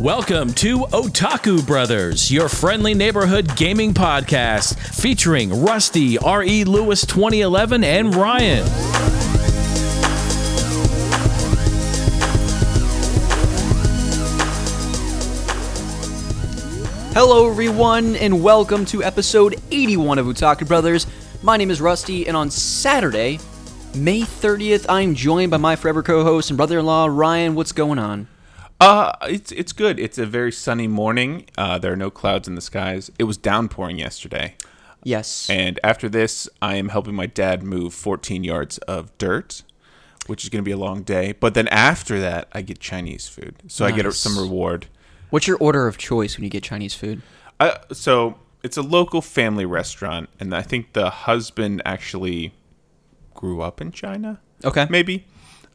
Welcome to Otaku Brothers, your friendly neighborhood gaming podcast featuring Rusty, R.E. Lewis 2011, and Ryan. Hello, everyone, and welcome to episode 81 of Otaku Brothers. My name is Rusty, and on Saturday, May 30th, I'm joined by my forever co-host and brother-in-law Ryan. What's going on? Uh, it's it's good. It's a very sunny morning. Uh, there are no clouds in the skies. It was downpouring yesterday, Yes. and after this, I am helping my dad move 14 yards of dirt, which is going to be a long day. But then after that, I get Chinese food, so I get some reward. What's your order of choice when you get Chinese food? Uh, so it's a local family restaurant, and I think the husband actually grew up in China. Okay. maybe.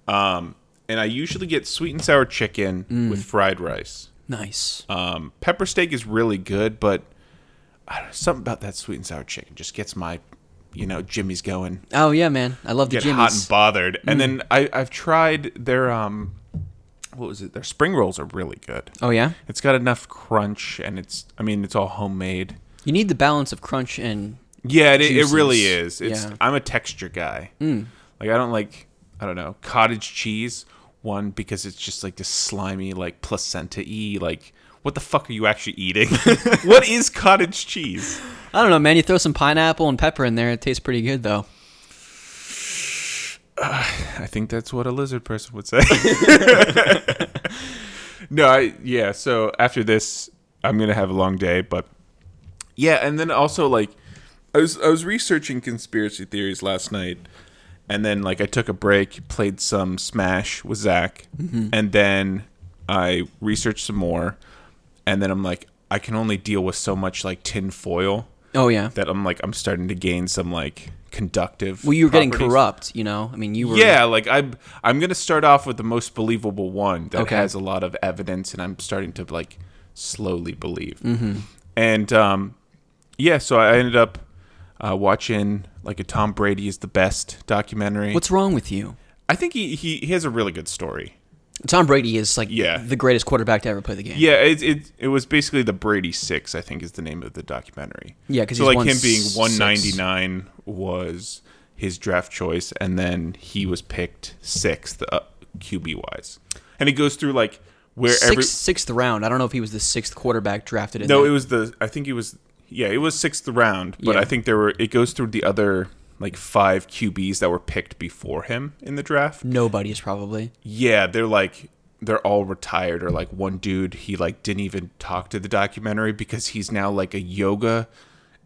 Um, and I usually get sweet and sour chicken with fried rice. Nice. Um, pepper steak is really good, but I don't know, something about that sweet and sour chicken just gets my, you know, Jimmy's going. Oh yeah, man. I love the Get hot and Jimmy's. bothered. And then I, I've tried their um, what was it? Their spring rolls are really good. Oh yeah. It's got enough crunch, and it's I mean it's all homemade. You need the balance of crunch and Yeah, it, it really is. It's Yeah. I'm a texture guy. Like I don't like I don't know cottage cheese. One because it's just like this slimy like placenta y like what the fuck are you actually eating? what is cottage cheese? I don't know, man. You throw some pineapple and pepper in there, it tastes pretty good though. I think that's what a lizard person would say. no, I yeah. So after this, I'm gonna have a long day, but yeah, and then also like I was I was researching conspiracy theories last night, and then like I took a break, played some Smash with Zach, and then I researched some more, and then I'm like I can only deal with so much like tin foil Oh yeah. that I'm like I'm starting to gain some like conductive. Well, you were getting corrupt, you know. I mean, you were. Yeah, like I'm I'm gonna start off with the most believable one that Okay. has a lot of evidence, and I'm starting to like slowly believe. Mm-hmm. And um, yeah, so I ended up uh, watching like a Tom Brady is the best documentary. What's wrong with you? I think he, he he has a really good story. Tom Brady is like Yeah. the greatest quarterback to ever play the game. Yeah, it it it was basically the Brady Six, I think, is the name of the documentary. Yeah, 'cause so like him being 199 was his draft choice, and then he was picked sixth uh, QB wise, and it goes through like where Sixth, every sixth round. I don't know if he was the sixth quarterback drafted in no, there. it was the I think it was yeah, it was sixth round, but Yeah. I think there were it goes through the other like five QBs that were picked before him in the draft. Nobody's probably. Yeah, they're like they're all retired or like one dude he like didn't even talk to the documentary because he's now like a yoga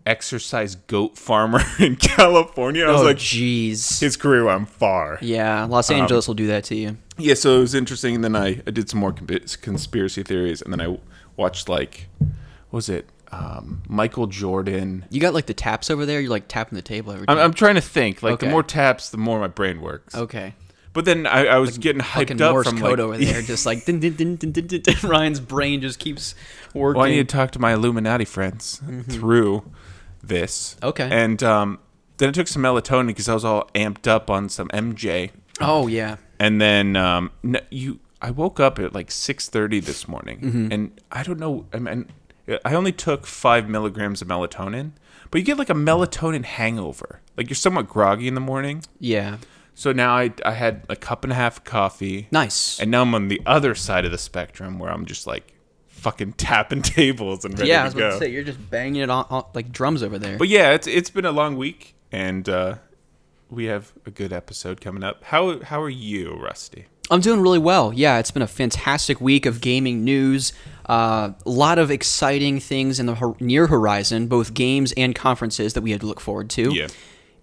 exercise goat farmer in California. I was oh, like jeez. his career went far. Yeah, Los Um, Angeles will do that to you. Yeah, so it was interesting and then I, I did some more conspiracy theories and then I watched like what was it? Um, Michael Jordan. You got like the taps over there. You're like tapping the table every I'm. I'm trying to think. Like Okay. the more taps, the more my brain works. okay. But then I, I was getting Fucking hyped up Morse from code like over there, just like din, din, din, din, din, din, din. Ryan's brain just keeps working. Well, I need to talk to my Illuminati friends through this. Mm-hmm. Okay. And um, then I took some melatonin because I was all amped up on some MJ. oh yeah. And then um, n- you, I woke up at like six thirty this morning, Mm-hmm. and I don't know. I mean, I only took five milligrams of melatonin, but you get like a melatonin hangover. Like you're somewhat groggy in the morning. Yeah. So now I, I had a cup and a half of coffee. Nice. And now I'm on the other side of the spectrum where I'm just like fucking tapping tables and ready yeah, I to was go. about to say you're just banging it on, on like drums over there. But yeah, it's it's been a long week and uh, we have a good episode coming up. How how are you, Rusty? I'm doing really well. Yeah, it's been a fantastic week of gaming news. Uh, a lot of exciting things in the hor- near horizon, both games and conferences that we had to look forward to. Yeah.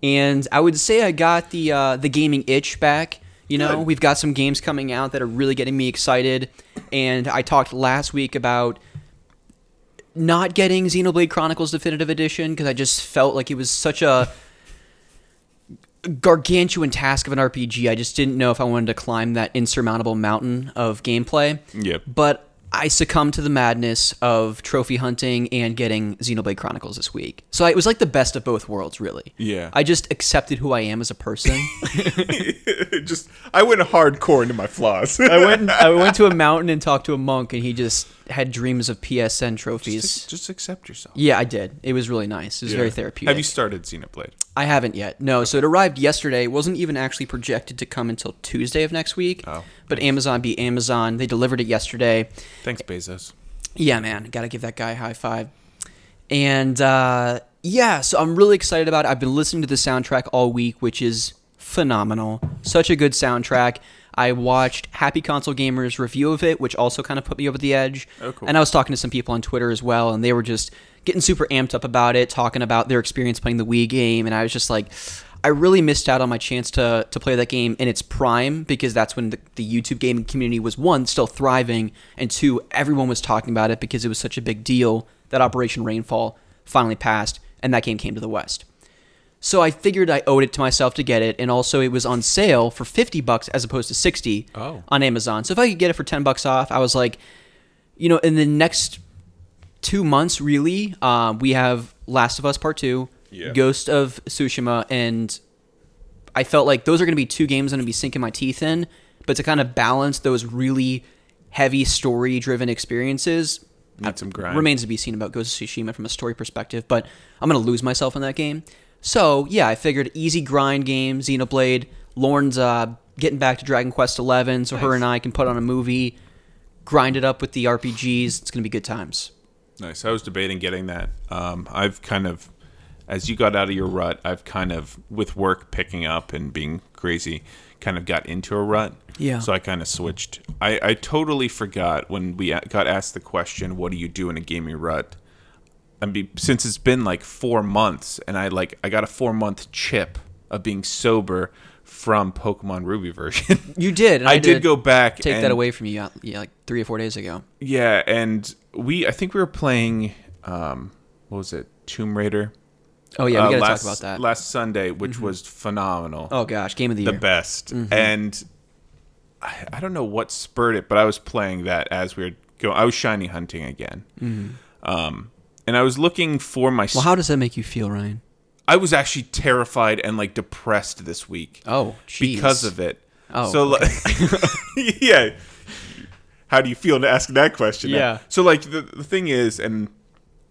And I would say I got the uh, the gaming itch back. You know, Good. we've got some games coming out that are really getting me excited. And I talked last week about not getting Xenoblade Chronicles Definitive Edition because I just felt like it was such a gargantuan task of an RPG. I just didn't know if I wanted to climb that insurmountable mountain of gameplay. Yep. But I succumbed to the madness of trophy hunting and getting Xenoblade Chronicles this week. So it was like the best of both worlds, really. Yeah. I just accepted who I am as a person. just I went hardcore into my flaws. I went I went to a mountain and talked to a monk and he just had dreams of PSN trophies. just, just accept yourself. yeah, I did. It was really nice. It was very therapeutic. Have you started Xenoblade? I haven't yet. No, so it arrived yesterday. It wasn't even actually projected to come until Tuesday of next week. Oh, but Amazon be Amazon. They delivered it yesterday. Thanks, Bezos. Yeah, man, gotta give that guy a high five. And uh, yeah, so I'm really excited about it. I've been listening to the soundtrack all week, which is phenomenal. Such a good soundtrack. I watched Happy Console Gamer's review of it, which also kind of put me over the edge. Oh, cool. And I was talking to some people on Twitter as well, and they were just getting super amped up about it, talking about their experience playing the Wii game. And I was just like, I really missed out on my chance to, to play that game in its prime because that's when the, the YouTube gaming community was one, still thriving, and two, everyone was talking about it because it was such a big deal that Operation Rainfall finally passed and that game came to the West. So I figured I owed it to myself to get it, and also it was on sale for 50 bucks as opposed to 60 Oh. on Amazon. So if I could get it for 10 bucks off, I was like, you know, in the next two months, really, um, we have Last of Us Part Two, Yeah. Ghost of Tsushima, and I felt like those are going to be two games I'm going to be sinking my teeth in. But to kind of balance those really heavy story-driven experiences, Need some grind. remains to be seen about Ghost of Tsushima from a story perspective. But I'm going to lose myself in that game. So yeah, I figured easy grind game, Xenoblade. Lauren's uh, getting back to Dragon Quest XI, so her and I can put on a movie, grind it up with the RPGs. It's going to be good times. Nice. I was debating getting that. Um, I've kind of, as you got out of your rut, I've kind of, with work picking up and being crazy, kind of got into a rut. Yeah. So I kind of switched. I, I totally forgot when we got asked the question, "What do you do in a gaming rut?" I mean, since it's been like four months, and I like I got a four month chip of being sober from Pokemon Ruby version. You did. and I, did, go back. take that away from you, uh, yeah, like three or four days ago. Yeah, and we I think we were playing um what was it? Tomb Raider. Oh yeah, we uh, got to last, talk about that. Last Sunday, which was phenomenal. oh gosh, game of the the year. The best. Mm-hmm. And I, I don't know what spurred it, but I was playing that as we were going. I was shiny hunting again. Um and I was looking for my well, how does that make you feel, Ryan? I was actually terrified and like depressed this week Oh, jeez. because of it. Oh, so like, yeah. How do you feel to ask that question? now? Yeah. So like the the thing is, and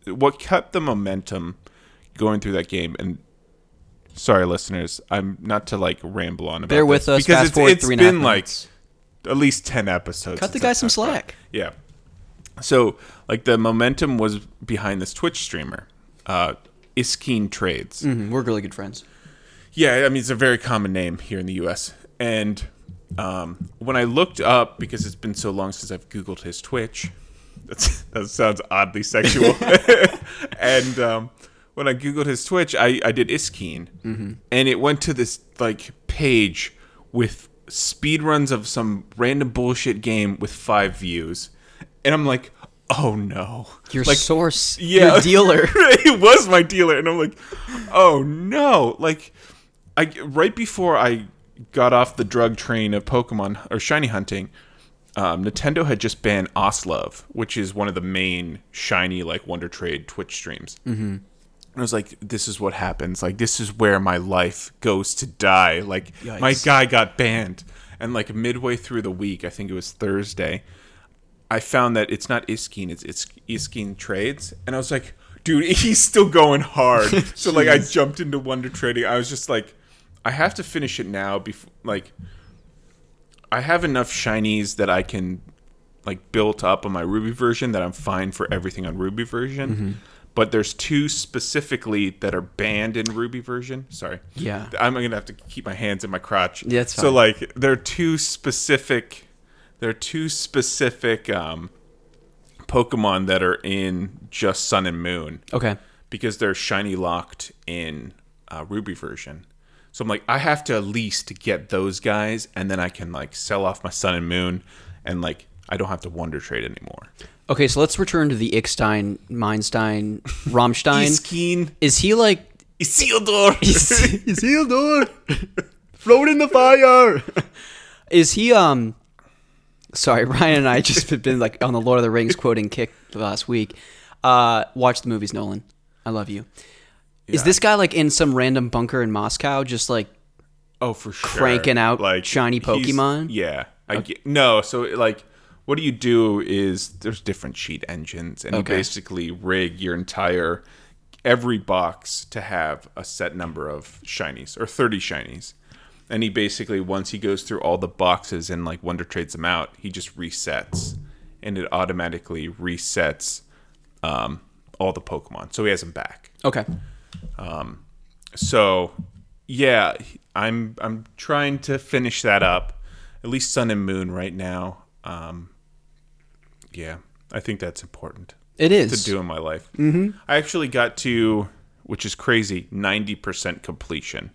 what kept the momentum going through that game, and sorry, listeners, I'm not to like ramble on about. Bear with this, us. because it's, it's three and a half been like at least ten episodes. Cut the guy some about slack. Yeah. So like the momentum was behind this Twitch streamer, uh, Iskeen Trades. Mhm, we're really good friends. Yeah, I mean it's a very common name here in the U.S. And um, when I looked up, because it's been so long since I've Googled his Twitch, that's, that sounds oddly sexual. and um, when I Googled his Twitch, I, I did Iskeen, and it went to this like page with speed runs of some random bullshit game with five views, and I'm like, oh no, Your like source, yeah. your dealer. it was my dealer, and I'm like, oh no! Like, I right before I got off the drug train of Pokemon or shiny hunting, um, Nintendo had just banned Oslove, which is one of the main shiny like Wonder Trade Twitch streams. Mm-hmm. And I was like, this is what happens. Like, this is where my life goes to die. Like, my guy got banned, and like midway through the week, I think it was Thursday. I found that it's not Iskeen, it's it's Trades, and I was like, dude, he's still going hard. so like, I jumped into Wonder Trading. I was just like, I have to finish it now. Before like, I have enough shinies that I can like built up on my Ruby version that I'm fine for everything on Ruby version. Mm-hmm. But there's two specifically that are banned in Ruby version. Sorry. Yeah. I'm gonna have to keep my hands in my crotch. Yeah, it's so like there are two specific there are two specific um Pokemon that are in just Sun and Moon Okay. because they're shiny locked in uh, Ruby version. So I'm like, I have to at least get those guys, and then I can like sell off my Sun and Moon, and like I don't have to Wonder Trade anymore. Okay, so let's return to the Ickstein, Meinstein, Rammstein. Iskeen, Is he like Isildur. Isildur? Float in the fire. Is he um sorry, Ryan and I just have been like on the Lord of the Rings quoting kick the last week. Uh, watch the movies, Nolan. I love you. Is this guy like in some random bunker in Moscow, just like Oh, for sure. Cranking out like shiny Pokemon? Yeah. I get, no, so like what do you do is there's different cheat engines and Okay. you basically rig your entire every box to have a set number of shinies or 30 shinies. And he basically once he goes through all the boxes and like Wonder trades them out, he just resets and it automatically resets um, all the Pokemon. So he has them back. okay? um, So, yeah, I'm I'm trying to finish that up. At least Sun and Moon right now. Um, yeah, I think that's important it is to do in my life. Mm-hmm. I actually got to, which is crazy, ninety percent completion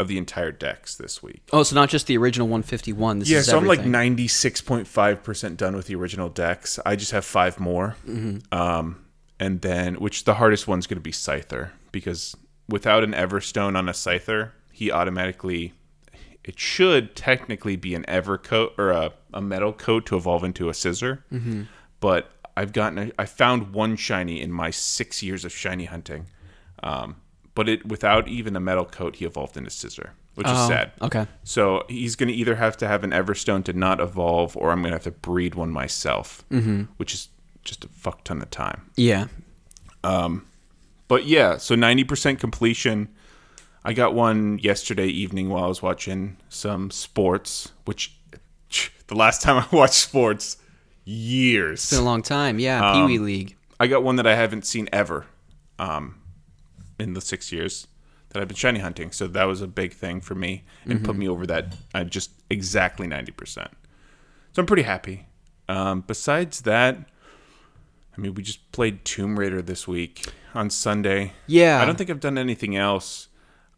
of the entire dex this week. Oh, so not just the original 151. This Yeah, so I'm like ninety six point five percent done with the original dex. I just have five more, Mm-hmm. um, and then which the hardest one's going to be Scyther because without an Everstone on a Scyther, he automatically. It should technically be an Ever coat or a, a metal coat to evolve into a Scizor, Mm-hmm. but I've gotten a, I found one shiny in my six years of shiny hunting, um, but it without even a metal coat, he evolved into Scizor, which is Oh, sad. Okay. So he's going to either have to have an Everstone to not evolve, or I'm going to have to breed one myself, mm-hmm. which is just a fuck ton of time. Yeah. Um, But yeah, so 90% completion. I got one yesterday evening while I was watching some sports, which the last time I watched sports, years. It's been a long time. Yeah. Um, Pee Wee League. I got one that I haven't seen ever um, in the six years that I've been shiny hunting. So that was a big thing for me and put me over that uh, just exactly 90%. So I'm pretty happy. Um, besides that, I mean, we just played Tomb Raider this week on Sunday. Yeah. I don't think I've done anything else.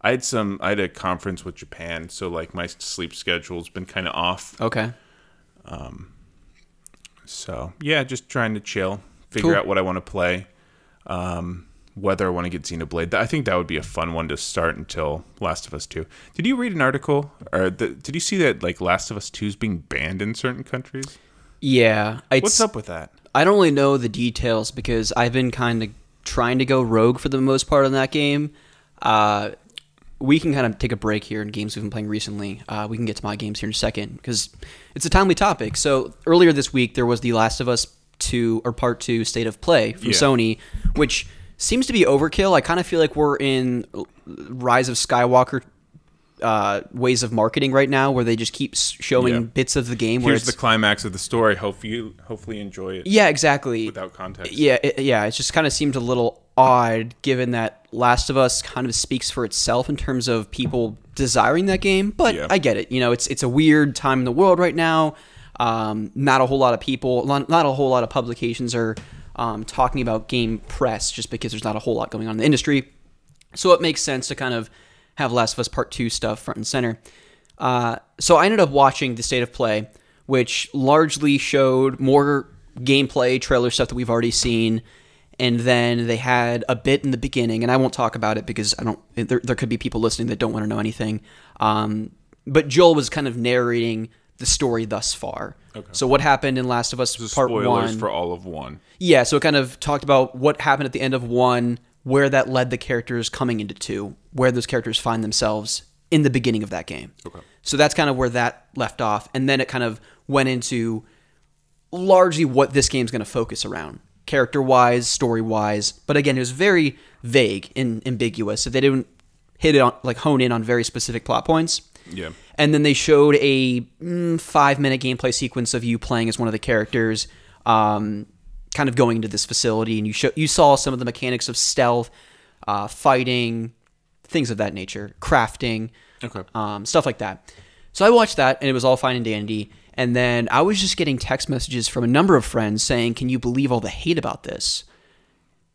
I had some, I had a conference with Japan. So like my sleep schedule's been kind of off. Okay. Um, So yeah, just trying to chill, figure Cool. out what I want to play, um, whether I want to get Xenoblade. I think that would be a fun one to start until Last of Us Two. Did you read an article, or the, did you see that like Last of Us Two is being banned in certain countries? Yeah. What's up with that? I don't really know the details because I've been kind of trying to go rogue for the most part on that game. Uh, we can kind of take a break here in games we've been playing recently. Uh, we can get to my games here in a second because it's a timely topic. So earlier this week there was the Last of Us two or Part two State of Play from Yeah. Sony, which seems to be overkill. I kind of feel like we're in Rise of Skywalker. Uh, ways of marketing right now, where they just keep showing Yeah. bits of the game. Where Here's the climax of the story. Hope you hopefully enjoy it yeah, exactly. without context. Yeah, it, yeah, it just kind of seemed a little odd given that Last of Us kind of speaks for itself in terms of people desiring that game, but Yeah. I get it. You know, it's it's a weird time in the world right now. Um, not a whole lot of people, not, not a whole lot of publications are um, talking about game press just because there's not a whole lot going on in the industry. So it makes sense to kind of have Last of Us Part 2 stuff front and center. Uh, so I ended up watching the State of Play, which largely showed more gameplay, trailer stuff that we've already seen. And then they had a bit in the beginning, and I won't talk about it because I don't. There, there could be people listening that don't want to know anything. Um, but Joel was kind of narrating the story thus far. Okay. So what happened in Last of Us Part Spoilers One? for all of one. Yeah, so it kind of talked about what happened at the end of one, where that led the characters coming into two, where those characters find themselves in the beginning of that game. Okay. So that's kind of where that left off, and then it kind of went into largely what this game's going to focus around, character-wise, story-wise. But again, it was very vague and ambiguous. So they didn't hit it on like hone in on very specific plot points. Yeah. And then they showed a mm, five minute gameplay sequence of you playing as one of the characters, um, kind of going into this facility, and you show you saw some of the mechanics of stealth, uh, fighting, things of that nature, crafting, Okay. um, stuff like that. So I watched that, and it was all fine and dandy. And then I was just getting text messages from a number of friends saying, "Can you believe all the hate about this?"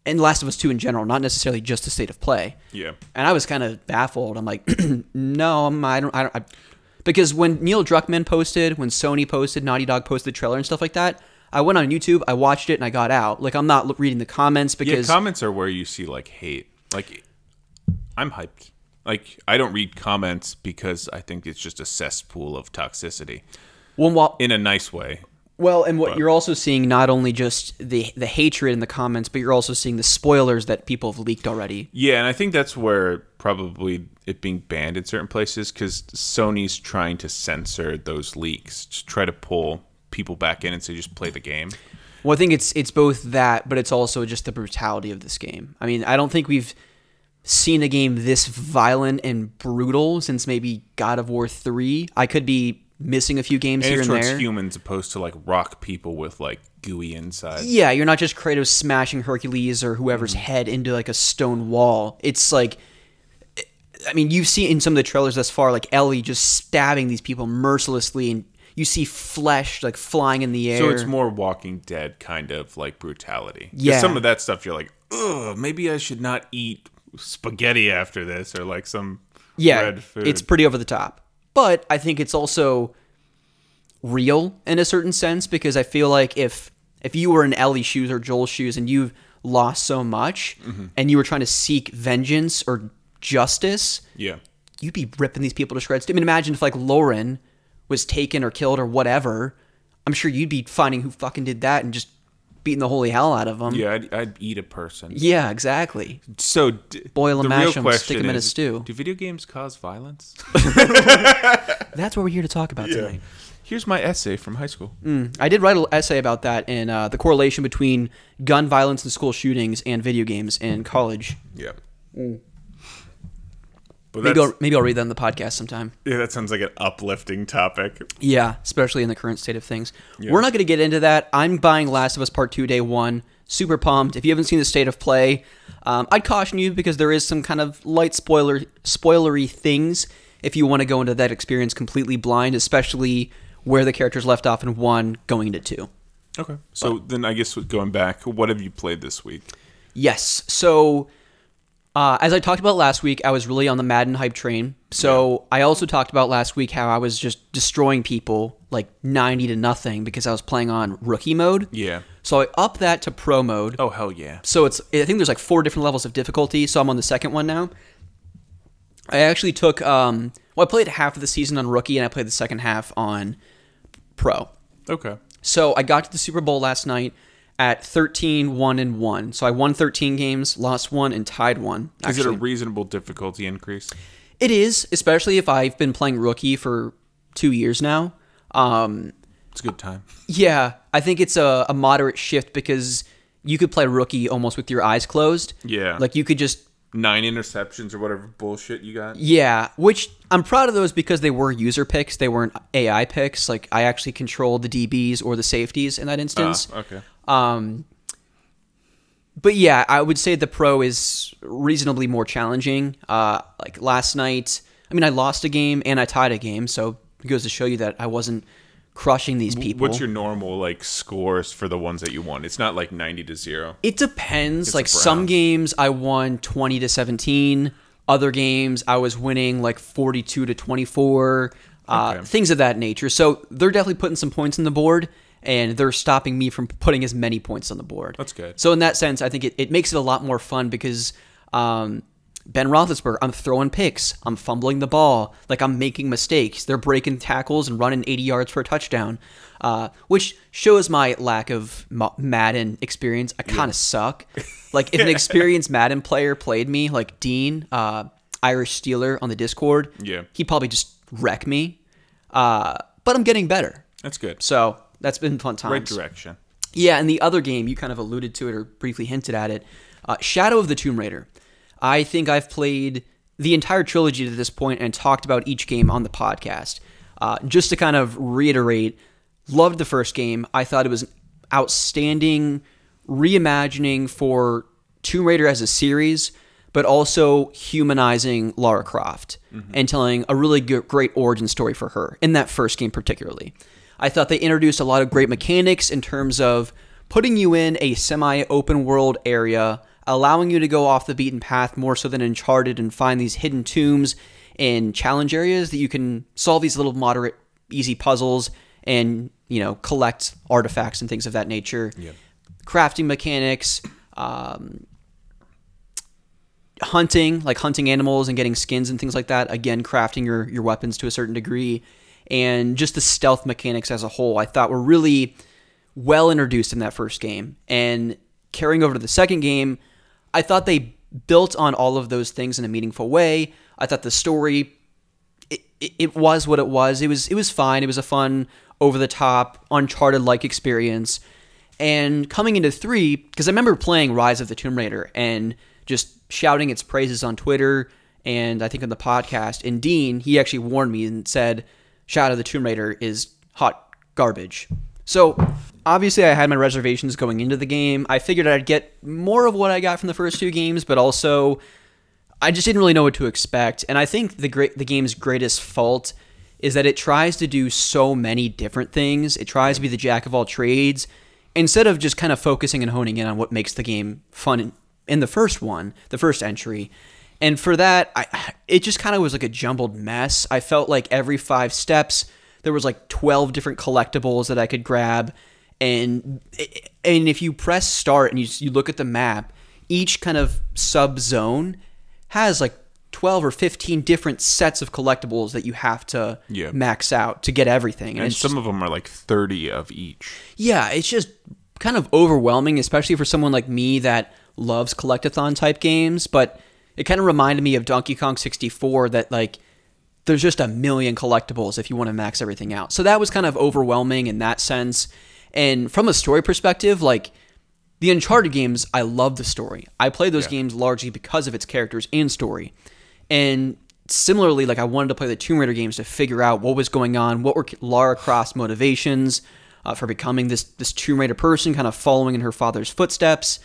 And Last of Us Two in general, not necessarily just the state of play. Yeah. And I was kind of baffled. I'm like, no, I'm, I don't, I don't, I, because when Neil Druckmann posted, when Sony posted, Naughty Dog posted the trailer and stuff like that, I went on YouTube, I watched it, and I got out. Like, I'm not reading the comments Yeah, because comments are where you see like hate. Like, I'm hyped. Like, I don't read comments because I think it's just a cesspool of toxicity when while in a nice way. Well, and what But- you're also seeing not only just the the hatred in the comments, but you're also seeing the spoilers that people have leaked already. Yeah, and I think that's where probably it being banned in certain places because Sony's trying to censor those leaks to try to pull people back in and say just play the game. Well, I think it's it's both that, but it's also just the brutality of this game. I mean, I don't think we've seen a game this violent and brutal since maybe God of War three. I could be missing a few games And here it's and there. humans opposed to like rock people with like gooey insides. Yeah, you're not just Kratos smashing Hercules or whoever's Mm-hmm. head into like a stone wall. It's like, I mean, you've seen in some of the trailers thus far, like Ellie just stabbing these people mercilessly, and you see flesh like flying in the air. So it's more Walking Dead kind of like brutality. Yeah. Some of that stuff you're like, ugh, maybe I should not eat spaghetti after this or like some yeah, red food. it's pretty over the top. But I think it's also real in a certain sense because I feel like if if you were in Ellie's shoes or Joel's shoes and you've lost so much Mm-hmm. and you were trying to seek vengeance or justice, yeah. you'd be ripping these people to shreds. I mean, imagine if like Lauren was taken or killed or whatever. I'm sure you'd be finding who fucking did that and just beating the holy hell out of them. Yeah, I'd, I'd eat a person. Yeah, exactly. So d- Boil the mash real 'em, stick them in a is, stew. Do video games cause violence? That's what we're here to talk about tonight. Here's my essay from high school. I did write an essay about that and uh, the correlation between gun violence and school shootings and video games in college. Yeah. But Maybe I'll, maybe I'll read that in the podcast sometime. yeah, that sounds like an uplifting topic. Yeah, especially in the current state of things. We're not going to get into that. I'm buying Last of Us Part 2 day one. Super pumped. If you haven't seen the state of play, um, I'd caution you because there is some kind of light spoiler spoilery things if you want to go into that experience completely blind, especially where the characters left off in one going into two. Okay. So then I guess going back, what have you played this week? Yes. So, uh, as I talked about last week, I was really on the Madden hype train. So, I also talked about last week how I was just destroying people like 90 to nothing because I was playing on rookie mode. Yeah. So, I up that to pro mode. Oh hell yeah. So, it's, I think there's like four different levels of difficulty. So, I'm on the second one now. I actually took, um, well, I played half of the season on rookie and I played the second half on pro. Okay. So I got to the Super Bowl last night at 13 1 and 1. So I won 13 games, lost one and tied one. Is it a reasonable difficulty increase? it is, especially if I've been playing rookie for 2 years now. Um It's a good time. yeah, I think it's a, a moderate shift because you could play rookie almost with your eyes closed. Yeah. Like you could just Nine interceptions or whatever bullshit you got. Yeah, which I'm proud of those because they were user picks. They weren't AI picks. Like I actually controlled the DBs or the safeties in that instance. Ah, okay. Um, but yeah, I would say the pro is reasonably more challenging. Uh, like last night, I mean, I lost a game and I tied a game, so it goes to show you that I wasn't crushing these people. What's your normal like scores for the ones that you won? It's not like ninety to zero. It depends. It's like some games I won 20 to 17. Other games I was winning like 42 to 24. Uh, Okay. Things of that nature. So they're definitely putting some points in the board, and they're stopping me from putting as many points on the board. That's good. So in that sense, I think it, it makes it a lot more fun because um, Ben Roethlisberger, I'm throwing picks, I'm fumbling the ball, like I'm making mistakes. They're breaking tackles and running 80 yards for a touchdown, uh, which shows my lack of Madden experience. I kind of suck. Like if an experienced Madden player played me, like Dean, uh, Irish Steeler on the Discord, Yeah. he'd probably just wreck me. Uh, but I'm getting better, That's good. so that's been fun times. Right direction. Yeah, and the other game, you kind of alluded to it or briefly hinted at it uh, Shadow of the Tomb Raider. I think I've played the entire trilogy to this point and talked about each game on the podcast. Uh, just to kind of reiterate, loved the first game. I thought it was an outstanding reimagining for Tomb Raider as a series, but also humanizing Lara Croft and telling a really good, great origin story for her in that first game, particularly. I thought they introduced a lot of great mechanics in terms of putting you in a semi open world area, allowing you to go off the beaten path more so than Uncharted and find these hidden tombs and challenge areas that you can solve these little moderate, easy puzzles and, you know, collect artifacts and things of that nature. Crafting mechanics, um, hunting, like hunting animals and getting skins and things like that. Again, crafting your, your weapons to a certain degree. And just the stealth mechanics as a whole, I thought were really well introduced in that first game. And carrying over to the second game, I thought they built on all of those things in a meaningful way. I thought the story it, it, it was what it was. It was it was fine. It was a fun, over the top, uncharted like experience. And coming into three, because I remember playing Rise of the Tomb Raider and just shouting its praises on Twitter and I think on the podcast. And Dean, he actually warned me and said, Shadow of the Tomb Raider is hot garbage. So obviously, I had my reservations going into the game. I figured I'd get more of what I got from the first two games, but also I just didn't really know what to expect. And I think the great the game's greatest fault is that it tries to do so many different things. It tries to be the jack of all trades instead of just kind of focusing and honing in on what makes the game fun in, in the first one, the first entry. And for that, I, it just kind of was like a jumbled mess. I felt like every five steps there was like 12 different collectibles that I could grab and and if you press start and you you look at the map, each kind of sub zone has like 12 or 15 different sets of collectibles that you have to Yeah. max out to get everything. And it's some just- of them are like 30 of each. yeah, it's just kind of overwhelming, especially for someone like me that loves collectathon type games. But it kind of reminded me of Donkey Kong 64 that, like, there's just a million collectibles if you want to max everything out. So that was kind of overwhelming in that sense. And from a story perspective, like, the Uncharted games, I love the story. I play those Yeah. games largely because of its characters and story. And similarly, like I wanted to play the Tomb Raider games to figure out what was going on, what were Lara Croft's motivations uh, for becoming this this Tomb Raider person, kind of following in her father's footsteps.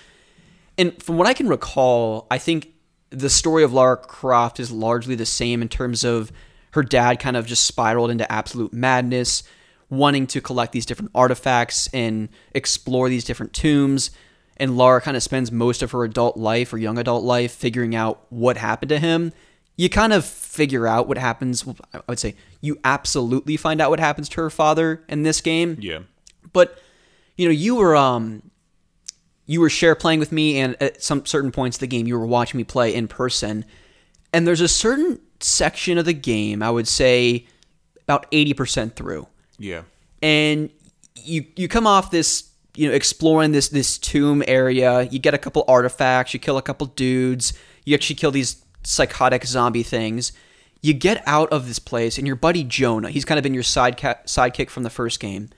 And from what I can recall, I think the story of Lara Croft is largely the same in terms of her dad kind of just spiraled into absolute madness, wanting to collect these different artifacts and explore these different tombs. And Lara kind of spends most of her adult life or young adult life figuring out what happened to him. You kind of figure out what happens. well, I would say you absolutely find out what happens to her father in this game Yeah. but you know you were um you were share playing with me and at some certain points of the game you were watching me play in person. And there's a certain section of the game i would say about 80% through. Yeah. and you you come off this you know exploring this this tomb area. You get a couple artifacts. You kill a couple dudes. You actually kill these psychotic zombie things. You get out of this place and your buddy jonah he's kind of been your sideca- sidekick from the first game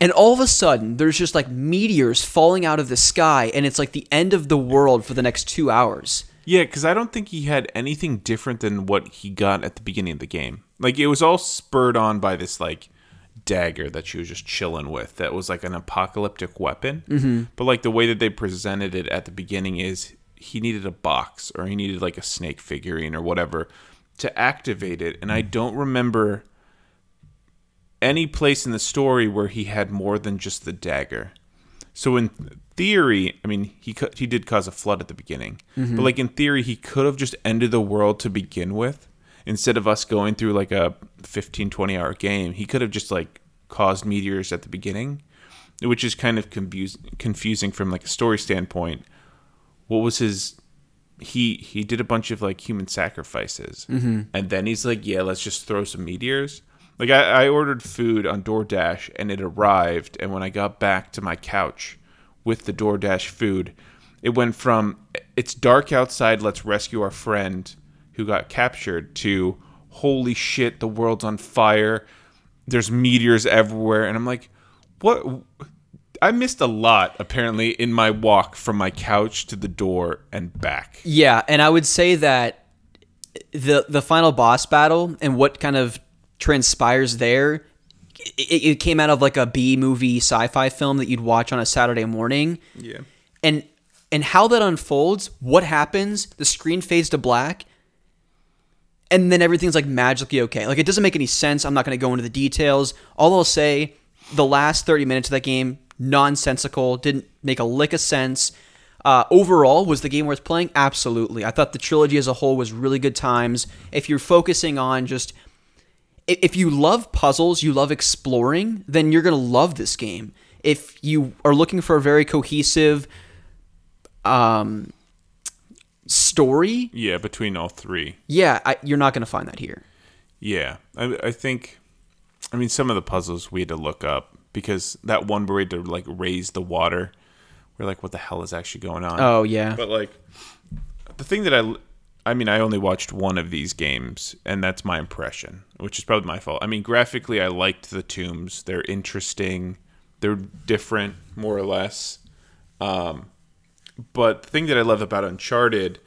and all of a sudden there's just like meteors falling out of the sky and it's like the end of the world for the next two hours Yeah, because I don't think he had anything different than what he got at the beginning of the game. Like it was all spurred on by this like dagger that she was just chilling with. That was like an apocalyptic weapon. Mm-hmm. But like the way that they presented it at the beginning is he needed a box or he needed like a snake figurine or whatever to activate it. And I don't remember any place in the story where he had more than just the dagger. So in theory, I mean, he he did cause a flood at the beginning, but mm-hmm. like in theory, he could have just ended the world to begin with. Instead of us going through like a 15, 20 hour game, he could have just like caused meteors at the beginning, which is kind of confuse- confusing from like a story standpoint. What was his? He he did a bunch of like human sacrifices, mm-hmm. and then he's like, yeah, let's just throw some meteors. Like I, I ordered food on DoorDash and it arrived, and when I got back to my couch with the DoorDash food, it went from it's dark outside, let's rescue our friend who got captured to holy shit, the world's on fire. There's meteors everywhere, and I'm like, what? I missed a lot apparently in my walk from my couch to the door and back. Yeah, and I would say that the the final boss battle and what kind of transpires there, it, it came out of like a B movie sci-fi film that you'd watch on a Saturday morning, Yeah. and and how that unfolds, what happens, the screen fades to black, and then everything's like magically okay. Like it doesn't make any sense. I'm not going to go into the details. All I'll say, the last 30 minutes of that game, nonsensical, didn't make a lick of sense. Uh, overall, was the game worth playing? Absolutely. I thought the trilogy as a whole was really good times. If you're focusing on just if you love puzzles, you love exploring, then you're going to love this game. If you are looking for a very cohesive um, story, Yeah, between all three. yeah, I, you're not going to find that here. Yeah, I, I think. I mean, some of the puzzles we had to look up because that one where we had to like raise the water. We're like, what the hell is actually going on? Oh yeah. But like, the thing that I, I mean, I only watched one of these games, and that's my impression, which is probably my fault. I mean, graphically, I liked the tombs. They're interesting. They're different, more or less. Um, but the thing that I love about Uncharted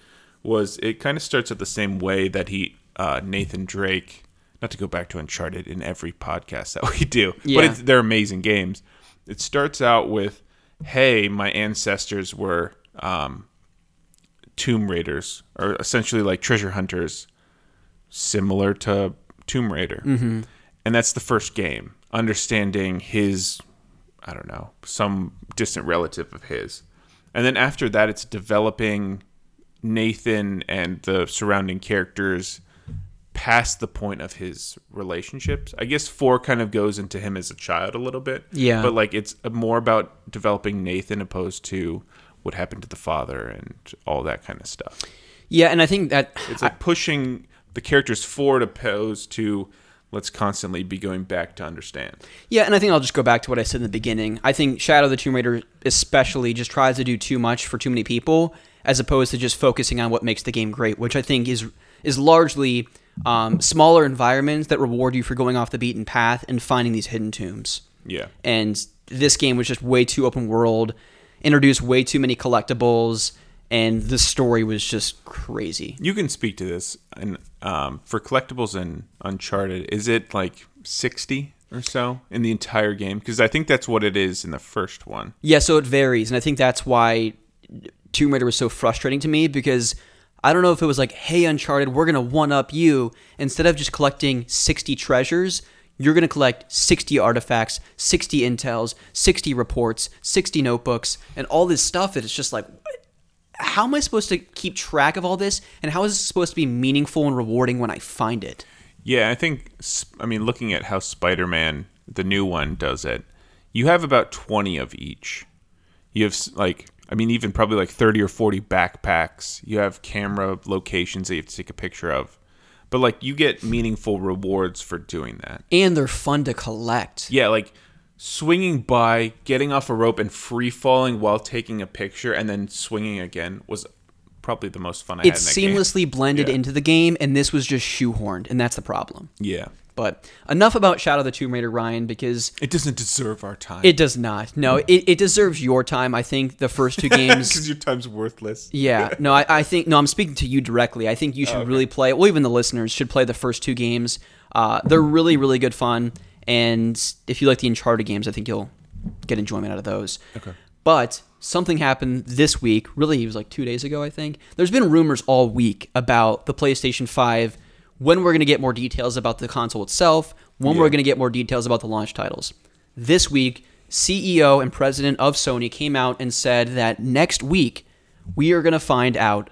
was it kind of starts out the same way that he, uh, Nathan Drake, not to go back to Uncharted in every podcast that we do, Yeah. but it's, they're amazing games. It starts out with, "Hey, my ancestors were um, tomb raiders, or essentially like treasure hunters, similar to Tomb Raider," mm-hmm. and that's the first game. Understanding his, I don't know, some distant relative of his, and then after that, it's developing Nathan and the surrounding characters past the point of his relationships. I guess four kind of goes into him as a child a little bit. Yeah. But like it's more about developing Nathan opposed to what happened to the father and all that kind of stuff. yeah, and I think that It's like pushing the characters forward opposed to let's constantly be going back to understand. Yeah, and I think I'll just go back to what I said in the beginning. I think Shadow of the Tomb Raider especially just tries to do too much for too many people as opposed to just focusing on what makes the game great, which I think is is largely um, smaller environments that reward you for going off the beaten path and finding these hidden tombs. Yeah. And this game was just way too open world, introduced way too many collectibles, and the story was just crazy. You can speak to this and um, for collectibles in Uncharted, is it like 60 or so in the entire game? Because I think that's what it is in the first one. Yeah, so it varies, and I think that's why Tomb Raider was so frustrating to me because I don't know if it was like, "Hey, Uncharted, we're gonna one up you." Instead of just collecting sixty treasures, you're gonna collect sixty artifacts, sixty intels, sixty reports, sixty notebooks, and all this stuff. It's just like, how am I supposed to keep track of all this, and how is this supposed to be meaningful and rewarding when I find it? Yeah, I think, I mean, looking at how Spider Man, the new one, does it, you have about 20 of each. You have, like, I mean, even probably like 30 or 40 backpacks. You have camera locations that you have to take a picture of. But, like, you get meaningful rewards for doing that. And they're fun to collect. Yeah, like swinging by, getting off a rope, and free falling while taking a picture, and then swinging again was probably the most fun I It's had in that game. seamlessly blended Yeah. into the game, and this was just shoehorned, and that's the problem. Yeah. But enough about Shadow of the Tomb Raider, Ryan, because It doesn't deserve our time. it does not. No, it, it deserves your time. I think the first two games. Because your time's worthless. yeah, no, I, I think no. I'm speaking to you directly. I think you should really play. Well, even the listeners should play the first two games. Uh, they're really, really good fun. And if you like the Uncharted games, I think you'll get enjoyment out of those. Okay. But something happened this week. Really, it was like two days ago, I think. There's been rumors all week about the PlayStation 5, when we're going to get more details about the console itself, when we're going to get more details about the launch titles. This week, CEO and president of Sony came out and said that next week, we are going to find out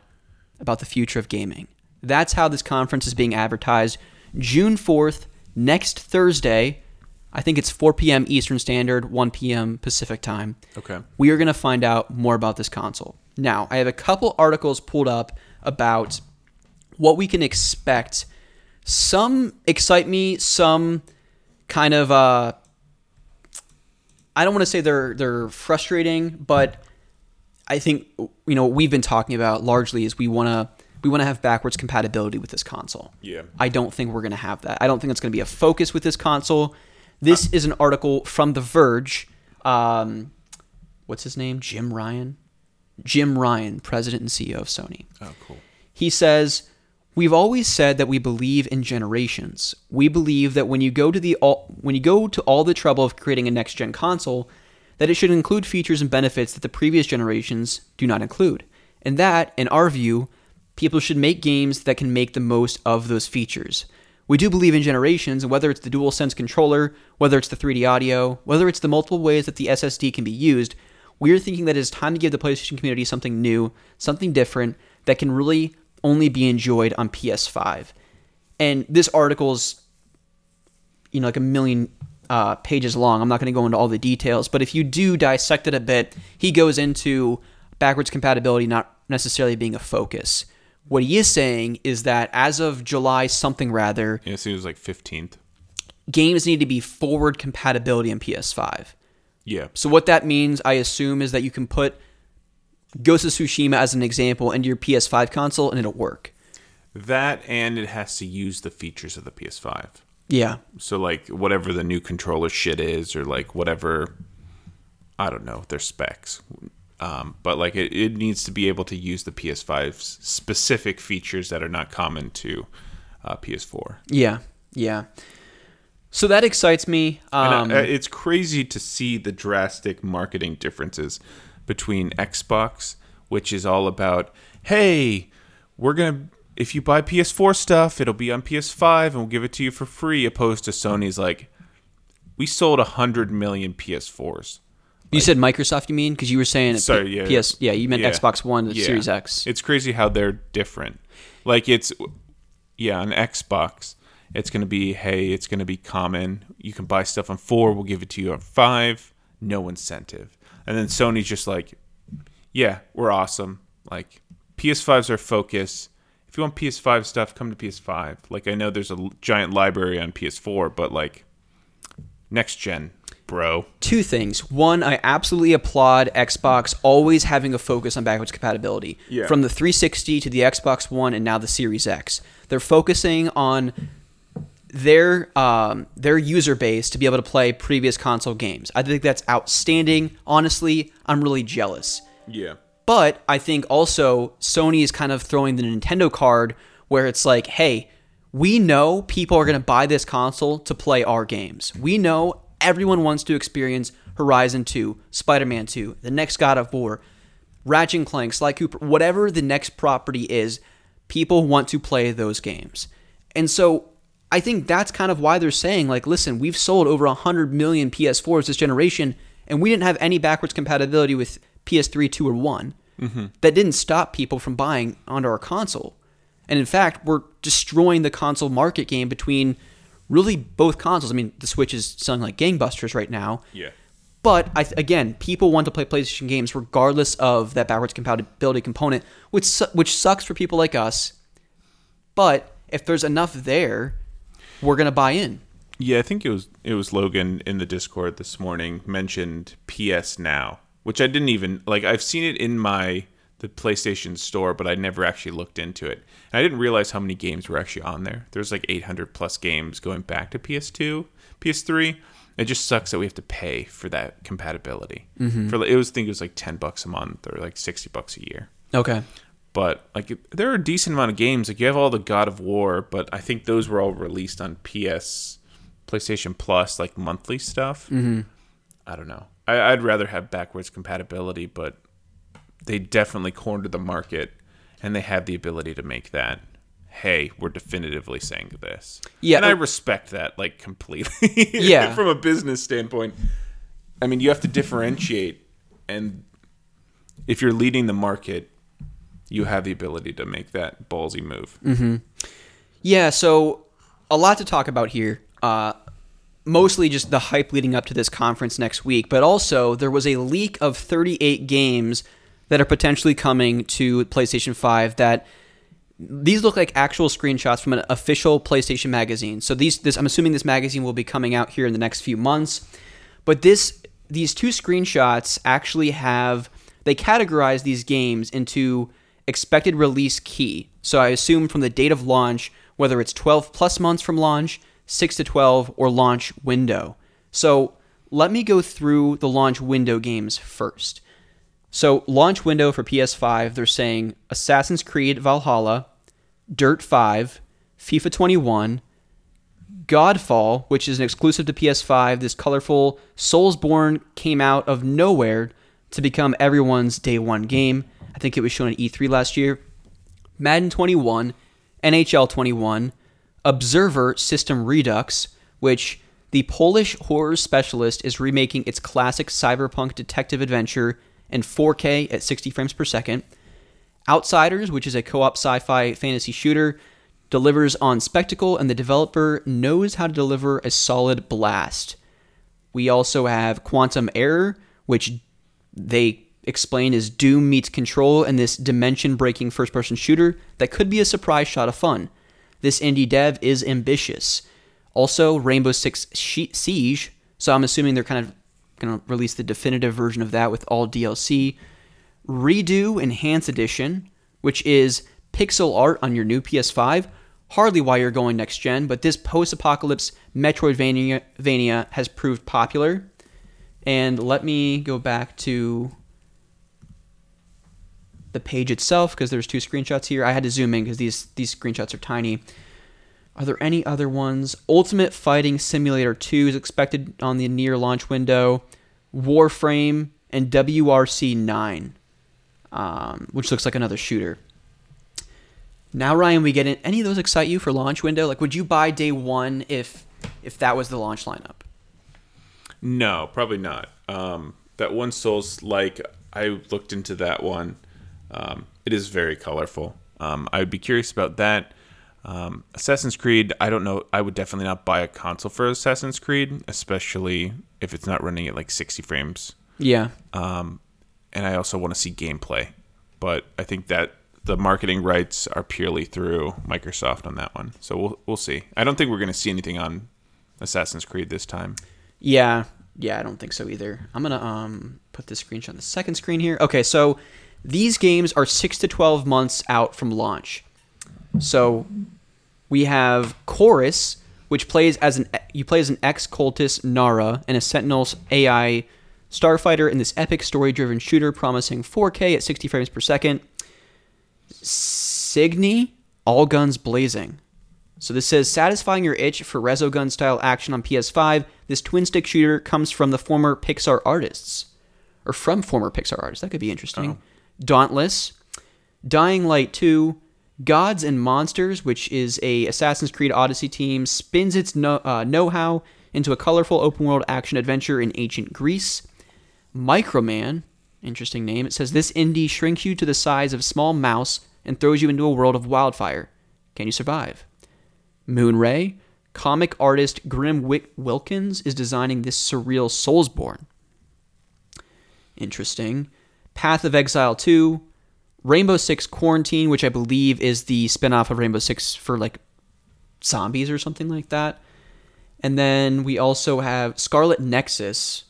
about the future of gaming. That's how this conference is being advertised. June 4th, next Thursday. I think it's 4 p.m. Eastern Standard, 1 p.m. Pacific time. Okay. We are going to find out more about this console. Now, I have a couple articles pulled up about what we can expect. Some excite me, some kind of uh I don't want to say they're they're frustrating, but I think you know what we've been talking about largely is we want to we want to have backwards compatibility with this console. Yeah. I don't think we're going to have that. I don't think it's going to be a focus with this console. This is an article from The Verge. Um, what's his name? Jim Ryan. Jim Ryan, president and CEO of Sony. Oh, cool. He says, "We've always said that we believe in generations. We believe that when you go to the all, when you go to all the trouble of creating a next gen console, that it should include features and benefits that the previous generations do not include. And that, in our view, people should make games that can make the most of those features. We do believe in generations, and whether it's the DualSense controller, whether it's the 3D audio, whether it's the multiple ways that the SSD can be used. We're thinking that it is time to give the PlayStation community something new, something different that can really only be enjoyed on PS5. And this article's, you know, like a million uh, pages long. I'm not going to go into all the details, but if you do dissect it a bit, he goes into backwards compatibility not necessarily being a focus. What he is saying is that as of July something rather, Yeah, it was like 15th. games need to be forward compatibility in PS5. Yeah. So what that means, I assume, is that you can put Ghost of Tsushima as an example into your PS5 console and it'll work. That and it has to use the features of the PS5. Yeah. So like whatever the new controller shit is, or like whatever, I don't know their specs. Um, but like it, it needs to be able to use the PS5's specific features that are not common to uh, PS4. Yeah. Yeah. So that excites me. And, Um, uh, it's crazy to see the drastic marketing differences between Xbox, which is all about, hey, we're gonna if you buy PS4 stuff, it'll be on PS5 and we'll give it to you for free. Opposed to Sony's like, we sold hundred million PS4s. you said Microsoft, you mean? Because you were saying Sorry, yeah. PS. Yeah, you meant Yeah. Xbox One, the Yeah. Series X. It's crazy how they're different. Like it's yeah, on Xbox, it's gonna be hey, it's gonna be common. You can buy stuff on four, we'll give it to you on five, no incentive. And then Sony's just like, yeah, we're awesome. Like PS5's our focus. If you want PS5 stuff, come to PS5. Like I know there's a giant library on PS4, but like next gen, bro. two things. One, I absolutely applaud Xbox always having a focus on backwards compatibility. Yeah. From the 360 to the Xbox One and now the Series X. They're focusing on their um, their user base to be able to play previous console games. I think that's outstanding. Honestly, I'm really jealous. Yeah. But I think also Sony is kind of throwing the Nintendo card where it's like, hey, we know people are going to buy this console to play our games. We know everyone wants to experience Horizon 2, Spider Man 2, the next God of War, Ratchet and Clank, Sly Cooper, whatever the next property is, people want to play those games. And so I think that's kind of why they're saying, like, listen, we've sold over 100 million PS4s this generation, and we didn't have any backwards compatibility with PS3, 2, or one mm-hmm. That didn't stop people from buying onto our console. And in fact, we're destroying the console market game between really both consoles. I mean, the Switch is selling like gangbusters right now. Yeah. But I th- again, people want to play PlayStation games regardless of that backwards compatibility component, which su- which sucks for people like us. But if there's enough there, we're gonna buy in. Yeah, I think it was it was Logan in the Discord this morning mentioned PS Now, which I didn't even like. I've seen it in my the PlayStation Store, but I never actually looked into it. And I didn't realize how many games were actually on there. There's like 800 plus games going back to PS2, PS3. It just sucks that we have to pay for that compatibility. Mm-hmm. For it was I think it was like 10 bucks a month or like 60 bucks a year Okay. But like there are a decent amount of games. Like you have all the God of War, but I think those were all released on PS, PlayStation Plus, like monthly stuff. Mm-hmm. I don't know. I, I'd rather have backwards compatibility, but they definitely cornered the market, and they have the ability to make that. Hey, we're definitively saying this. Yeah, and I respect that like completely. Yeah. from a business standpoint. I mean, you have to differentiate, and if you're leading the market, you have the ability to make that ballsy move. Yeah, so a lot to talk about here. Uh, mostly just the hype leading up to this conference next week, but also there was a leak of 38 games that are potentially coming to PlayStation 5 that these look like actual screenshots from an official PlayStation magazine. So these this I'm assuming this magazine will be coming out here in the next few months. But this these two screenshots actually have they categorize these games into expected release key. So I assume from the date of launch, whether it's 12 plus months from launch, 6 to 12 or launch window. So let me go through the launch window games first. So, launch window for PS5, they're saying Assassin's Creed Valhalla, Dirt 5, FIFA 21, Godfall, which is an exclusive to PS5. This colorful Soulsborne came out of nowhere to become everyone's day one game. I think it was shown at E3 last year. Madden 21, NHL 21, Observer System Redux, which the Polish horror specialist is remaking its classic cyberpunk detective adventure in 4K at 60 frames per second. Outsiders, which is a co op sci fi fantasy shooter, delivers on spectacle, and the developer knows how to deliver a solid blast. We also have Quantum Error, which they explain is Doom meets Control and this dimension breaking first person shooter that could be a surprise shot of fun. This indie dev is ambitious. Also, Rainbow Six Siege. So I'm assuming they're kind of going to release the definitive version of that with all DLC. Redo Enhanced Edition, which is pixel art on your new PS5. Hardly why you're going next gen, but this post apocalypse Metroidvania has proved popular. And let me go back to the page itself because there's two screenshots here. I had to zoom in because these these screenshots are tiny. Are there any other ones? Ultimate Fighting Simulator 2 is expected on the near launch window. Warframe and WRC 9, um, which looks like another shooter. Now, Ryan, we get in. Any of those excite you for launch window? Like, would you buy day one if if that was the launch lineup? No, probably not. Um, that one Souls like I looked into that one. Um, it is very colorful. Um, I would be curious about that. Um, Assassin's Creed, I don't know. I would definitely not buy a console for Assassin's Creed, especially if it's not running at like 60 frames. Yeah. Um, and I also want to see gameplay. But I think that the marketing rights are purely through Microsoft on that one. So we'll we'll see. I don't think we're going to see anything on Assassin's Creed this time. Yeah, yeah, I don't think so either. I'm gonna um put this screenshot on the second screen here. Okay, so these games are six to twelve months out from launch. So we have Chorus, which plays as an you play as an ex cultist Nara and a Sentinel's AI starfighter in this epic story-driven shooter promising 4K at 60 frames per second. Cygni, all guns blazing. So this says satisfying your itch for Resogun style action on PS5. This twin stick shooter comes from the former Pixar artists, or from former Pixar artists. That could be interesting. Oh. Dauntless, Dying Light 2, Gods and Monsters, which is a Assassin's Creed Odyssey team, spins its uh, know-how into a colorful open-world action adventure in ancient Greece. Microman, interesting name. It says this indie shrinks you to the size of a small mouse and throws you into a world of wildfire. Can you survive? Moonray, comic artist Grim Wick Wilkins is designing this surreal Soulsborne. Interesting. Path of Exile 2, Rainbow Six Quarantine, which I believe is the spin-off of Rainbow Six for like zombies or something like that. And then we also have Scarlet Nexus.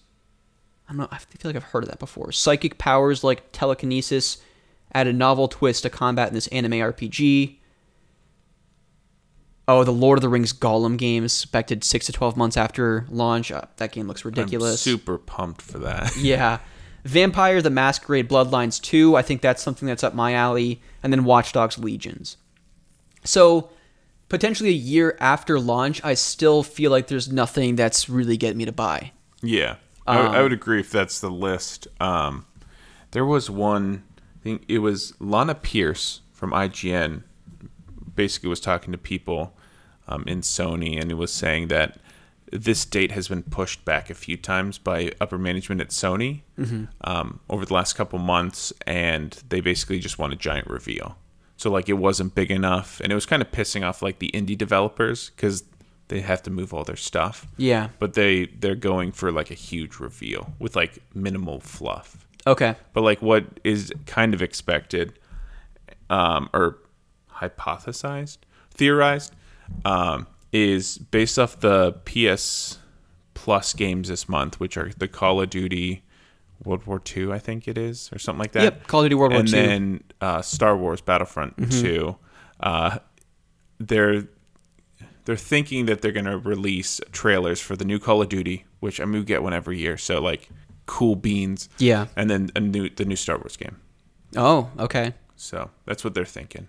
I don't know, I feel like I've heard of that before. Psychic powers like telekinesis add a novel twist to combat in this anime RPG. Oh, the Lord of the Rings Gollum game is expected six to twelve months after launch. Uh, that game looks ridiculous. I'm super pumped for that. Yeah. Vampire the Masquerade Bloodlines 2, I think that's something that's up my alley. And then Watch Dogs Legions. So, potentially a year after launch, I still feel like there's nothing that's really getting me to buy. Yeah, I, I would agree if that's the list. Um, there was one, I think it was Lana Pierce from IGN, basically was talking to people um, in Sony, and it was saying that this date has been pushed back a few times by upper management at Sony um, over the last couple months, and they basically just want a giant reveal. So like it wasn't big enough, and it was kind of pissing off like the indie developers because they have to move all their stuff Yeah. but they they're going for like a huge reveal with like minimal fluff Okay. but like what is kind of expected um or hypothesized theorized um is based off the ps plus games this month which are the call of duty world war ii i think it is or something like that Yep, Call of Duty World War II. and then uh, Star Wars Battlefront Mm-hmm. 2. Uh, they're they're thinking that they're going to release trailers for the new Call of Duty, which I mean we get one every year. So like cool beans. Yeah. And then a new the new Star Wars game. Oh, okay. So that's what they're thinking.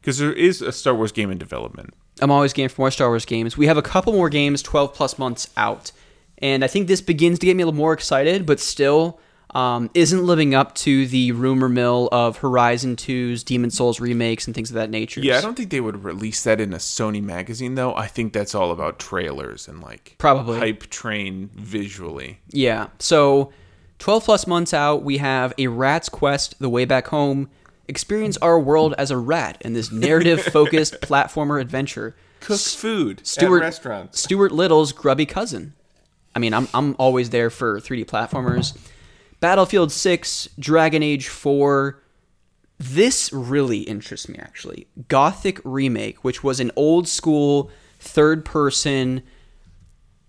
Because there is a Star Wars game in development. I'm always game for more Star Wars games. We have a couple more games 12 plus months out. And I think this begins to get me a little more excited, but still um, isn't living up to the rumor mill of Horizon 2's Demon Souls remakes and things of that nature. Yeah, I don't think they would release that in a Sony magazine though. I think that's all about trailers and like Probably. hype train visually. Yeah. So 12 plus months out, we have a Rat's Quest The Way Back Home. Experience our world as a rat in this narrative focused platformer adventure. Cook food Stuart- at restaurants. Stuart Little's grubby cousin. I mean, I'm, I'm always there for 3D platformers. Battlefield 6, Dragon Age 4. This really interests me, actually. Gothic Remake, which was an old school third person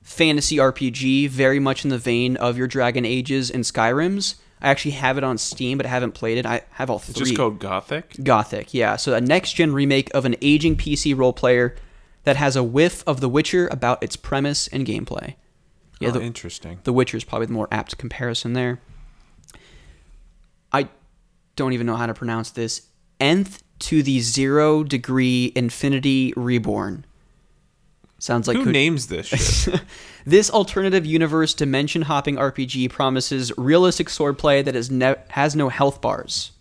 fantasy RPG, very much in the vein of your Dragon Ages and Skyrims. I actually have it on Steam, but I haven't played it. I have all three. It's just called Gothic. Gothic, yeah. So a next gen remake of an aging PC role player that has a whiff of The Witcher about its premise and gameplay. Yeah, oh, the, interesting. The Witcher is probably the more apt comparison there. I don't even know how to pronounce this. Nth to the zero degree infinity reborn. Sounds like Who names this shit? this alternative universe dimension hopping RPG promises realistic swordplay that is ne- has no health bars.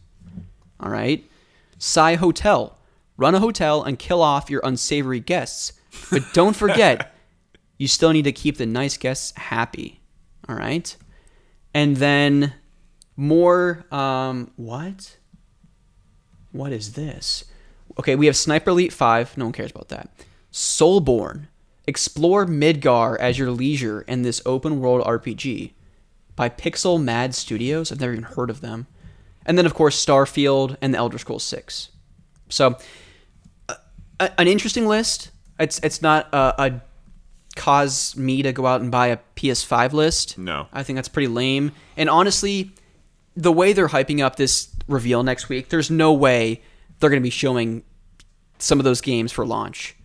All right. Psy Hotel. Run a hotel and kill off your unsavory guests. But don't forget, you still need to keep the nice guests happy. All right. And then more. Um, what? What is this? Okay, we have Sniper Elite 5. No one cares about that. Soulborn. Explore Midgar as your leisure in this open world RPG by Pixel Mad Studios. I've never even heard of them. And then, of course, Starfield and the Elder Scrolls 6. So, an interesting list. It's it's not a, a cause me to go out and buy a PS5 list. No. I think that's pretty lame. And honestly, the way they're hyping up this reveal next week, there's no way they're going to be showing some of those games for launch.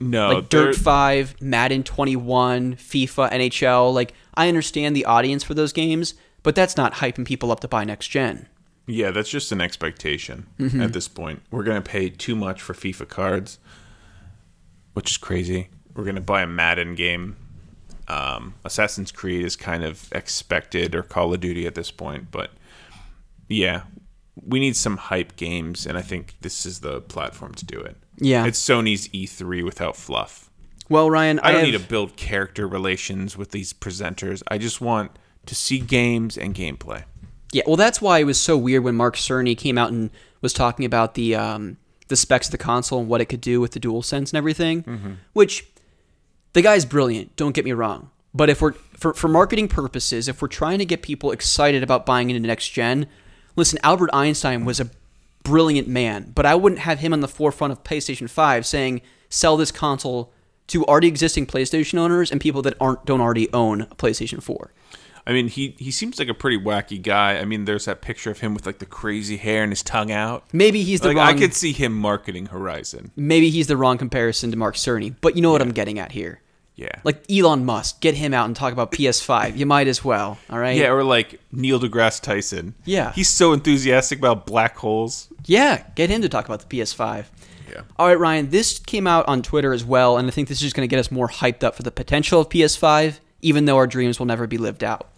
No, like Dirt 5, Madden 21, FIFA, NHL. Like, I understand the audience for those games, but that's not hyping people up to buy next gen. Yeah, that's just an expectation Mm-hmm. at this point. We're gonna pay too much for FIFA cards, which is crazy. We're gonna buy a Madden game. Um, Assassin's Creed is kind of expected, or Call of Duty at this point. But yeah, we need some hype games, and I think this is the platform to do it. Yeah. it's Sony's E3 without fluff. Well, Ryan, I don't have, need to build character relations with these presenters. I just want to see games and gameplay. Yeah, well, that's why it was so weird when Mark Cerny came out and was talking about the um, the specs of the console and what it could do with the Dual Sense and everything. Which the guy's brilliant. Don't get me wrong. But if we're for, for marketing purposes, if we're trying to get people excited about buying into next gen, listen, Albert Einstein was a brilliant man, but I wouldn't have him on the forefront of PlayStation 5 saying sell this console to already existing PlayStation owners and people that aren't don't already own a PlayStation 4. I mean, he he seems like a pretty wacky guy. I mean, there's that picture of him with like the crazy hair and his tongue out. Maybe he's the Like wrong I could see him marketing Horizon. maybe he's the wrong comparison to Mark Cerny, but you know what I'm getting at here. Yeah. Like Elon Musk, get him out and talk about PS5. You might as well, all right? yeah, or like Neil deGrasse Tyson. Yeah. He's so enthusiastic about black holes. Yeah, get him to talk about the PS5. Yeah. All right, Ryan, this came out on Twitter as well, and I think this is just going to get us more hyped up for the potential of PS5, even though our dreams will never be lived out.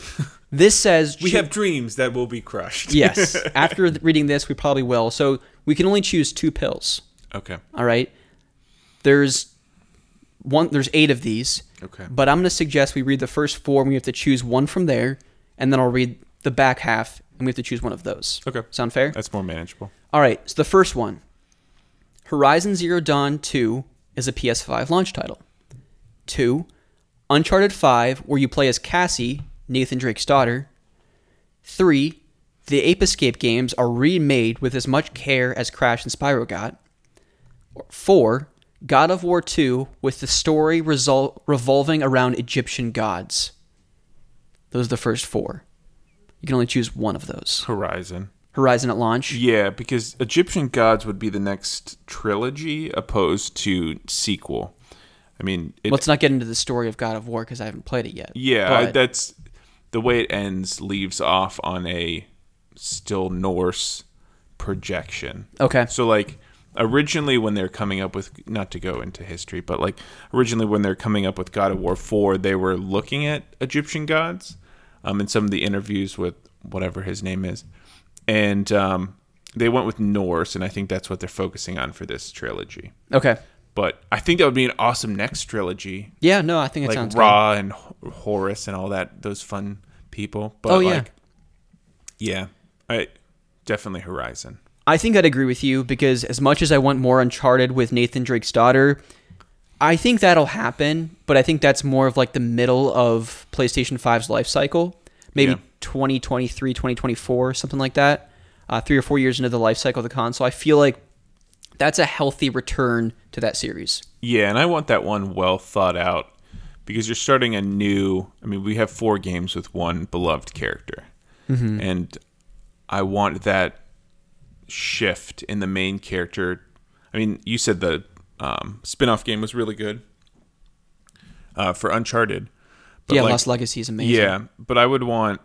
this says We have dreams that will be crushed. yes. After reading this, we probably will. So we can only choose two pills. okay. All right. There's one. There's eight of these. Okay. But I'm going to suggest we read the first four, and we have to choose one from there, and then I'll read the back half, and we have to choose one of those. Okay. Sound fair? That's more manageable. All right. So the first one, Horizon Zero Dawn 2 is a PS5 launch title. Two, Uncharted 5, where you play as Cassie, Nathan Drake's daughter. Three, the Ape Escape games are remade with as much care as Crash and Spyro got. Four, God of War 2 with the story resol- revolving around Egyptian gods. Those are the first four. You can only choose one of those. Horizon. Horizon at launch. Yeah, because Egyptian gods would be the next trilogy opposed to sequel. I mean, it, Let's not get into the story of God of War because I haven't played it yet. Yeah, I- that's the way it ends. Leaves off on a still Norse projection. Okay. So like originally when they're coming up with not to go into history, but like originally when they're coming up with God of War 4, they were looking at Egyptian gods um in some of the interviews with whatever his name is. And um they went with Norse and I think that's what they're focusing on for this trilogy. Okay. But I think that would be an awesome next trilogy Yeah, no, I think it like sounds Ra and H- Horus and all that those fun people. But Oh, yeah. like, yeah, I definitely Horizon. I think I'd agree with you because as much as I want more Uncharted with Nathan Drake's daughter, I think that'll happen, but I think that's more of like the middle of PlayStation 5's life cycle. Maybe Yeah. 2023, 2024, something like that. Uh, three or four years into the life cycle of the console. I feel like that's a healthy return to that series. Yeah, and I want that one well thought out because you're starting a new. I mean, we have four games with one beloved character, and I want that shift in the main character. I mean, you said the um, spin-off game was really good uh, for Uncharted. But yeah, like- Lost Legacy is amazing. Yeah, but I would want.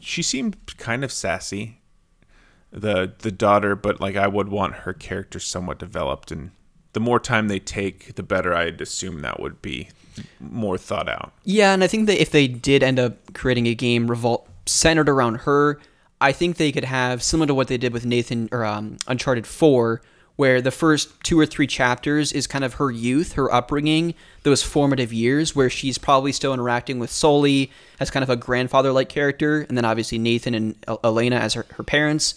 She seemed kind of sassy, the the daughter, but like I would want her character somewhat developed, and the more time they take, the better. I'd assume that would be more thought out. Yeah, and I think that if they did end up creating a game revol- centered around her, I think they could have similar to what they did with Nathan or um, Uncharted Four, where the first two or three chapters is kind of her youth, her upbringing, those formative years where she's probably still interacting with Sully as kind of a grandfather-like character, and then obviously Nathan and El- Elena as her, her parents,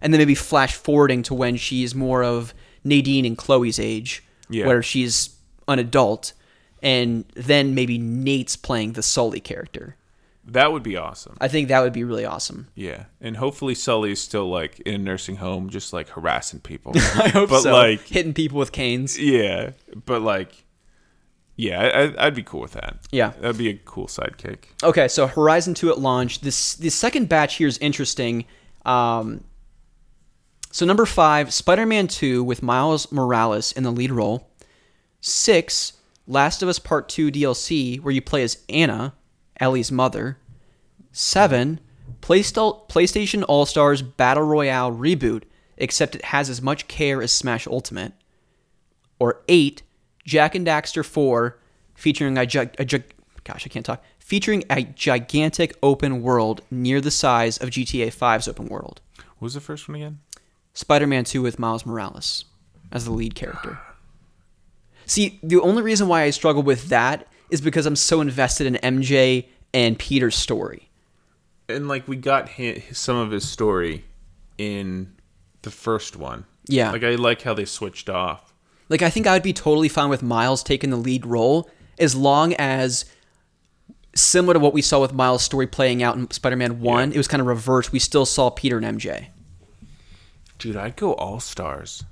and then maybe flash forwarding to when she's more of Nadine and Chloe's age, Yeah. where she's an adult, and then maybe Nate's playing the Sully character. That would be awesome. I think that would be really awesome. Yeah, and hopefully Sully is still like in a nursing home, just like harassing people. I hope but so. like, hitting people with canes. yeah, but like, yeah, I, I'd be cool with that. Yeah. that'd be a cool sidekick. Okay, so Horizon 2 at launch. This the second batch here is interesting. Um, so number five, Spider-Man 2 with Miles Morales in the lead role. Six, Last of Us Part 2 DLC where you play as Anna, Ellie's mother. Seven, PlayStation All Stars Battle Royale reboot, except it has as much care as Smash Ultimate. Or eight, Jak and Daxter 4, featuring a, gi- a gi- gosh, I can't talk, featuring a gigantic open world near the size of GTA 5's open world. What was the first one again? Spider-Man 2 with Miles Morales as the lead character. See, the only reason why I struggle with that is because I'm so invested in MJ and Peter's story. and like we got hi some of his story in the first one. Yeah. like I like how they switched off. Like I think I would be totally fine with Miles taking the lead role as long as similar to what we saw with Miles' story playing out in Spider-Man 1, Yeah. it was kind of reversed. We still saw Peter and MJ. Dude, I'd go all stars.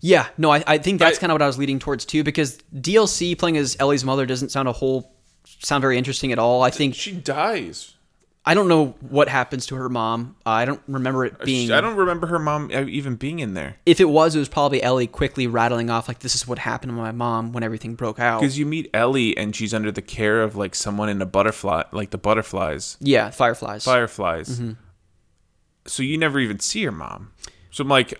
Yeah, no, I, I think that's kind of what I was leading towards too because DLC playing as Ellie's mother doesn't sound a whole sound very interesting at all. I think She dies. I don't know what happens to her mom. Uh, I don't remember it being. I don't remember her mom uh, even being in there. If it was, it was probably Ellie quickly rattling off like, "This is what happened to my mom when everything broke out." Because you meet Ellie and she's under the care of like someone in a butterfly, like the butterflies, Yeah, Fireflies. fireflies. Mm-hmm. So you never even see her mom. So I'm like,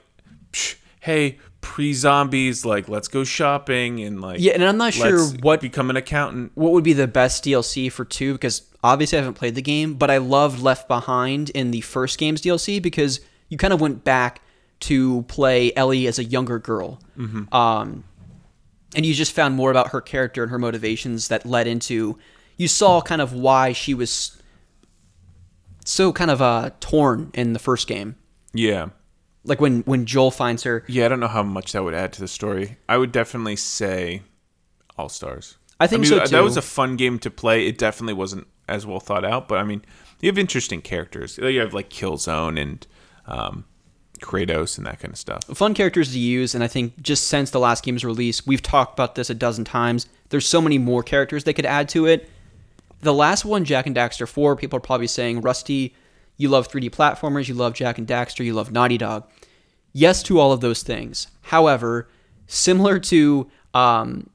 Psh, hey, pre zombies, like let's go shopping and like Yeah, and I'm not sure what- become an accountant. what would be the best DLC for two? Because obviously I haven't played the game, but I loved Left Behind in the first game's DLC because you kind of went back to play Ellie as a younger girl. Um, and you just found more about her character and her motivations that led into you saw kind of why she was so kind of uh, torn in the first game. Yeah. Like when when Joel finds her, Yeah, I don't know how much that would add to the story. I would definitely say All Stars. I think mean, so, That was a fun game to play. It definitely wasn't as well thought out, but I mean, you have interesting characters. You have like Killzone and um, Kratos and that kind of stuff. fun characters to use and i think just since the last game's release we've talked about this a dozen times there's so many more characters they could add to it the last one jak and daxter 4 people are probably saying rusty you love 3d platformers you love jak and daxter you love naughty dog yes to all of those things however similar to um,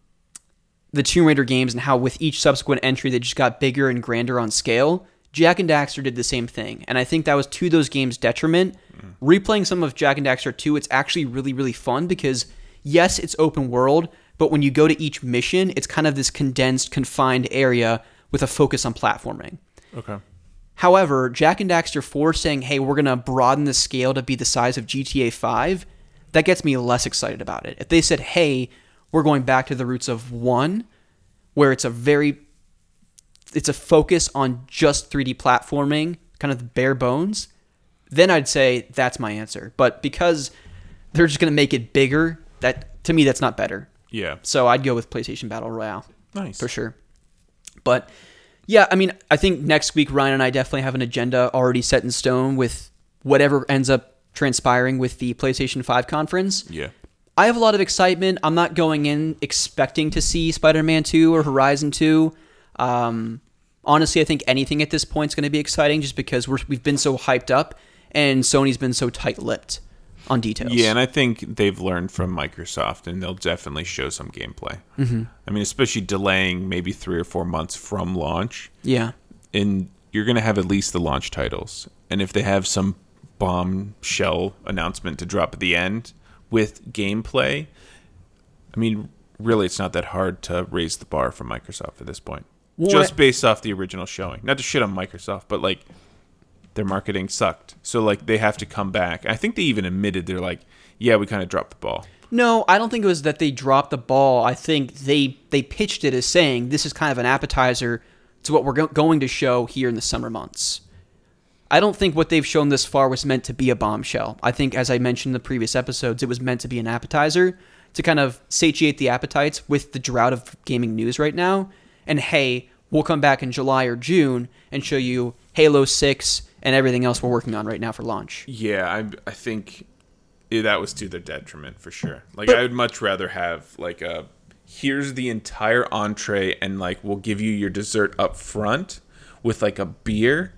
the Tomb Raider games and how with each subsequent entry they just got bigger and grander on scale. Jak and Daxter did the same thing, and I think that was to those games' detriment. Replaying some of Jak and Daxter 2, it's actually really, really fun because yes, it's open world, but when you go to each mission, it's kind of this condensed, confined area with a focus on platforming. Okay. However, Jak and Daxter 4 saying, hey, we're going to broaden the scale to be the size of GTA 5, that gets me less excited about it. If they said, hey, we're going back to the roots of 1, where it's a very it's a focus on just 3D platforming, kind of the bare bones, then I'd say that's my answer. But because they're just going to make it bigger, that to me that's not better. Yeah. So I'd go with PlayStation Battle Royale Nice. for sure. But yeah, I mean, I think next week Ryan and I definitely have an agenda already set in stone with whatever ends up transpiring with the PlayStation 5 conference. Yeah. I have a lot of excitement. I'm not going in expecting to see Spider-Man 2 or Horizon 2. Um, honestly, I think anything at this point is going to be exciting just because we're, we've been so hyped up and Sony's been so tight-lipped on details. Yeah, and I think they've learned from Microsoft, and they'll definitely show some gameplay. Mm-hmm. I mean, especially delaying maybe three or four months from launch, yeah. and you're going to have at least the launch titles. And if they have some bombshell announcement to drop at the end with gameplay, I mean, really, it's not that hard to raise the bar for Microsoft at this point. Well, Just based off the original showing. Not to shit on Microsoft, but like their marketing sucked. So like they have to come back. I think they even admitted they're like, yeah, we kind of dropped the ball. No, I don't think it was that they dropped the ball. I think they they pitched it as saying this is kind of an appetizer to what we're go- going to show here in the summer months. I don't think what they've shown this far was meant to be a bombshell. I think, as I mentioned in the previous episodes, it was meant to be an appetizer to kind of satiate the appetites with the drought of gaming news right now. And hey, we'll come back in July or June and show you Halo 6 and everything else we're working on right now for launch. Yeah, I I think that was to their detriment for sure. Like But- I would much rather have like a here's the entire entree and like we'll give you your dessert up front with like a beer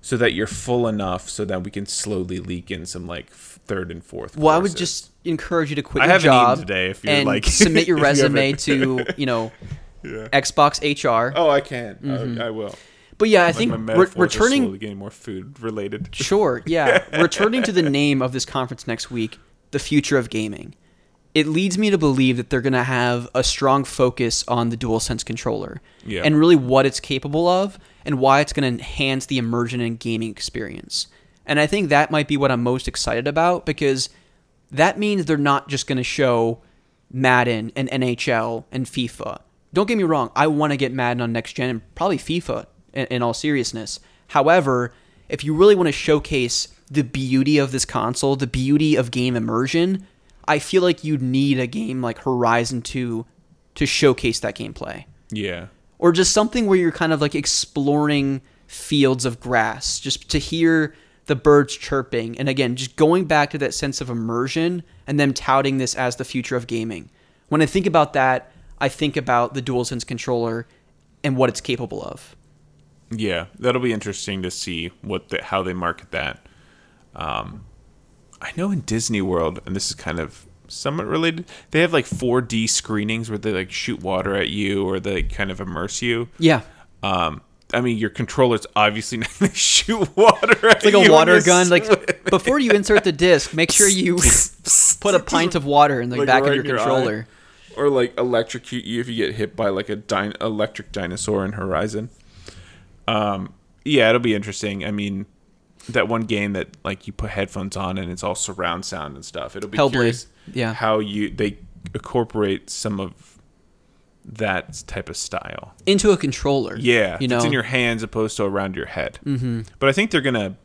so that you're full enough so that we can slowly leak in some like third and fourth. Well, I would just encourage you to quit I your job today, if you're and like- submit your if you resume to you know Yeah. Xbox HR. Oh, I can. I, mm-hmm. I will. But yeah, I like think re- returning. slowly getting more food related. Sure, yeah, returning to the name of this conference next week, the future of gaming. It leads me to believe that they're going to have a strong focus on the DualSense controller Yeah. and really what it's capable of and why it's going to enhance the immersion and gaming experience. And I think that might be what I'm most excited about because that means they're not just going to show Madden and NHL and FIFA. Don't get me wrong, I want to get Madden on next gen and probably FIFA in, in all seriousness. However, if you really want to showcase the beauty of this console, the beauty of game immersion, I feel like you'd need a game like Horizon 2 to showcase that gameplay Yeah. or just something where you're kind of like exploring fields of grass just to hear the birds chirping and again just going back to that sense of immersion and them touting this as the future of gaming when i think about that i think about the DualSense controller and what it's capable of Yeah, that'll be interesting to see what the, how they market that. Um, I know in Disney World, and this is kind of somewhat related. They have like 4D screenings where they like shoot water at you or they kind of immerse you. yeah Um, I mean, your controller's obviously not going to shoot water at it's like a water gun like before you insert the disc make sure you put a pint of water in the Like, back right of your eye. controller or like electrocute you if you get hit by like a din- electric dinosaur in Horizon. Um, yeah, it'll be interesting. I mean, that one game that like you put headphones on and it's all surround sound and stuff. It'll be Hellblade, curious yeah. how you they incorporate some of that type of style. into a controller Yeah, you know it's in your hands opposed to around your head. Mm-hmm. But I think they're gonna.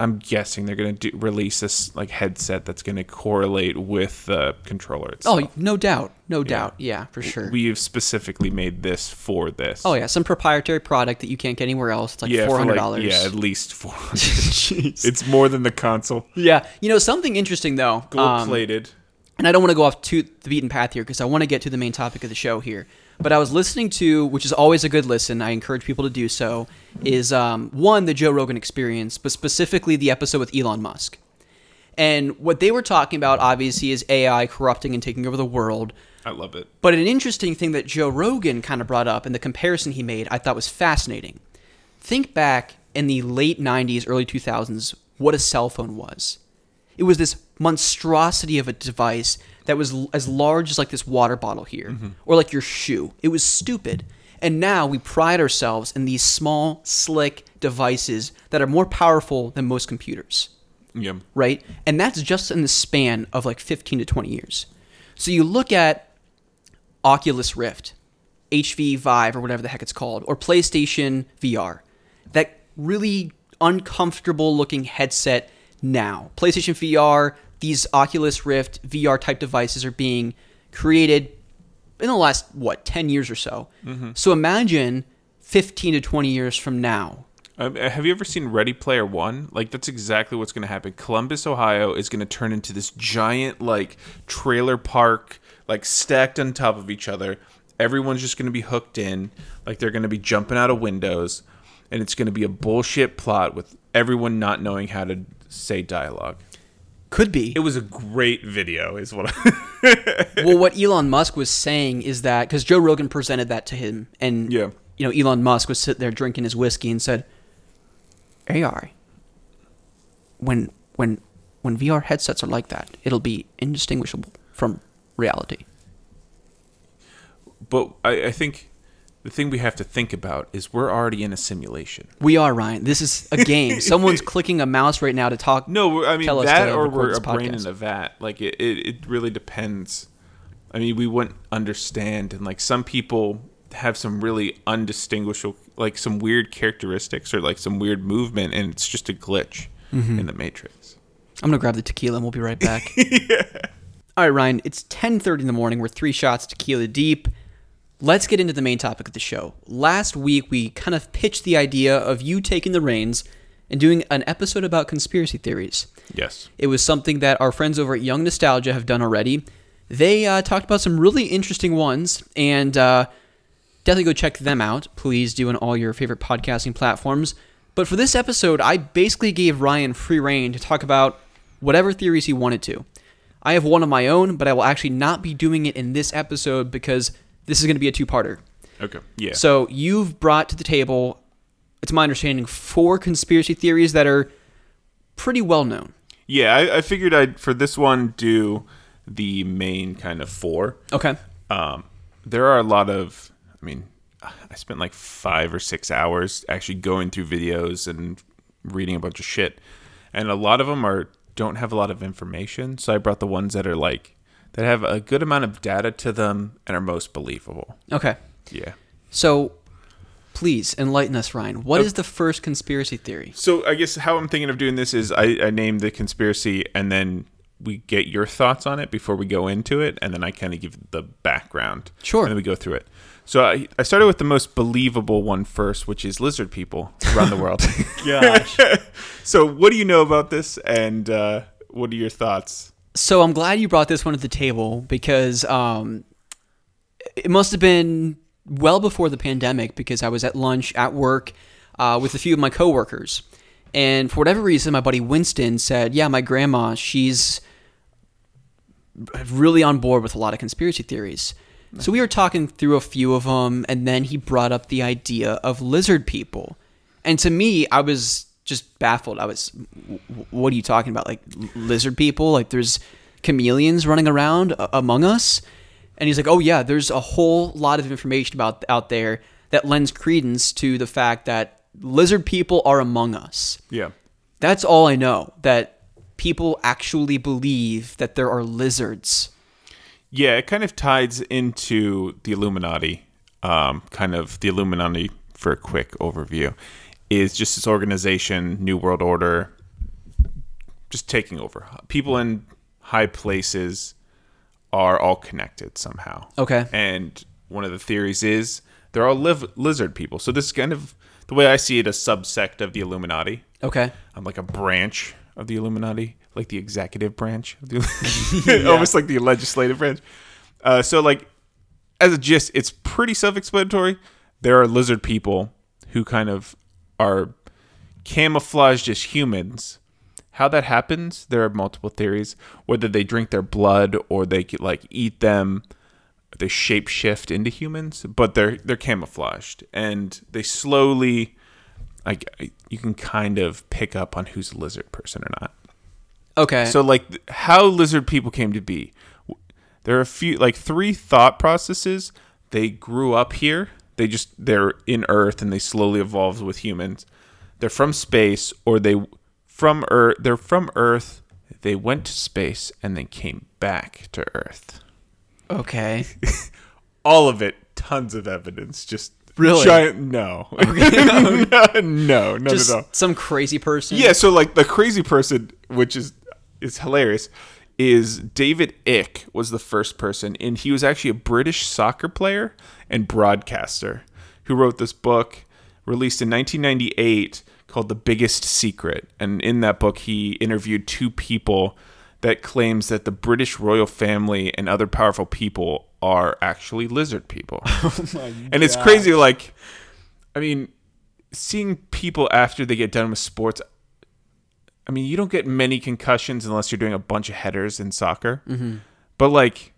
I'm guessing they're gonna do, release this like headset that's gonna correlate with the controller itself. oh no doubt no doubt yeah for sure We've specifically made this for this. Oh yeah, some proprietary product that you can't get anywhere else. It's like yeah, four hundred like- dollars. yeah, at least four hundred. it's more than the console. yeah. You know something interesting though, Gold um, plated. and I don't want to go off to the beaten path here because I want to get to the main topic of the show here. But I was listening to, which is always a good listen. I encourage people to do so. Is um, one the Joe Rogan Experience, but specifically the episode with Elon Musk. And what they were talking about, obviously, is AI corrupting and taking over the world. I love it. But an interesting thing that Joe Rogan kind of brought up and the comparison he made, I thought was fascinating. Think back in the late 90s, early 2000s, what a cell phone was. It was this monstrosity of a device that was l- as large as like this water bottle here, mm-hmm. or like your shoe. It was stupid. And now we pride ourselves in these small, slick devices that are more powerful than most computers Yeah. right? And that's just in the span of like 15 to 20 years. So you look at Oculus Rift, HV Vive, or whatever the heck it's called, or PlayStation VR, that really uncomfortable looking headset now. PlayStation VR, these Oculus Rift VR type devices are being created in the last, what, 10 years or so. So imagine 15 to 20 years from now Um, have you ever seen Ready Player One? Like that's exactly what's going to happen. Columbus, Ohio, is going to turn into this giant like trailer park, like stacked on top of each other. Everyone's just going to be hooked in, like they're going to be jumping out of windows, and it's going to be a bullshit plot with everyone not knowing how to say dialogue. Could be. It was a great video, is what. I, well, what Elon Musk was saying is that because Joe Rogan presented that to him, and Yeah. you know, Elon Musk was sitting there drinking his whiskey and said, "AI, when when when VR headsets are like that, it'll be indistinguishable from reality." but I, I think the thing we have to think about is we're already in a simulation. We are Ryan. This is a game. Someone's clicking a mouse right now to talk. No, I mean tell us that, or we're a brain in a vat. Like it, it, it really depends. I mean, we wouldn't understand, and like some people have some really undistinguishable, like some weird characteristics or like some weird movement, and it's just a glitch Mm-hmm. in the matrix. I'm gonna grab the tequila and we'll be right back. All right, Ryan. It's 10:30 in the morning. We're three shots tequila deep. Let's get into the main topic of the show. Last week we kind of pitched the idea of you taking the reins and doing an episode about conspiracy theories. Yes. It was something that our friends over at Young Nostalgia have done already. They uh, talked about some really interesting ones, and uh, definitely go check them out. Please do on all your favorite podcasting platforms. But for this episode, I basically gave Ryan free reign to talk about whatever theories he wanted to. I have one of my own, but I will actually not be doing it in this episode because this is going to be a two parter. Okay. Yeah. So you've brought to the table, it's my understanding, four conspiracy theories that are pretty well known. yeah, I, I figured I'd for this one do the main kind of four. Okay. um, there are a lot of i mean i spent like five or six hours actually going through videos and reading a bunch of shit and a lot of them are don't have a lot of information so i brought the ones that are like that have a good amount of data to them and are most believable Okay. yeah So please enlighten us, Ryan. What is the first conspiracy theory? so i guess how i'm thinking of doing this is i, I name the conspiracy and then we get your thoughts on it before we go into it and then i kind of give the background Sure. and then we go through it so I, I started with the most believable one first which is lizard people around the world Gosh. so what do you know about this and uh, what are your thoughts so I'm glad you brought this one to the table because um, it must have been well before the pandemic because I was at lunch at work uh, with a few of my coworkers. And for whatever reason, my buddy Winston said, Yeah, my grandma, she's really on board with a lot of conspiracy theories. So we were talking through a few of them, and then he brought up the idea of lizard people. And to me, I was just baffled. I was, "W- w- what are you talking about? Like lizard people? Like there's chameleons running around among us? And he's like, oh yeah, there's a whole lot of information about out there that lends credence to the fact that lizard people are among us. yeah That's all I know. That people actually believe that there are lizards. yeah it kind of ties into the illuminati um, kind of the illuminati for a quick overview is just this organization new world order just taking over people in high places are all connected somehow Okay. and one of the theories is they're all liv- lizard people so this is kind of the way i see it a subsect of the illuminati Okay. I'm like a branch of the Illuminati, like the executive branch, of the, almost like the legislative branch. Uh, so, like, as a gist, it's pretty self-explanatory. There are lizard people who kind of are camouflaged as humans. How that happens, there are multiple theories. Whether they drink their blood or they like eat them, they shapeshift into humans, but they're they're camouflaged and they slowly like you can kind of pick up on who's a lizard person or not. Okay. So like how lizard people came to be. There are a few like three thought processes. They grew up here. They just they're in Earth and they slowly evolved with humans. They're from space or they from Earth. They're from Earth. They went to space and then came back to Earth. okay. All of it, tons of evidence. Just Really? giant. No, no, no, not Just at all. some crazy person. Yeah, so like the crazy person, which is is hilarious, is David Icke was the first person, and he was actually a British soccer player and broadcaster who wrote this book, released in 1998 called The Biggest Secret. And in that book, he interviewed two people that claims that the British royal family and other powerful people are actually lizard people. Oh and it's crazy like I mean, seeing people after they get done with sports I mean, you don't get many concussions unless you're doing a bunch of headers in soccer. But like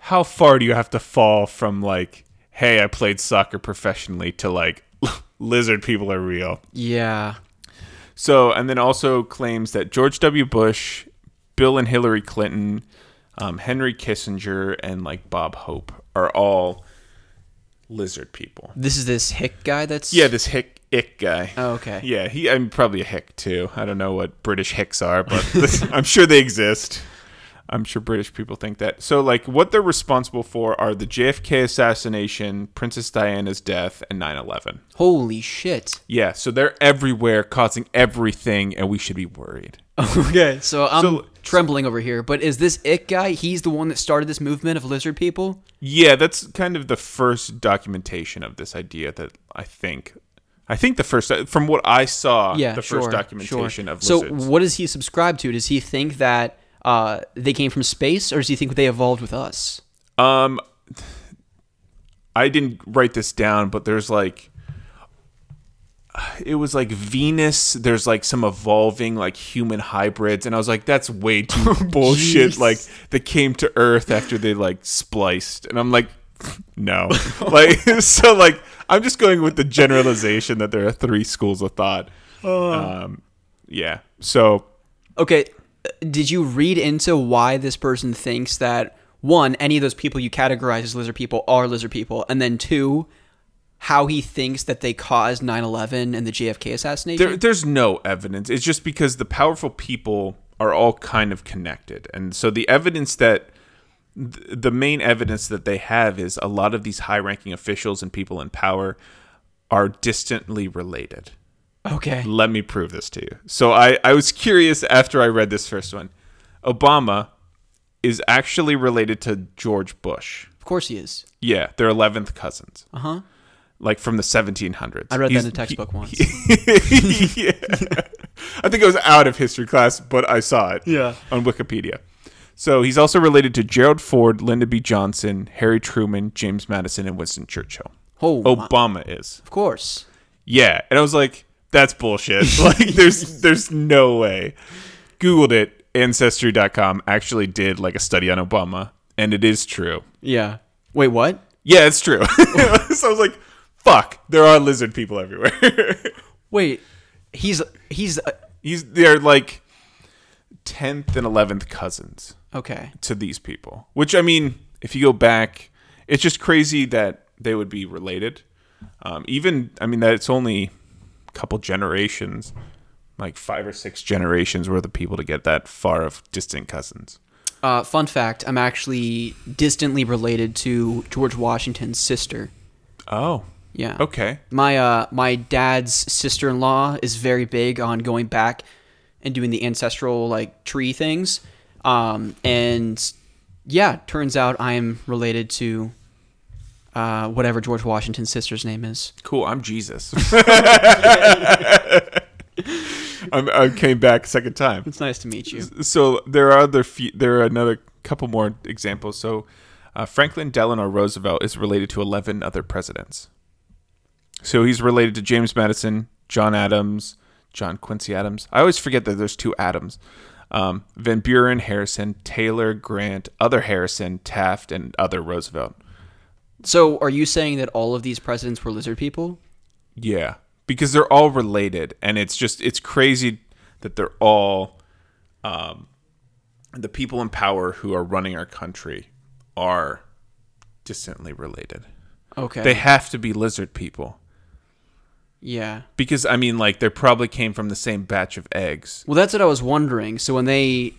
how far do you have to fall from like hey, I played soccer professionally to like lizard people are real? Yeah. So, and then also claims that George W. Bush, Bill and Hillary Clinton, um, Henry Kissinger, and like Bob Hope are all lizard people. This is this hick guy that's Yeah, this hick Icke guy. Oh, okay. Yeah, he. I'm probably a hick too. I don't know what British hicks are, but I'm sure they exist. I'm sure British people think that. So, like, what they're responsible for are the JFK assassination, Princess Diana's death, and 9/11. Holy shit. Yeah, so they're everywhere, causing everything, and we should be worried. Okay. So I'm So- trembling over here, but is this Icke guy? He's the one that started this movement of lizard people? Yeah, that's kind of the first documentation of this idea that I think. I think the first, from what I saw, Yeah, the sure, first documentation sure. of So lizards. what does he subscribe to? Does he think that uh, they came from space, or does he think they evolved with us? Um, I didn't write this down, but there's like, it was like Venus. There's like some evolving like human hybrids, and I was like, that's way too bullshit. jeez. Like they came to Earth after they like spliced, and I'm like, no, like so like I'm just going with the generalization that there are three schools of thought. Um, yeah. So Okay, uh, did you read into why this person thinks that one, any of those people you categorize as lizard people are lizard people, and then two, how he thinks that they caused 9/11 and the JFK assassination? There, there's no evidence. It's just because the powerful people are all kind of connected, and so the evidence that th- the main evidence that they have is a lot of these high-ranking officials and people in power are distantly related. okay. Let me prove this to you. So I, I was curious after I read this first one. Obama is actually related to George Bush. Of course he is. Yeah, they're 11th cousins. Uh huh. Like from the 1700s. I read that in a textbook he- once. yeah. I think it was out of history class, but I saw it Yeah. on Wikipedia. So he's also related to Gerald Ford, Lyndon B. Johnson, Harry Truman, James Madison, and Winston Churchill. Oh, my- Obama is. of course. Yeah. And I was like, that's bullshit. like there's there's no way. Googled it. Ancestry.com actually did like a study on Obama, and it is true. Yeah. Wait, what? Yeah, it's true. so I was like, fuck, there are lizard people everywhere. Wait, he's he's uh, He's they're like tenth and eleventh cousins okay. to these people. Which I mean, if you go back, it's just crazy that they would be related. Um, even I mean that it's only a couple generations, like five or six generations worth of people to get that far of distant cousins. Uh, fun fact: I'm actually distantly related to George Washington's sister. Oh, Yeah. okay. My uh my dad's sister-in-law is very big on going back and doing the ancestral like tree things. Um and yeah, turns out I am related to uh whatever George Washington's sister's name is. Cool. I'm Jesus. I'm, I came back second time. It's nice to meet you. so there are other few, there are another couple more examples. So uh, Franklin Delano Roosevelt is related to eleven other presidents. So he's related to James Madison, John Adams, John Quincy Adams. I always forget that there's two Adams. Um, Van Buren, Harrison, Taylor, Grant, other Harrison, Taft, and other Roosevelt. So, are you saying that all of these presidents were lizard people? Yeah, because they're all related, and it's just it's crazy that they're all um, the people in power who are running our country are distantly related. Okay. They have to be lizard people yeah. because I mean, like they probably came from the same batch of eggs. Well, that's what I was wondering. So when they,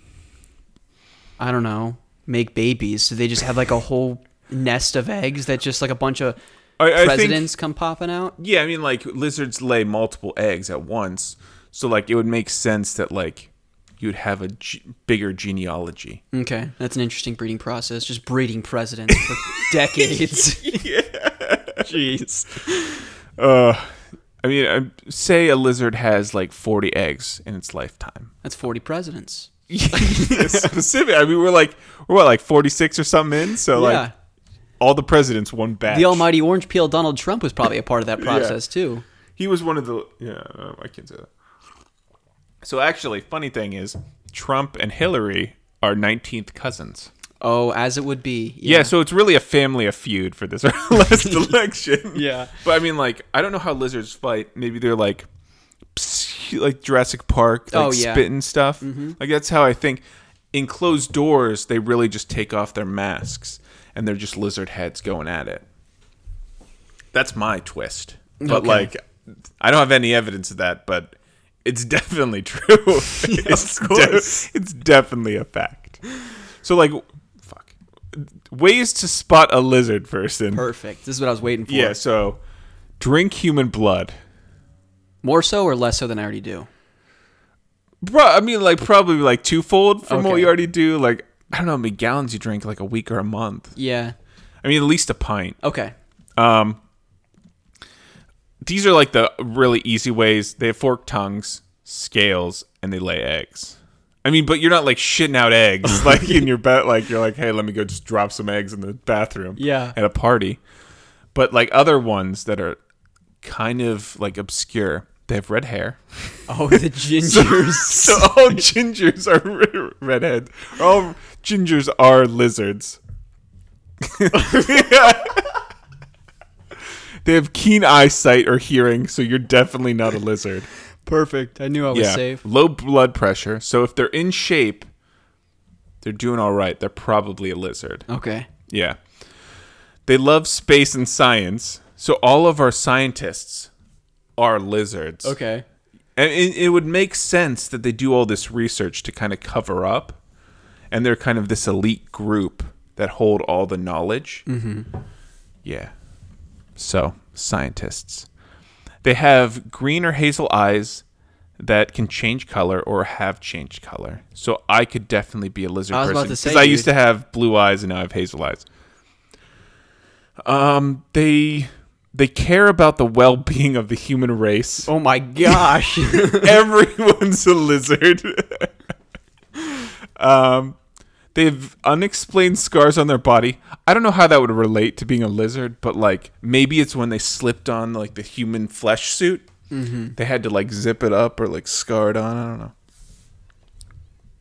I don't know, make babies, so they just have like a whole nest of eggs that just like a bunch of I, I think, presidents come popping out. yeah, I mean, like lizards lay multiple eggs at once, so like it would make sense that like you'd have a bigger genealogy. Okay, that's an interesting breeding process. Just breeding presidents for decades. yeah. Jeez. Uh, I mean, uh, say a lizard has like 40 eggs in its lifetime. That's 40 presidents. Specific. I mean, we're like we're what like 46 or something in, so yeah. like all the presidents one batch. The almighty orange peel Donald Trump was probably a part of that process too. He was one of the yeah. I can't say that. So actually, funny thing is, Trump and Hillary are 19th cousins. Oh, as it would be. Yeah, so it's really a family of feud for this last election. Yeah. but I mean, like, I don't know how lizards fight. Maybe they're like, like Jurassic Park, like Oh, yeah. spitting stuff. Mm-hmm. Like that's how I think. In closed doors, they really just take off their masks and they're just lizard heads going at it. That's my twist. But Okay. like, I don't have any evidence of that, but it's definitely true. it's, course. it's definitely a fact. So like. Ways to spot a lizard person. Perfect. This is what I was waiting for. Yeah, so drink human blood. More so or less so than I already do. Bro, I mean, like probably like twofold from what you already do. Like I don't know how many gallons you drink like a week or a month. Yeah. I mean, at least a pint. Okay. Um, these are like the really easy ways. They have forked tongues, scales, and they lay eggs. I mean, but you're not like shitting out eggs like in your bed. Like you're like, hey, let me go just drop some eggs in the bathroom. Yeah. At a party, but like other ones that are kind of like obscure. They have red hair. Oh, the gingers. So all oh, gingers are redhead. All gingers are lizards. they have keen eyesight or hearing, so you're definitely not a lizard. Perfect. I knew I was yeah. safe. Low blood pressure. So if they're in shape, they're doing all right. They're probably a lizard. Okay. Yeah. They love space and science. So all of our scientists are lizards. Okay. And it, it would make sense that they do all this research to kind of cover up, and they're kind of this elite group that hold all the knowledge. Mm-hmm. Yeah. So, scientists. They have green or hazel eyes that can change color or have changed color. So, I could definitely be a lizard I was about person. to say, I used dude. to have blue eyes and now I have hazel eyes. Um, they. They care about the well-being of the human race. Oh my gosh. Everyone's a lizard. um, they have unexplained scars on their body. I don't know how that would relate to being a lizard, but like maybe it's when they slipped on like the human flesh suit. Mm-hmm. They had to like zip it up or like scar it on. I don't know.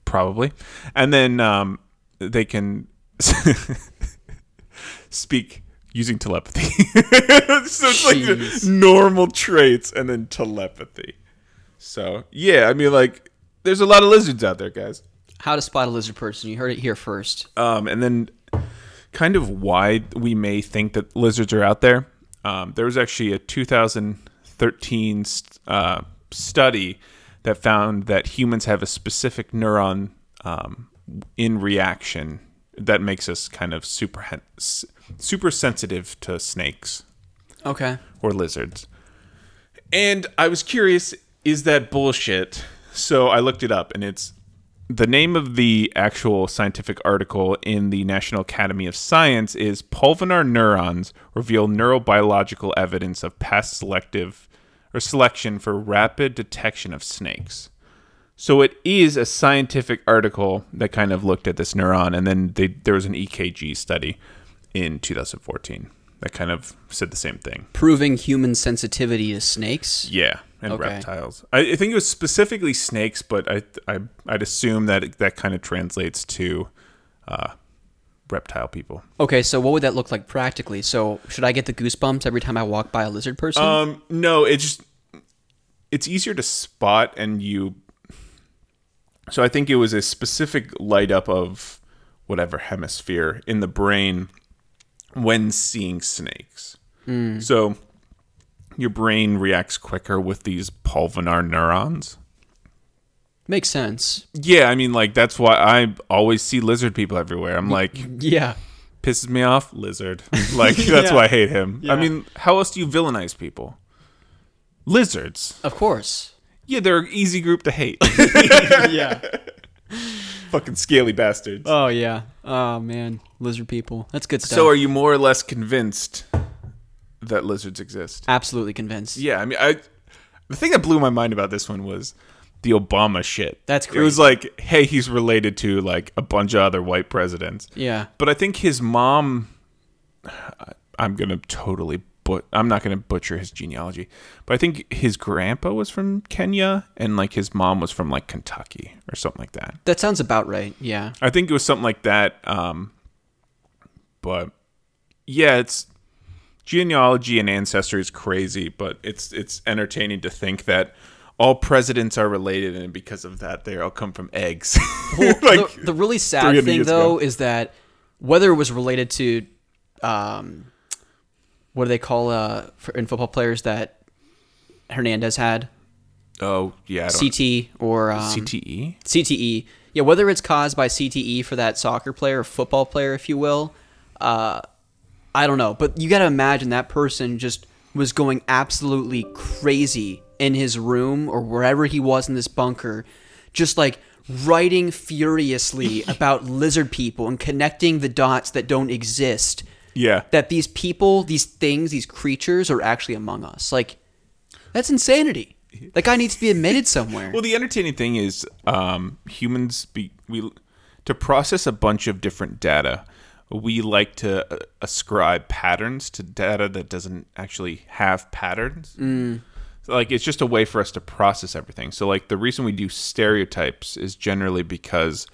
Probably, and then um, they can speak using telepathy. so it's like normal traits and then telepathy. So yeah, I mean like there's a lot of lizards out there, guys. How to spot a lizard person. You heard it here first. Um, and then kind of why we may think that lizards are out there. Um, there was actually a 2013 uh, study that found that humans have a specific neuron um, in reaction that makes us kind of super super sensitive to snakes Okay. or lizards. And I was curious, is that bullshit? So I looked it up, and it's the name of the actual scientific article in the National Academy of Science is Pulvinar neurons reveal neurobiological evidence of past selective or selection for rapid detection of snakes. So it is a scientific article that kind of looked at this neuron, and then they, there was an EKG study in 2014 that kind of said the same thing. Proving human sensitivity to snakes. Yeah, and Okay. reptiles. I, I think it was specifically snakes, but I, I I'd assume that it, that kind of translates to uh, reptile people. Okay, so what would that look like practically? So should I get the goosebumps every time I walk by a lizard person? Um, no, it's just it's easier to spot, and you. So I think it was a specific light up of whatever hemisphere in the brain when seeing snakes. So your brain reacts quicker with these pulvinar neurons. Makes sense. Yeah, I mean, like that's why I always see lizard people everywhere. I'm like, Yeah. pisses me off, lizard. Like that's Yeah. why I hate him. I mean, how else do you villainize people? Lizards. Of course. Yeah, they're an easy group to hate. yeah. Fucking scaly bastards. Oh yeah. Oh man, lizard people. That's good stuff. so, are you more or less convinced that lizards exist. Absolutely convinced. Yeah, I mean, I the thing that blew my mind about this one was the Obama shit. That's crazy. It was like, hey, he's related to like a bunch of other white presidents. Yeah. But I think his mom. I'm gonna totally but I'm not gonna butcher his genealogy, but I think his grandpa was from Kenya and like his mom was from like Kentucky or something like that. That sounds about right. Yeah. I think it was something like that. Um, but yeah, it's genealogy and ancestry is crazy, but it's it's entertaining to think that all presidents are related, and because of that, they all come from eggs. Well, Like, the, the really sad thing, though, ago. is that whether it was related to, um, what do they call uh, for, in football players that Hernandez had oh yeah, CT or um, CTE. CTE. Yeah, whether it's caused by CTE for that soccer player or football player, if you will, uh, I don't know. But you got to imagine that person just was going absolutely crazy in his room or wherever he was in this bunker, just like writing furiously about lizard people and connecting the dots that don't exist. Yeah, That these people, these things, these creatures are actually among us. Like, that's insanity. That guy needs to be admitted somewhere. Well, the entertaining thing is um, humans be we to process a bunch of different data. We like to uh, ascribe patterns to data that doesn't actually have patterns. So, like it's just a way for us to process everything. So like the reason we do stereotypes is generally because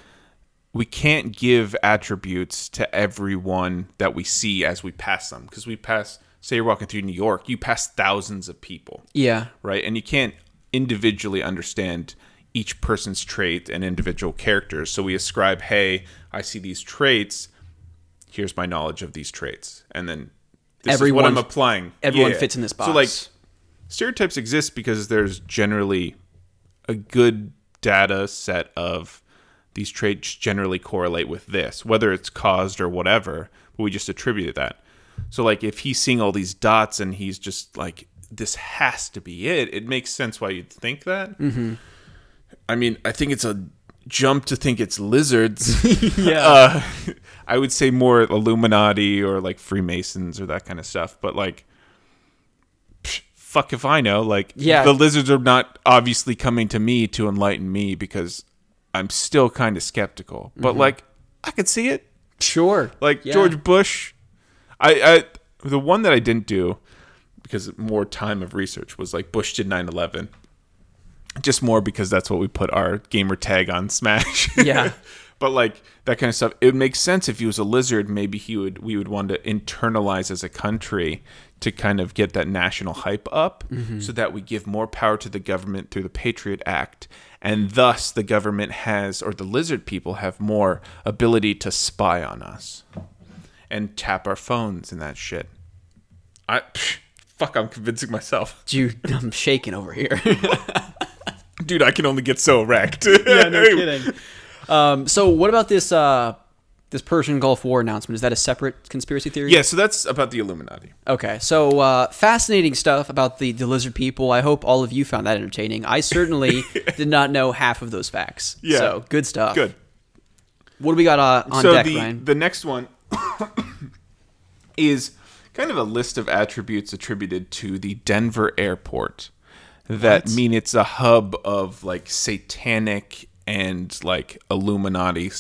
we can't give attributes to everyone that we see as we pass them because we pass say you're walking through New York, you pass thousands of people yeah. right? And you can't individually understand each person's trait and individual characters. So we ascribe, hey, I see these traits. Here's my knowledge of these traits, and then this Everyone- is what I'm applying. everyone fits in this box. So like stereotypes exist because there's generally a good data set of these traits generally correlate with this, whether it's caused or whatever, but we just attributed that. So like if he's seeing all these dots and he's just like this has to be it, it makes sense why you'd think that. Mm-hmm. I mean, I think it's a jump to think it's lizards. Yeah. uh, I would say more Illuminati or like Freemasons or that kind of stuff, but like psh, fuck if I know. Like, Yeah. the lizards are not obviously coming to me to enlighten me because I'm still kind of skeptical. But like, I could see it. Sure. Like Yeah. George Bush, I, I the one that I didn't do because more time of research was like Bush did 9/11. Just more because that's what we put our gamer tag on Smash. Yeah. but like that kind of stuff, it would make sense if he was a lizard. Maybe he would we would want to internalize as a country to kind of get that national hype up, mm-hmm. so that we give more power to the government through the Patriot Act, and thus the government has or the lizard people have more ability to spy on us and tap our phones and that shit. I psh, fuck, I'm convincing myself, Dude, I'm shaking over here. dude. I can only get so erect. yeah, no kidding. Um, so what about this uh, this Persian Gulf War announcement? Is that a separate conspiracy theory? Yeah, so that's about the Illuminati. Okay, so uh, fascinating stuff about the, the lizard people. I hope all of you found that entertaining. I certainly did not know half of those facts. Yeah. So good stuff. Good. What do we got uh, on so deck, the Ryan? the next one is kind of a list of attributes attributed to the Denver airport that What? mean it's a hub of like satanic and like Illuminati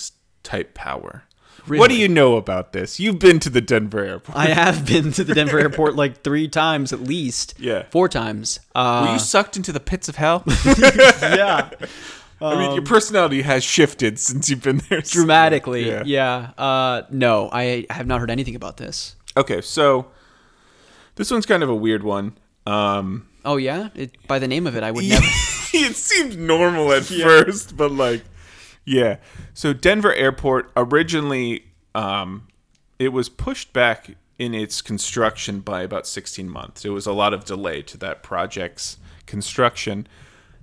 type power. What do you know about this? You've been to the Denver airport. I have been to the Denver airport like three times at least. Yeah. Four times. Uh, Were you sucked into the pits of hell? yeah. I mean, your personality has shifted since you've been there. Dramatically. Yeah. Yeah. Uh, no, I have not heard anything about this. Okay, so this one's kind of a weird one. Um, Oh, yeah? It, by the name of it, I would never. it seemed normal at first, but like, yeah. So Denver Airport originally, um, it was pushed back in its construction by about 16 months. It was a lot of delay to that project's construction,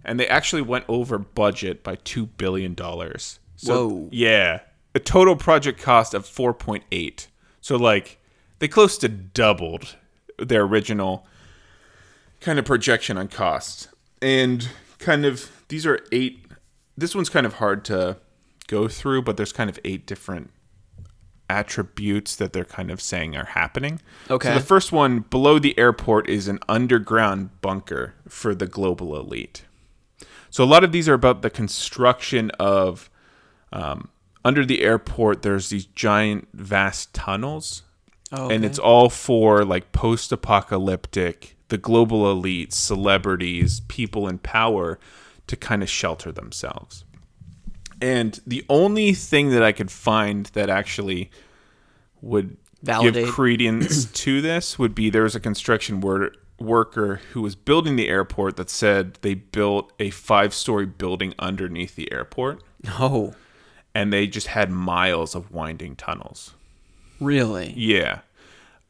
and they actually went over budget by two billion dollars. So, Whoa. Yeah, a total project cost of 4.8. So like, they close to doubled their original kind of projection on costs. And kind of these are eight this one's kind of hard to go through, but there's kind of eight different attributes that they're kind of saying are happening. Okay. So the first one below the airport is an underground bunker for the global elite. So a lot of these are about the construction of um, under the airport. There's these giant, vast tunnels, Oh, and it's all for like post-apocalyptic, the global elites, celebrities, people in power to kind of shelter themselves. And the only thing that I could find that actually would Validate. give credence to this would be there was a construction wor- worker who was building the airport that said they built a five-story building underneath the airport, Oh, and they just had miles of winding tunnels. really? Yeah.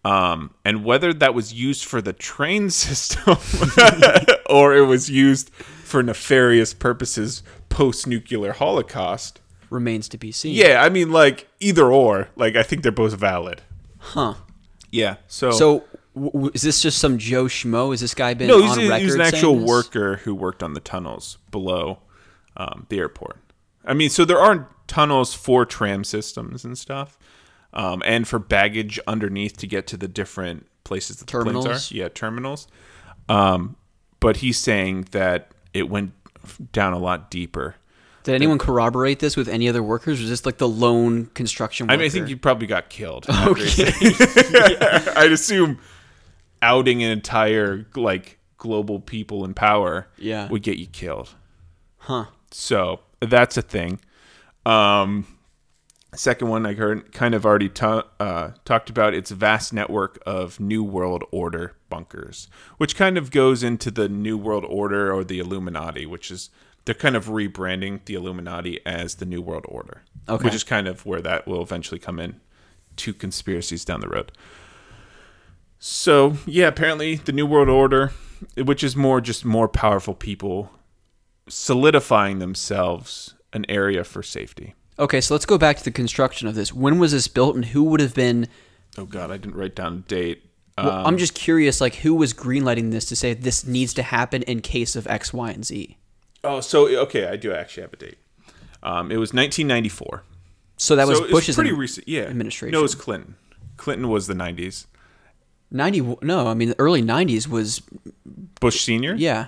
Um, and whether that was used for the train system or it was used for nefarious purposes post nuclear holocaust. Remains to be seen. Yeah, I mean, like, either or. Like, I think they're both valid. Huh. Yeah. So, So, w- w- is this just some Joe Schmo? Has this guy been no, he's, on a- record he's an actual this? worker who worked on the tunnels below um, the airport. I mean, so there aren't tunnels for tram systems and stuff, um, and for baggage underneath to get to the different places that the Terminals? planes are. Yeah, terminals. Um, but he's saying that it went down a lot deeper. Did anyone corroborate this with any other workers? Or was this like the lone construction worker? I mean, I think you probably got killed. Okay. I'd assume outing an entire like global people in power Yeah. would get you killed. Huh. So that's a thing. Um, second one I heard kind of already ta- uh, talked about. It's vast network of New World Order bunkers, which kind of goes into the New World Order or the Illuminati, which is they're kind of rebranding the Illuminati as the New World Order, Okay. which is kind of where that will eventually come in to conspiracies down the road. So yeah, apparently the New World Order, which is more just more powerful people solidifying themselves an area for safety. Okay, so let's go back to the construction of this. When was this built, and who would have been? Oh God, I didn't write down a date. Well, Um, I'm just curious, like who was greenlighting this to say this needs to happen in case of X, Y, and Z. oh, so okay, I do actually have a date. Um, it was 1994. So that was so Bush's pretty recent. Yeah, administration. No, it was Clinton. Clinton was the 90s. 90. No, I mean the early 90s was Bush senior. yeah.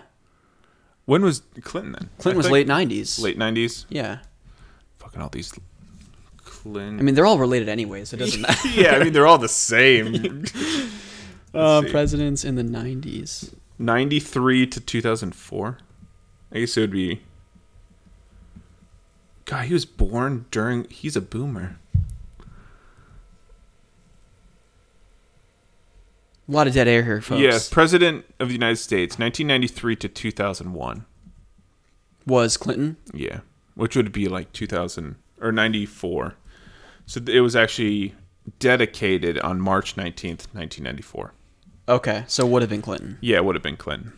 When was Clinton then? Clinton I was late 90s. Late 90s. Yeah. Fucking all these. Clinton. I mean they're all related anyway, so it doesn't matter. yeah, I mean they're all the same. uh, presidents in the 90s. 93 to 2004. I guess it would be. God, he was born during. He's a boomer. A lot of dead air here, folks. Yes, President of the United States, 1993 to 2001. Was Clinton? Yeah, which would be like 2000 or 94. So it was actually dedicated on March 19th, 1994. Okay, so would have been Clinton. Yeah, it would have been Clinton.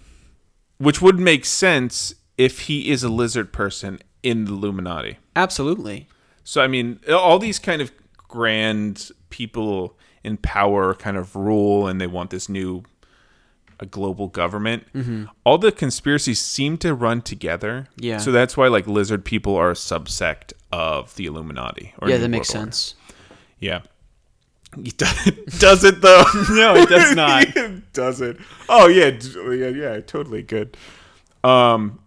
Which would make sense if he is a lizard person in the Illuminati. Absolutely. So I mean, all these kind of grand people in power kind of rule, and they want this new a global government. All the conspiracies seem to run together. Yeah. So that's why like lizard people are a subsect of the Illuminati. Or yeah, New that makes Order. sense. Yeah. It does- does it though? No, it does not. it doesn't. Oh yeah, yeah, yeah, totally good. Um,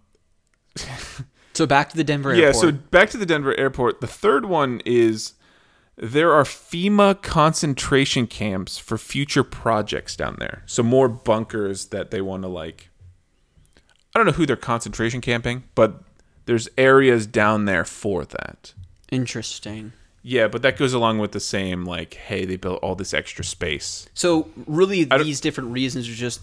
So back to the Denver yeah, airport. so back to the Denver airport. The third one is there are FEMA concentration camps for future projects down there. So more bunkers that they want to like I don't know who they're concentration camping, but there's areas down there for that. Interesting. Yeah, but that goes along with the same like hey, they built all this extra space. So really, these different reasons are just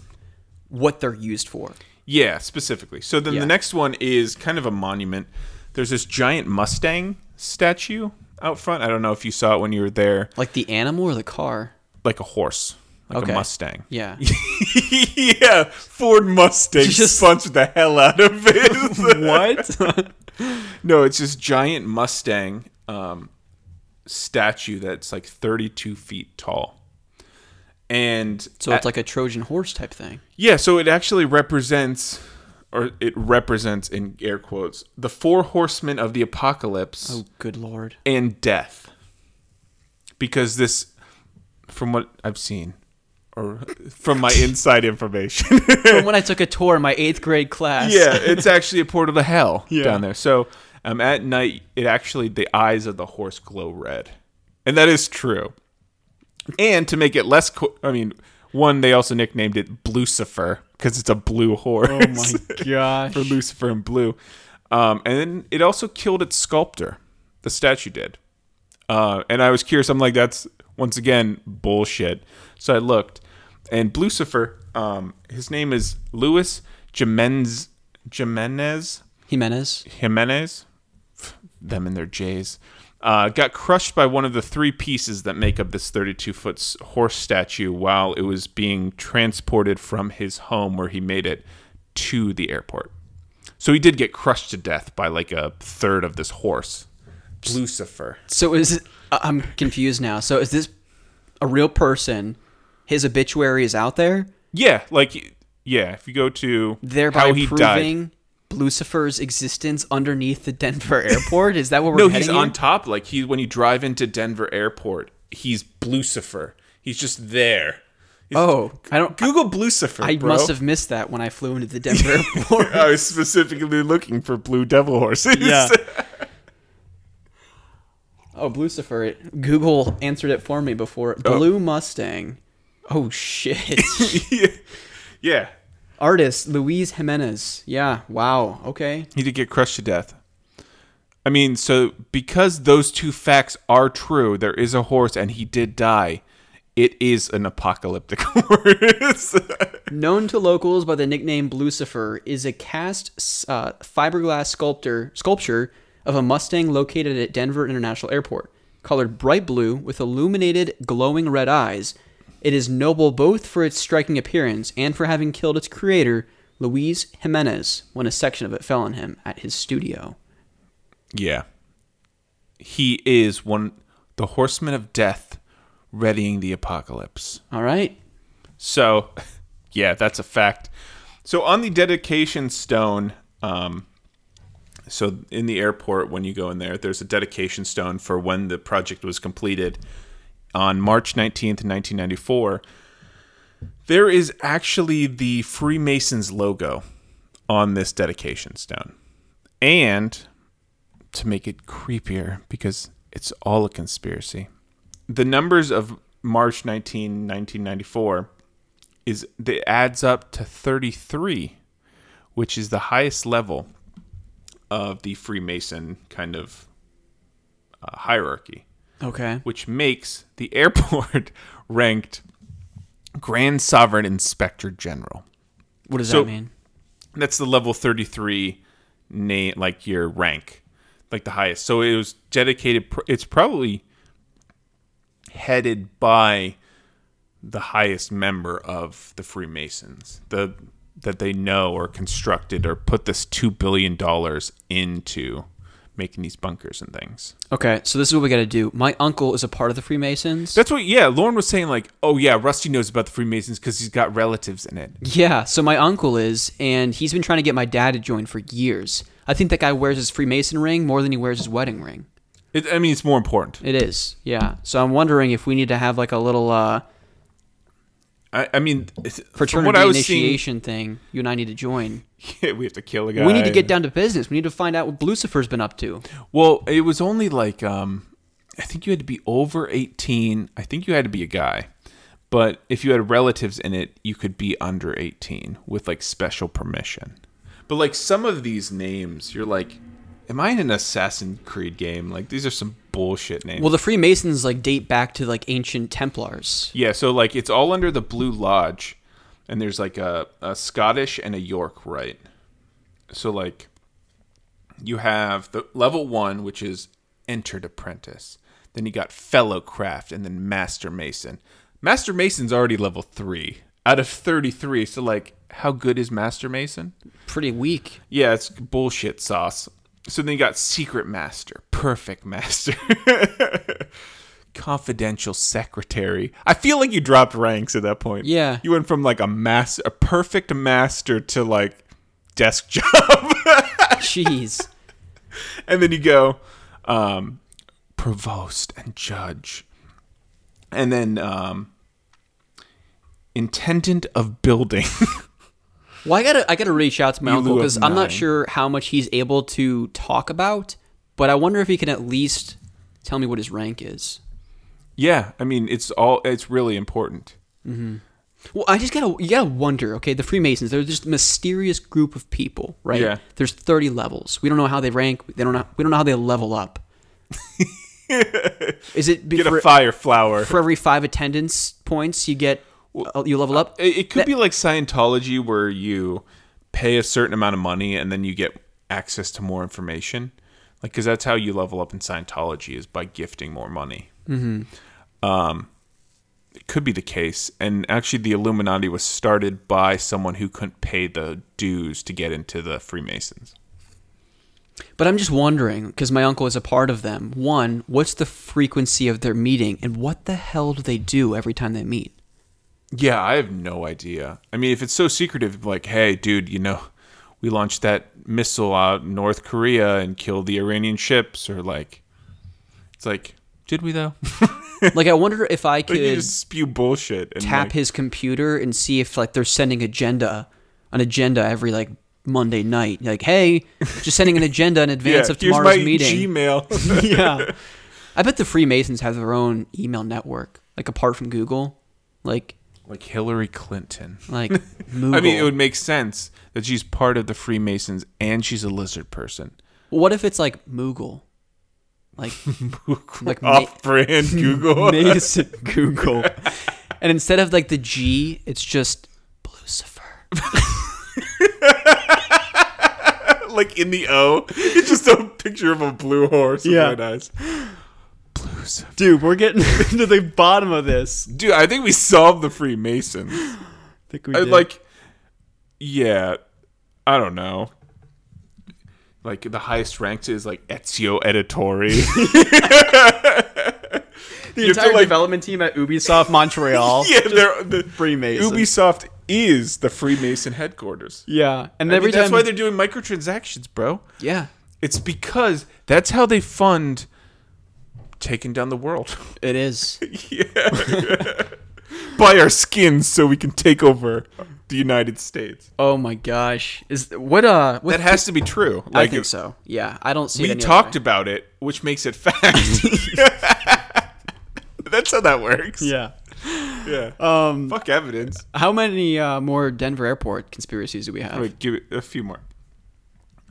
what they're used for. Yeah, specifically. So then Yeah. the next one is kind of a monument. There's this giant Mustang statue out front. I don't know if you saw it when you were there. Like the animal or the car? Like a horse, like Okay. a Mustang. Yeah. yeah, Ford Mustang Just- punched the hell out of it. what? no, it's this giant Mustang um, statue that's like 32 feet tall. And so it's like a Trojan horse type thing. Yeah, so it actually represents, or it represents in air quotes, the four horsemen of the apocalypse Oh, good lord. and death. because this, from what I've seen, or from my inside information, From when I took a tour in my eighth grade class. yeah, it's actually a portal to hell Yeah. down there. So um, at night, it actually the eyes of the horse glow red, and that is true. And to make it less, co- I mean, one they also nicknamed it Blucifer because it's a blue horse. Oh my gosh. for Lucifer in blue. Um, and then it also killed its sculptor. The statue did. Uh, and I was curious. I'm like, that's once again bullshit. So I looked, and Lucifer, um, his name is Luis Jimenez. Jimenez. Jimenez. Jimenez, them and their J's, uh, got crushed by one of the three pieces that make up this 32 foot horse statue while it was being transported from his home where he made it to the airport. So he did get crushed to death by like a third of this horse. Lucifer. So is it, I'm confused now. So is this a real person? His obituary is out there, Yeah, like yeah. If you go to thereby how he died, proving Lucifer's existence underneath the Denver airport. Is that what we're no, he's on top. Like he when you drive into Denver Airport, he's Lucifer. He's just there. He's- Oh, I don't. Google Lucifer. I bro. must have missed that when I flew into the Denver airport. I was specifically looking for blue devil horses. Yeah. Oh, Lucifer! It, Google answered it for me before. Oh. Blue Mustang. Oh shit! yeah. yeah. Artist Luis Jimenez. Yeah. Wow. Okay. He did get crushed to death. I mean, so because those two facts are true, there is a horse and he did die. It is an apocalyptic horse. Known to locals by the nickname Blucifer, is a cast uh, fiberglass sculptor sculpture of a Mustang located at Denver International Airport. Colored bright blue with illuminated, glowing red eyes, it is noble both for its striking appearance and for having killed its creator, Luis Jimenez, when a section of it fell on him at his studio. yeah. He is one the horseman of death readying the apocalypse. All right. So, yeah, that's a fact. So on the dedication stone, um, so in the airport when you go in there, there's a dedication stone for when the project was completed on March 19th, 1994. There is actually the Freemasons logo on this dedication stone. And to make it creepier, because it's all a conspiracy, the numbers of March 19, 1994 is that adds up to 33, which is the highest level of the Freemason kind of uh, hierarchy, Okay. which makes the airport ranked Grand Sovereign Inspector General. What does So- that mean? That's the level 33 name, like your rank, like the highest. So it was dedicated, pr- it's probably headed by the highest member of the Freemasons, the that they know or constructed or put this two billion dollars into making these bunkers and things. Okay, so this is what we got to do. My uncle is a part of the Freemasons. That's what, yeah. Lauren was saying, like, oh yeah, Rusty knows about the Freemasons because he's got relatives in it. Yeah, so my uncle is, and he's been trying to get my dad to join for years. I think that guy wears his Freemason ring more than he wears his wedding ring. it I mean, it's more important. It is, yeah. So I'm wondering if we need to have like a little uh, I, I mean, fraternity what I was seeing, initiation thing. You and I need to join. Yeah, we have to kill a guy. We need to get down to business. We need to find out what Lucifer's been up to. Well, it was only like um, I think you had to be over eighteen. I think you had to be a guy, but if you had relatives in it, you could be under eighteen with like special permission. But like some of these names, you're like, am I in an Assassin Creed game? Like these are some bullshit names. Well, the Freemasons like date back to like ancient Templars. yeah, so like it's all under the Blue Lodge, and there's like a, a Scottish and a York, right? So like you have the level one, which is entered apprentice. Then you got fellow craft, and then master mason. Master mason's already level three out of thirty-three. So like, how good is master mason? Pretty weak. Yeah, it's bullshit sauce. So then you got secret master, perfect master, confidential secretary. I feel like you dropped ranks at that point. Yeah. you went from like a master, a perfect master to like desk job. Jeez. and then you go um, provost and judge and then um, intendant of building. Well, I gotta I gotta reach out to my You uncle because I'm not sure how much he's able to talk about, but I wonder if he can at least tell me what his rank is. yeah, I mean it's all it's really important. Mm-hmm. Well, I just gotta you gotta wonder. Okay, the Freemasons they're just a mysterious group of people, right? Yeah. There's 30 levels. We don't know how they rank. They don't know. We don't know how they level up. Is it Get for, a fire flower. for every five attendance points you get uh, you level up? It, it could That- be like Scientology, where you pay a certain amount of money and then you get access to more information. Like, because that's how you level up in Scientology is by gifting more money. Mm-hmm. Um, it could be the case, and actually, the Illuminati was started by someone who couldn't pay the dues to get into the Freemasons. But I'm just wondering, because my uncle is a part of them. One, what's the frequency of their meeting, and what the hell do they do every time they meet? Yeah, I have no idea. I mean, if it's so secretive, like, hey, dude, you know, we launched that missile out in North Korea and killed the Iranian ships, or like, it's like, did we though? Like, I wonder if I like could just spew bullshit and tap like, his computer and see if like they're sending agenda, an agenda every like Monday night. Like, hey, just sending an agenda in yeah, advance of here's tomorrow's my meeting. Gmail. yeah, I bet the Freemasons have their own email network, like apart from Google, like like Hillary Clinton. like I mean, it would make sense that she's part of the Freemasons and she's a lizard person. what if it's like Moogle, like like Ma- Off-brand Google. Mason Google, and instead of like the G, it's just Lucifer. like in the O, it's just a picture of a blue horse. with Yeah. white eyes. Blues. Dude, we're getting to the bottom of this. Dude, I think we solved the Freemasons. I think we I, did. like, yeah, I don't know. Like the highest ranked is like Ezio Auditore. the you to, entire like- development team at Ubisoft Montreal. yeah, they're the Freemason. Ubisoft is the Freemason headquarters. Yeah, and I every mean, that's time, why they're doing microtransactions, bro. yeah, It's because that's how they fund taking down the world. it is. Yeah. Buy our skins so we can take over the United States. Oh my gosh, is what uh? What That has to be true. I Like, think so. Yeah, I don't see. it we talked about it, which makes it fact. That's how that works. Yeah. Yeah. Um, Fuck evidence. how many uh, more Denver Airport conspiracies do we have? Wait, give it a few more.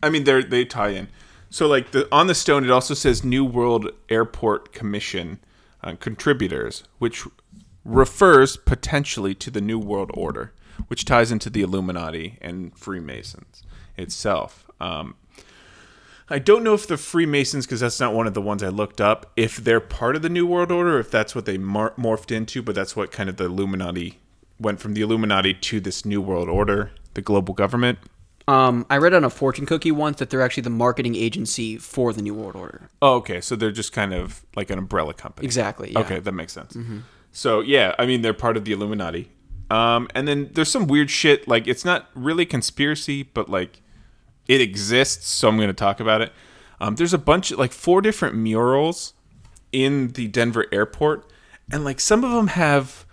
I mean, they they tie in. So, like the on the stone, it also says New World Airport Commission uh, contributors, which refers potentially to the New World Order, which ties into the Illuminati and Freemasons itself. Um, I don't know if the Freemasons, because that's not one of the ones I looked up, if they're part of the New World Order, if that's what they mar- morphed into, but that's what kind of the Illuminati went from the Illuminati to this New World Order, the global government. Um, I read on a fortune cookie once that they're actually the marketing agency for the New World Order. Oh, okay. So they're just kind of like an umbrella company. Exactly. Yeah. Okay, that makes sense. So yeah, I mean they're part of the Illuminati. Um, and then there's some weird shit like it's not really conspiracy, but like it exists. So I'm going to talk about it. Um, there's a bunch of like four different murals in the Denver airport, and like some of them have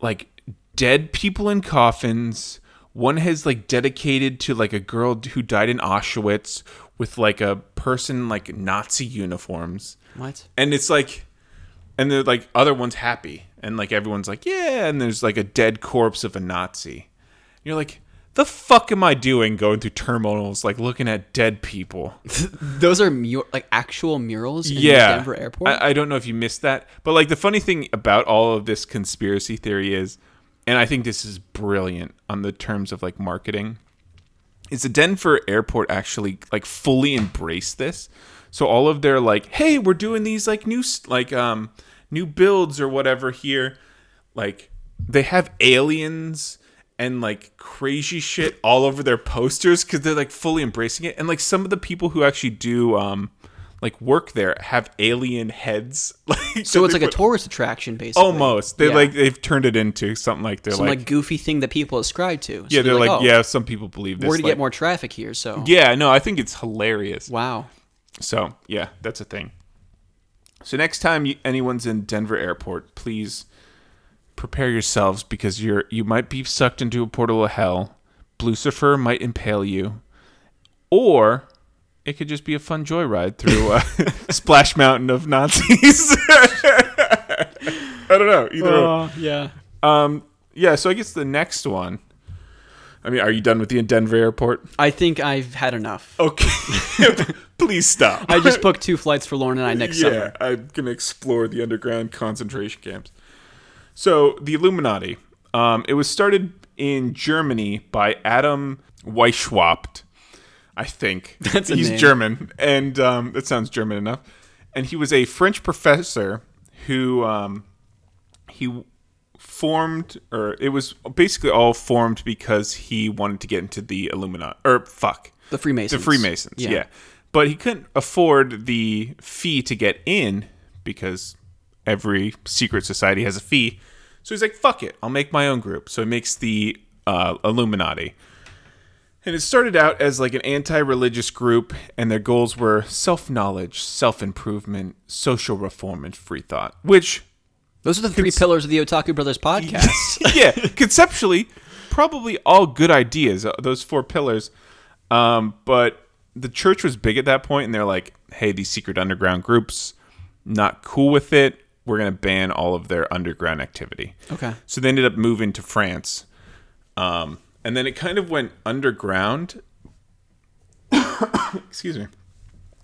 like dead people in coffins. One has like dedicated to like a girl who died in Auschwitz with like a person like Nazi uniforms. What? and it's like and they're like other ones happy. And like everyone's like yeah and there's like a dead corpse of a nazi. You're like the fuck am i doing going through terminals like looking at dead people? Those are mu- like actual murals in yeah. Denver airport. I, I don't know if you missed that but like the funny thing about all of this conspiracy theory is and i think this is brilliant on the terms of like marketing is the Denver airport actually like fully embraced this. So all of their like, hey, we're doing these like new like um new builds or whatever here, like they have aliens and like crazy shit all over their posters because they're like fully embracing it. And like some of the people who actually do um like work there have alien heads. Like so it's like a tourist attraction, basically. almost. They Yeah. like they've turned it into something like they're some like, like, goofy thing that people ascribe to. So yeah they're you're like, oh, yeah some people believe this. we're gonna like- get more traffic here. So Yeah, no, I think it's hilarious. wow. So yeah, that's a thing. So next time you, anyone's in Denver Airport, please prepare yourselves because you're you might be sucked into a portal of hell. Lucifer might impale you, or it could just be a fun joyride through a Splash Mountain of Nazis. I don't know. Either. or. yeah. Um. Yeah. So I guess the next one. I mean, are you done with the Denver Airport? I think I've had enough. Okay. Please stop. I just booked two flights for Lauren and I next yeah, summer. I'm gonna explore the underground concentration camps. So the Illuminati, um, it was started in Germany by Adam Weishaupt, I think. That's He's name. German, and um, that sounds German enough. And he was a French professor who um, he formed, or it was basically all formed because he wanted to get into the Illuminati, or fuck, The Freemasons. the Freemasons, Yeah. yeah. But he couldn't afford the fee to get in because every secret society has a fee. So he's like, fuck it, I'll make my own group. So he makes the uh, Illuminati. And it started out as like an anti religious group, and their goals were self knowledge, self improvement, social reform, and free thought. Which, Those are the three pillars of the Otaku Brothers podcast. yeah, conceptually, probably all good ideas, uh, those four pillars. Um, but the church was big at that point, and they're like, hey, these secret underground groups, not cool with it. We're going to ban all of their underground activity. Okay. So they ended up moving to France. Um, and then it kind of went underground. Excuse me.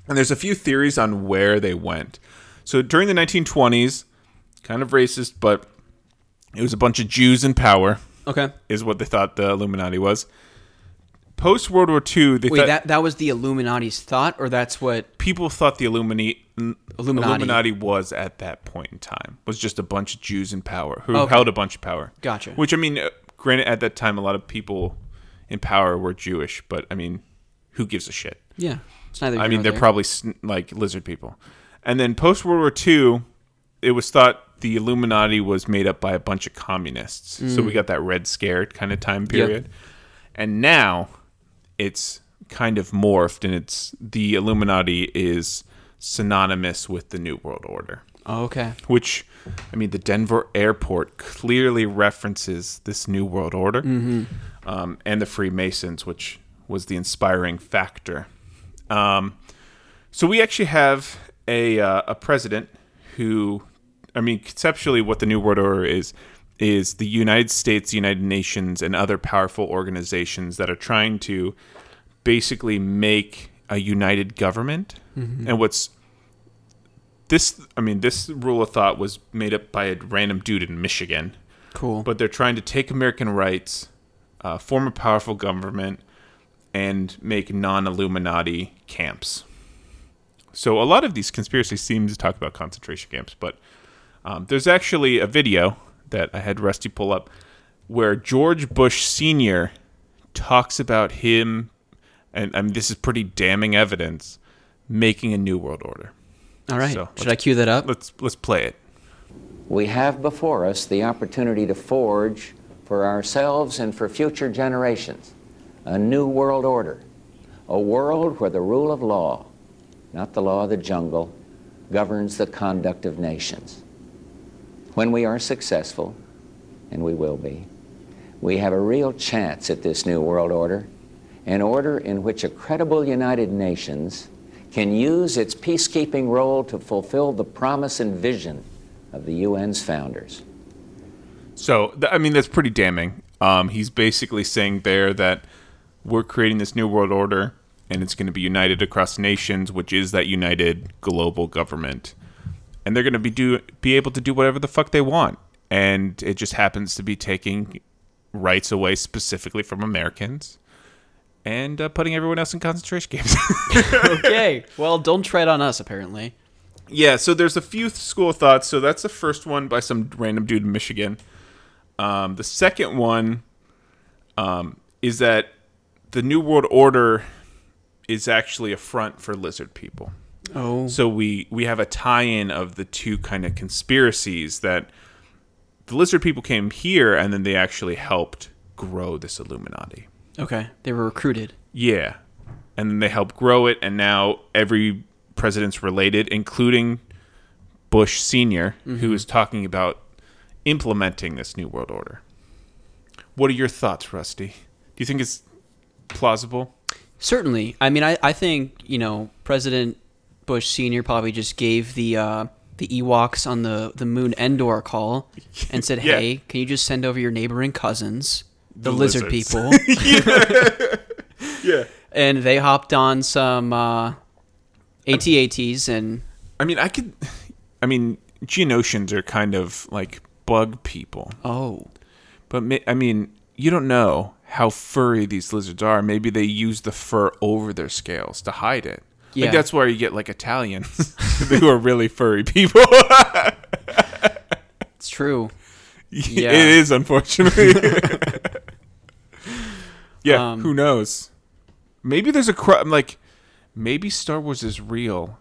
And there's a few theories on where they went. So during the 1920s, kind of racist, but it was a bunch of Jews in power, Okay. is what they thought the Illuminati was. Post World War II, they Wait, thought that that was the Illuminati's thought, or that's what? people thought the Illuminati, Illuminati. Illuminati was at that point in time was just a bunch of Jews in power who Okay. held a bunch of power. Gotcha. Which I mean, granted, at that time, a lot of people in power were Jewish, but I mean, who gives a shit? Yeah. It's neither. I mean, they're there. probably sn- like lizard people. And then post World War II, it was thought the Illuminati was made up by a bunch of communists. So Mm. we got that Red Scare kind of time period. And now it's kind of morphed, and it's the Illuminati is synonymous with the New World Order. Oh, okay. Which, I mean, the Denver airport clearly references this New World Order um, and the Freemasons, which was the inspiring factor. Um, so we actually have a uh, a president who, I mean, conceptually, what the New World Order is is the United States, the United Nations, and other powerful organizations that are trying to basically make a united government. And what's this? I mean, this rule of thought was made up by a random dude in Michigan Cool. but they're trying to take American rights, uh, form a powerful government, and make non-Illuminati camps. So a lot of these conspiracies seem to talk about concentration camps, but um, there's actually a video that I had Rusty pull up where George Bush Sr. talks about him, and I mean this is pretty damning evidence, making a new world order. All right. so Should I cue that up? Let's let's play it. We have before us the opportunity to forge for ourselves and for future generations a new world order, a world where the rule of law, not the law of the jungle, governs the conduct of nations. When we are successful, and we will be, we have a real chance at this new world order, an order in which a credible United Nations can use its peacekeeping role to fulfill the promise and vision of the UN's founders. So, I mean, that's pretty damning. Um, he's basically saying there that we're creating this new world order and it's going to be united across nations, which is that united global government. And they're going to be do be able to do whatever the fuck they want. And it just happens to be taking rights away specifically from Americans and uh, putting everyone else in concentration camps. okay. Well, don't tread on us. Apparently. Yeah, so there's a few school of thoughts. So that's the first one by some random dude in Michigan. Um, the second one um, is that the New World Order is actually a front for lizard people. Oh. So we we have a tie-in of the two kind of conspiracies that the lizard people came here and then they actually helped grow this Illuminati. Okay. They were recruited. Yeah. And then they helped grow it, and now every president's related, including Bush Senior, who is talking about implementing this new world order. What are your thoughts, Rusty? Do you think it's plausible? Certainly. I mean, I, I think, you know, President Bush Sr. probably just gave the uh, the Ewoks on the, the moon Endor a call and said, Yeah. hey, can you just send over your neighboring cousins, the, The lizard lizards. people? Yeah. and they hopped on some uh, AT-ATs and I mean, I could. I mean, Geonosians are kind of like bug people, oh, but ma- I mean, you don't know how furry these lizards are. Maybe they use the fur over their scales to hide it. Yeah. Like that's why you get like Italians who are really furry people. it's true. Yeah. It is unfortunately. Yeah, Um, who knows? Maybe there's a cr- like maybe Star Wars is real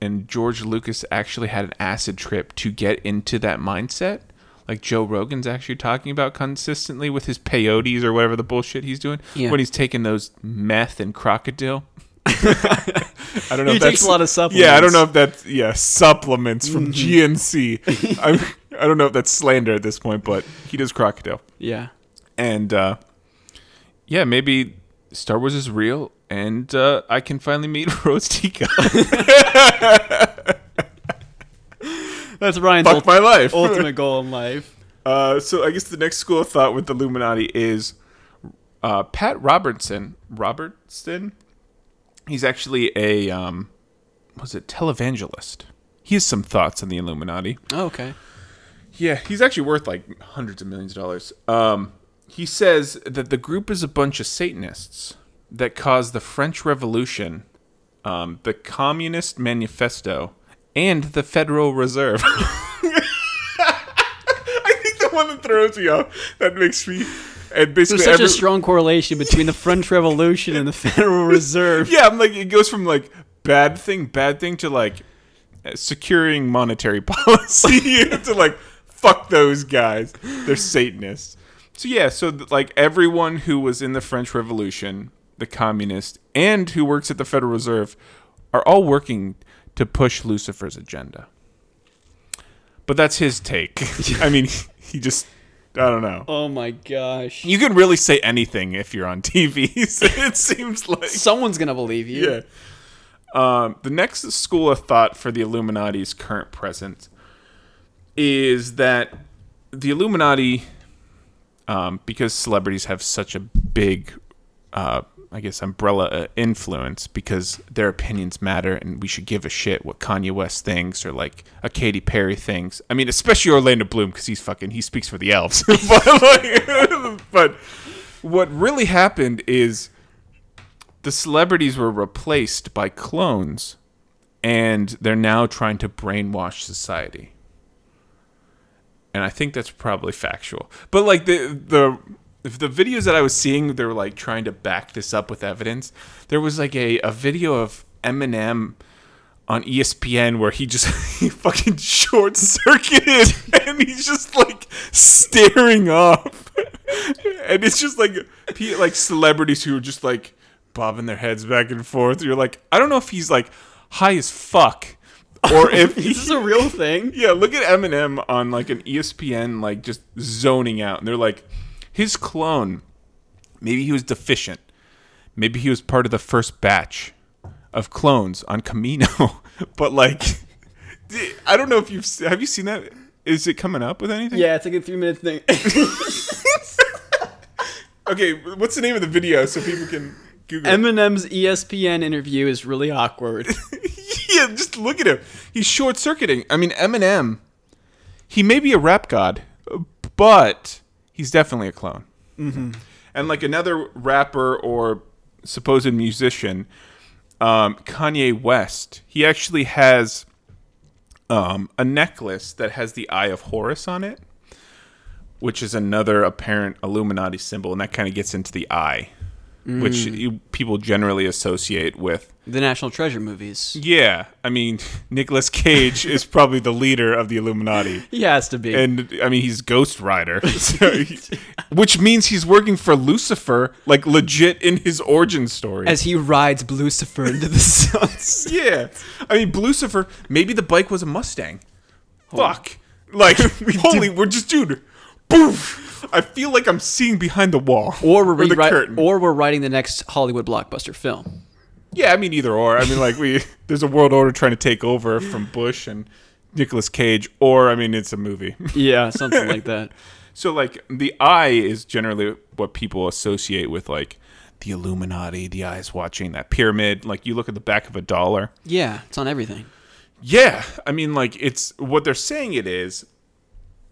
and George Lucas actually had an acid trip to get into that mindset. Like Joe Rogan's actually talking about consistently with his peyotes or whatever the bullshit he's doing Yeah. when he's taking those meth and crocodile. I don't know. He if takes that's, a lot of supplements. Yeah, I don't know if that's yeah supplements from GNC. I'm, I don't know if that's slander at this point, but he does crocodile, Yeah. and uh, yeah, maybe Star Wars is real, and uh, I can finally meet Rose Tico. That's Ryan's Fuck my life. ultimate goal in life. Uh, so I guess the next school of thought with the Illuminati is uh, Pat Robertson. Robertson. He's actually a um, was it televangelist. He has some thoughts on the Illuminati. Oh, okay. Yeah, he's actually worth like hundreds of millions of dollars. Um, he says that the group is a bunch of Satanists that caused the French Revolution, um, the Communist Manifesto, and the Federal Reserve. I think the one that throws me off, that makes me, and basically There's such every- a strong correlation between the French Revolution and the Federal Reserve. yeah, I'm like it goes from like bad thing, bad thing to like securing monetary policy to like fuck those guys. They're Satanists. So yeah, so th- like everyone who was in the French Revolution, the communist, and who works at the Federal Reserve are all working to push Lucifer's agenda. But that's his take. I mean, he just I don't know. Oh my gosh. You can really say anything if you're on TV. so it seems like Someone's gonna believe you. yeah. Um, the next school of thought for the Illuminati's current presence is that the Illuminati, um, because celebrities have such a big, uh, I guess, umbrella uh, influence, because their opinions matter, and we should give a shit what Kanye West thinks or like a Katy Perry thinks. I mean, especially Orlando Bloom, because he's fucking he speaks for the elves. but, like, but what really happened is the celebrities were replaced by clones and they're now trying to brainwash society and i think that's probably factual but like the the the videos that i was seeing they were like trying to back this up with evidence there was like a, a video of eminem on espn where he just he fucking short circuited and he's just like staring off and it's just like like celebrities who are just like bobbing their heads back and forth. You're like, I don't know if he's like high as fuck or if Is this is a real thing? yeah. Look at Eminem on like an ESPN like just zoning out, and they're like, his clone. Maybe he was deficient. Maybe he was part of the first batch of clones on Kamino, but like, I don't know if you've have you seen that. Is it coming up with anything? Yeah, it's like a three minute thing. Okay, what's the name of the video so people can Google? Eminem's ESPN interview is really awkward. yeah, just look at him. He's short circuiting. I mean, Eminem, he may be a rap god, but he's definitely a clone. Mm-hmm. And like another rapper or supposed musician, um, Kanye West, he actually has um, a necklace that has the Eye of Horus on it, which is another apparent Illuminati symbol, and that kind of gets into the eye, which you, people generally associate with the National Treasure movies. yeah, I mean, Nicolas Cage is probably the leader of the Illuminati. He has to be. And I mean, he's Ghost Rider, so he- which means he's working for Lucifer, like legit in his origin story. as he rides Lucifer into the sunset. yeah, I mean, Lucifer. Maybe the bike was a Mustang. fuck. Like, holy, we're just, dude, boof. I feel like I'm seeing behind the wall. Or we're curtain. or we're writing the next Hollywood blockbuster film. Yeah, I mean either or. I mean like we there's a world order trying to take over from Bush and Nicolas Cage, or I mean it's a movie. Yeah, something like that. so like the eye is generally what people associate with like the Illuminati, the eyes watching that pyramid. Like you look at the back of a dollar. Yeah, it's on everything. Yeah, I mean like it's what they're saying it is.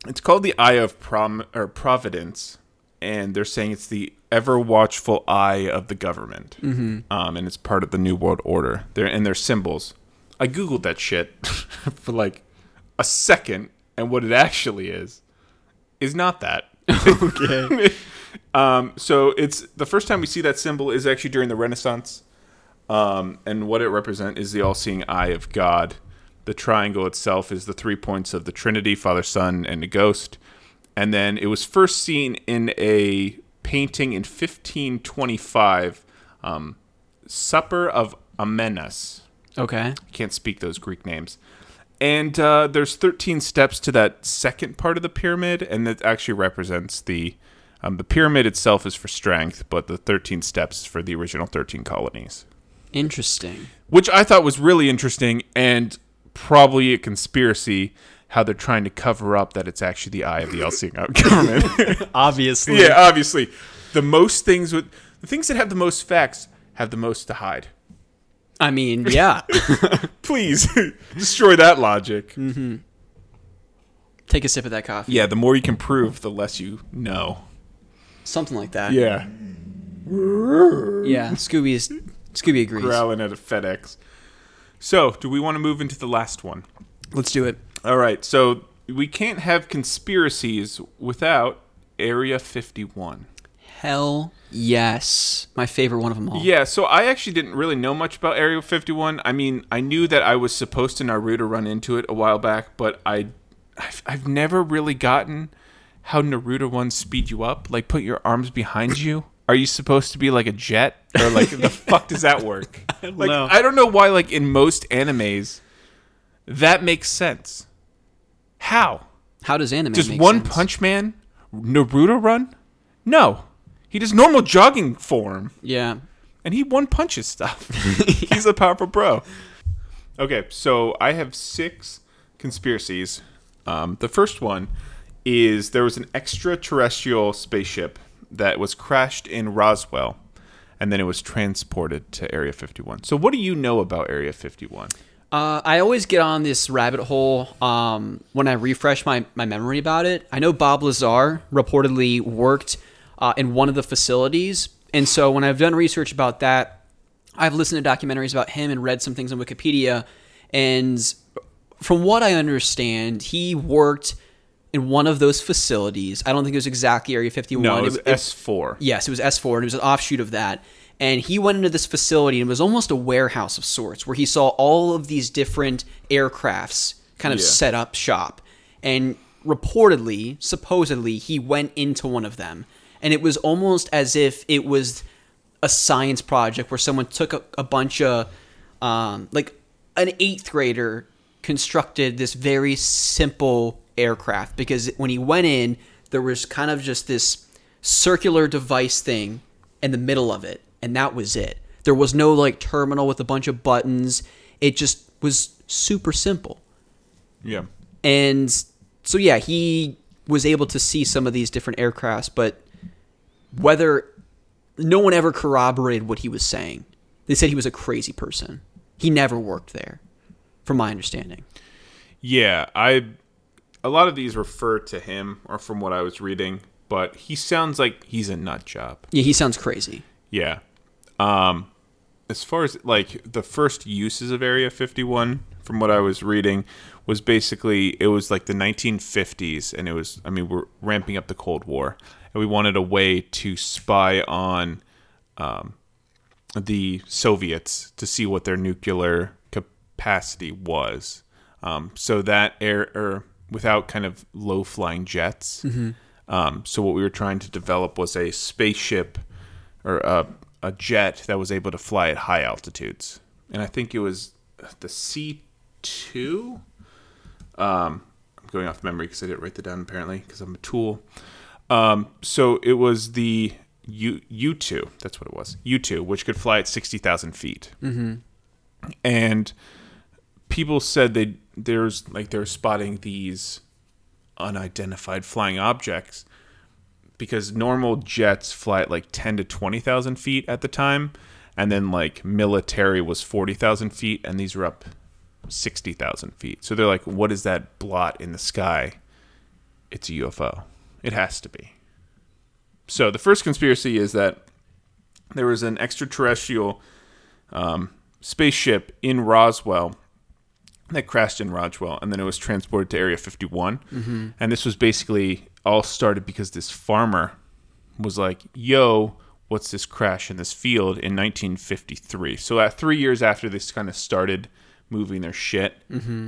It's called the Eye of Prom or Providence, and they're saying it's the ever watchful eye of the government, mm-hmm. um, and it's part of the New World Order. They're and their symbols. I googled that shit for like a second, and what it actually is is not that. Okay. Um, so it's the first time we see that symbol is actually during the Renaissance, um, and what it represents is the all-seeing eye of God. The triangle itself is the three points of the Trinity: Father, Son, and the Ghost. And then it was first seen in a painting in 1525, um, Supper of Amenas. okay. I can't speak those Greek names. And uh, there's 13 steps to that second part of the pyramid, and that actually represents the um, the pyramid itself is for strength, but the 13 steps for the original 13 colonies, Interesting. which I thought was really interesting and probably a conspiracy. How they're trying to cover up that it's actually the eye of the all-seeing government. Obviously. yeah, obviously, the most things with the things that have the most facts have the most to hide. I mean, yeah. Please destroy that logic. Mm-hmm. Take a sip of that coffee. Yeah, the more you can prove, the less you know. Something like that. Yeah, Yeah. Scooby is Scooby agrees. growling at a FedEx. So, do we want to move into the last one? Let's do it. All right. So we can't have conspiracies without Area 51. Hell yes. My favorite one of them all. Yeah. So I actually didn't really know much about Area 51. I mean, I knew that I was supposed to Naruto run into it a while back, but I, I've, I've never really gotten how Naruto ones speed you up. Like, put your arms behind you. Are you supposed to be like a jet, or like the fuck does that work? I like know. I don't know why. Like in most animes, that makes sense. How? How does anime Does One sense? Punch Man Naruto run? No. He does normal jogging form Yeah. and he one punches stuff. He's a powerful bro. Okay, so I have six conspiracies. Um, the first one is there was an extraterrestrial spaceship that was crashed in Roswell, and then it was transported to Area 51. So, what do you know about Area 51? Uh, I always get on this rabbit hole um, when I refresh my, my memory about it. I know Bob Lazar reportedly worked uh, in one of the facilities. And so when I've done research about that, I've listened to documentaries about him and read some things on Wikipedia. And from what I understand, he worked in one of those facilities. I don't think it was exactly Area 51. No, it was it- S4. Yes, it was S4, and it was an offshoot of that. And he went into this facility, and it was almost a warehouse of sorts, where he saw all of these different aircrafts kind of Yeah. set up shop. And reportedly, supposedly, he went into one of them, and it was almost as if it was a science project where someone took a, a bunch of, um, like, an eighth grader constructed this very simple aircraft because when he went in, there was kind of just this circular device thing in the middle of it, and that was it. There was no like terminal with a bunch of buttons. It just was super simple. Yeah. And so yeah, he was able to see some of these different aircrafts, but whether no one ever corroborated what he was saying. They said he was a crazy person. He never worked there, from my understanding. Yeah, I a lot of these refer to him or from what I was reading, but he sounds like he's a nut job. Yeah, he sounds crazy. Yeah. Um as far as like the first uses of Area 51 from what I was reading was basically it was like the 1950s and it was I mean we're ramping up the Cold War and we wanted a way to spy on um, the Soviets to see what their nuclear capacity was. Um, so that air or without kind of low flying jets. Um, so what we were trying to develop was a spaceship or a, a jet that was able to fly at high altitudes. And I think it was the C two. Um, I'm going off memory because I didn't write that down apparently because I'm a tool. Um, so it was the U U two. That's what it was. U two, which could fly at sixty thousand feet. Mm-hmm. And people said they there's like they're spotting these unidentified flying objects because normal jets fly at like ten to twenty thousand feet at the time, and then like military was forty thousand feet, and these were up sixty thousand feet. So they're like, what is that blot in the sky? It's a UFO. It has to be. So the first conspiracy is that there was an extraterrestrial um, spaceship in Roswell that crashed in Roswell, and then it was transported to Area 51. And this was basically all started because this farmer was like, "Yo, what's this crash in this field?" In 1953. So at three years after this kind of started moving their shit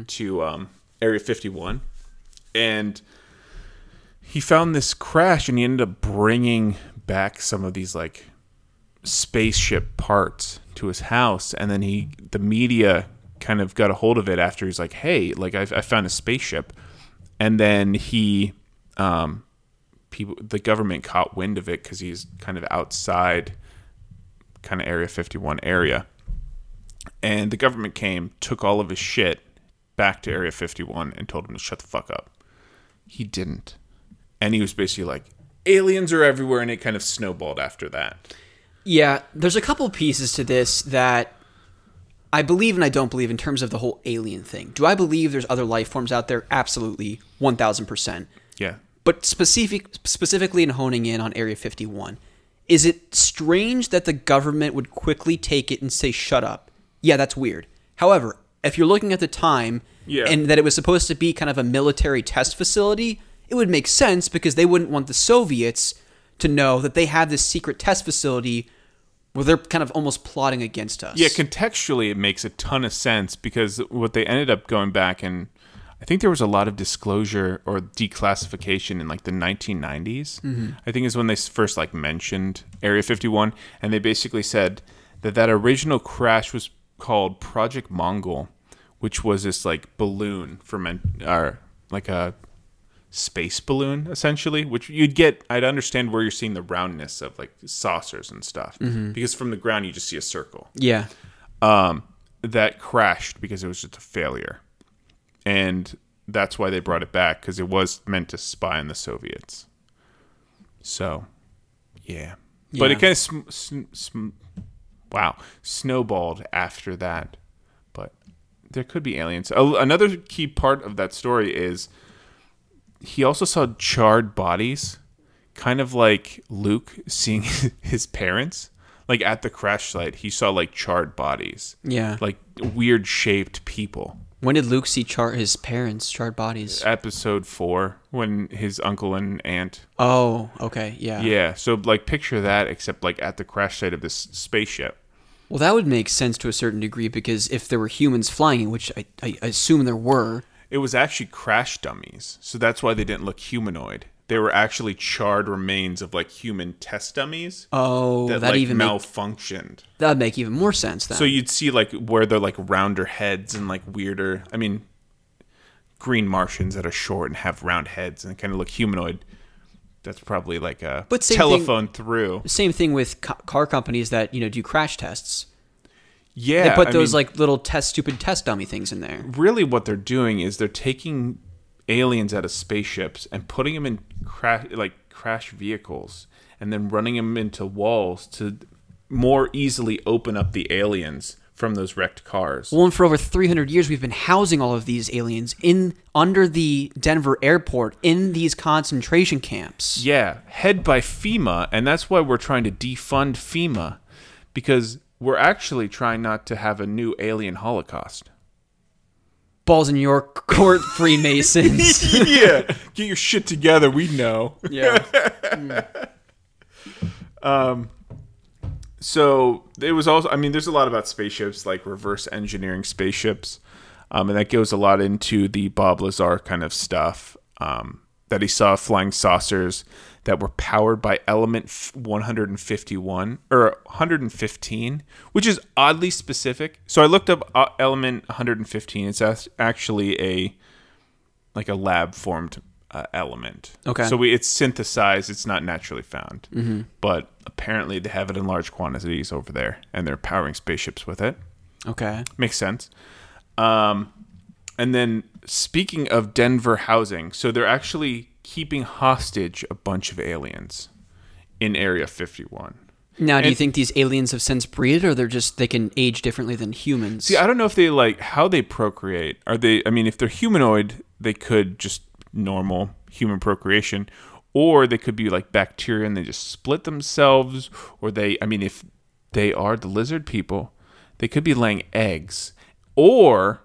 to um, Area 51, and he found this crash, and he ended up bringing back some of these like spaceship parts to his house and then he the media kind of got a hold of it after he's like hey like I've, i found a spaceship and then he um people the government caught wind of it because he's kind of outside kind of area 51 area and the government came took all of his shit back to area 51 and told him to shut the fuck up he didn't and he was basically like aliens are everywhere and it kind of snowballed after that Yeah, there's a couple pieces to this that I believe and I don't believe in terms of the whole alien thing. Do I believe there's other life forms out there? Absolutely, 1000%. yeah But specific specifically in honing in on Area 51, is it strange that the government would quickly take it and say shut up? Yeah, that's weird. However, if you're looking at the time Yeah. and that it was supposed to be kind of a military test facility, it would make sense because they wouldn't want the Soviets to know that they have this secret test facility where they're kind of almost plotting against us. Yeah, contextually, it makes a ton of sense because what they ended up going back and I think there was a lot of disclosure or declassification in like the 1990s. I think is when they first like mentioned Area 51, and they basically said that that original crash was called Project Mogul, which was this like balloon for men or like a space balloon essentially which you'd get i'd understand where you're seeing the roundness of like saucers and stuff because from the ground you just see a circle Yeah. um, that crashed because it was just a failure, and that's why they brought it back because it was meant to spy on the Soviets. So, yeah, but it kind of sm- sm- sm- wow snowballed after that. But there could be aliens. A- another key part of that story is he also saw charred bodies, kind of like Luke seeing his parents. Like at the crash site, he saw like charred bodies, Yeah. like weird shaped people. When did Luke see char- his parents' charred bodies? Episode four, when his uncle and aunt. Oh, okay. Yeah. Yeah, so like picture that, except like at the crash site of this spaceship. Well, that would make sense to a certain degree because if there were humans flying, which I, I assume there were, It was actually crash dummies, so that's why they didn't look humanoid. They were actually charred remains of like human test dummies oh, that, that like even make, malfunctioned. that'd make even more sense then. So you'd see like where they're like rounder heads and like weirder. I mean, green Martians that are short and have round heads and kind of look humanoid. That's probably like a But same thing- telephone through. Same thing with ca- car companies that you know do crash tests. Yeah, They put I those mean, like little test, stupid test dummy things in there. really what they're doing is they're taking aliens out of spaceships and putting them in crash like crash vehicles and then running them into walls to more easily open up the aliens from those wrecked cars. Well, and for over 300 years, we've been housing all of these aliens in under the Denver airport in these concentration camps. Yeah, head by FEMA, and that's why we're trying to defund FEMA because we're actually trying not to have a new alien holocaust. Balls in your court, Freemasons. yeah, get your shit together. We know. yeah. Um. So it was also. I mean, there's a lot about spaceships, like reverse engineering spaceships, um, and that goes a lot into the Bob Lazar kind of stuff. Um, that he saw flying saucers that were powered by element 151 or 115, which is oddly specific. So I looked up uh, element 115. It's actually a like a lab formed uh, element. Okay. So we, it's synthesized. It's not naturally found, mm-hmm. but apparently they have it in large quantities over there, and they're powering spaceships with it. Okay. Makes sense. Um, and then speaking of Denver housing, so they're actually keeping hostage a bunch of aliens in Area 51. Now, do you think these aliens have since breeded, or they're just they can age differently than humans? See, I don't know if they like how they procreate. Are they? I mean, if they're humanoid, they could just normal human procreation, or they could be like bacteria and they just split themselves. Or they, I mean, if they are the lizard people, they could be laying eggs, or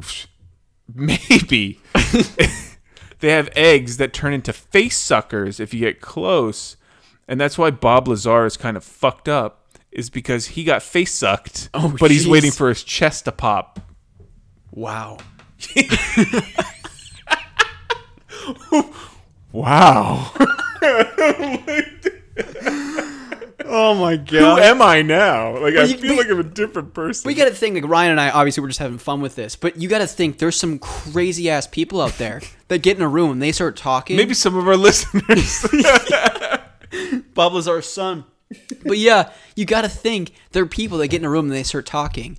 maybe they have eggs that turn into face suckers if you get close, and that's why Bob Lazar is kind of fucked up. Is because he got face sucked, Oh, but he's waiting for his chest to pop. wow. Wow. Oh my god. Who am I now? Like I you- feel we- like I'm a different person. We got to think like Ryan and I. Obviously, we're just having fun with this, but you got to think there's some crazy ass people out there that get in a room and they start talking. Maybe some of our listeners. Bob our son. But yeah, you got to think there are people that get in a room and they start talking,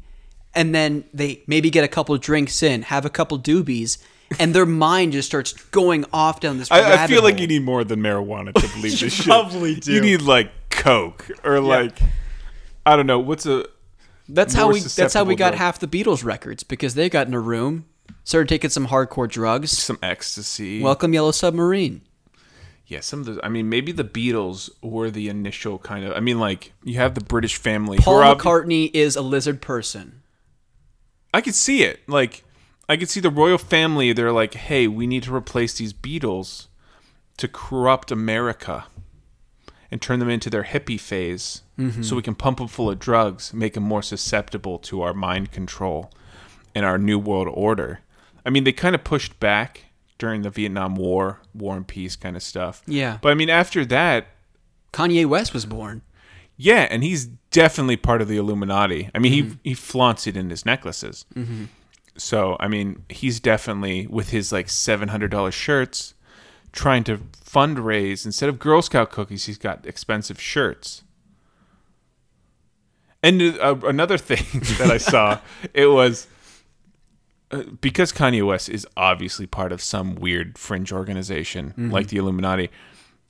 and then they maybe get a couple drinks in, have a couple doobies, and their mind just starts going off down this. I, I feel like you need more than marijuana to believe this shit. probably do. You need like coke or like I don't know what's a That's how we. That's how we got drug. half the Beatles records because they got in a room, started taking some hardcore drugs. some ecstasy. Welcome, Yellow Submarine. yeah, some of those. I mean, maybe the Beatles were the initial kind of. I mean, like you have the British family. Paul are ob- McCartney is a lizard person. I could see it. Like I could see the royal family. They're like, hey, we need to replace these Beatles to corrupt America and turn them into their hippie phase, mm-hmm. so we can pump them full of drugs, make them more susceptible to our mind control and our new world order. I mean, they kind of pushed back during the Vietnam War, War and Peace kind of stuff. Yeah. But I mean, after that, Kanye West was born. yeah, and he's definitely part of the Illuminati. I mean, he mm-hmm. he flaunts it in his necklaces. Mm-hmm. So I mean, he's definitely with his like seven hundred dollars shirts, trying to fundraise instead of Girl Scout cookies. He's got expensive shirts. And uh, another thing that I saw, it was uh, because Kanye West is obviously part of some weird fringe organization like the Illuminati.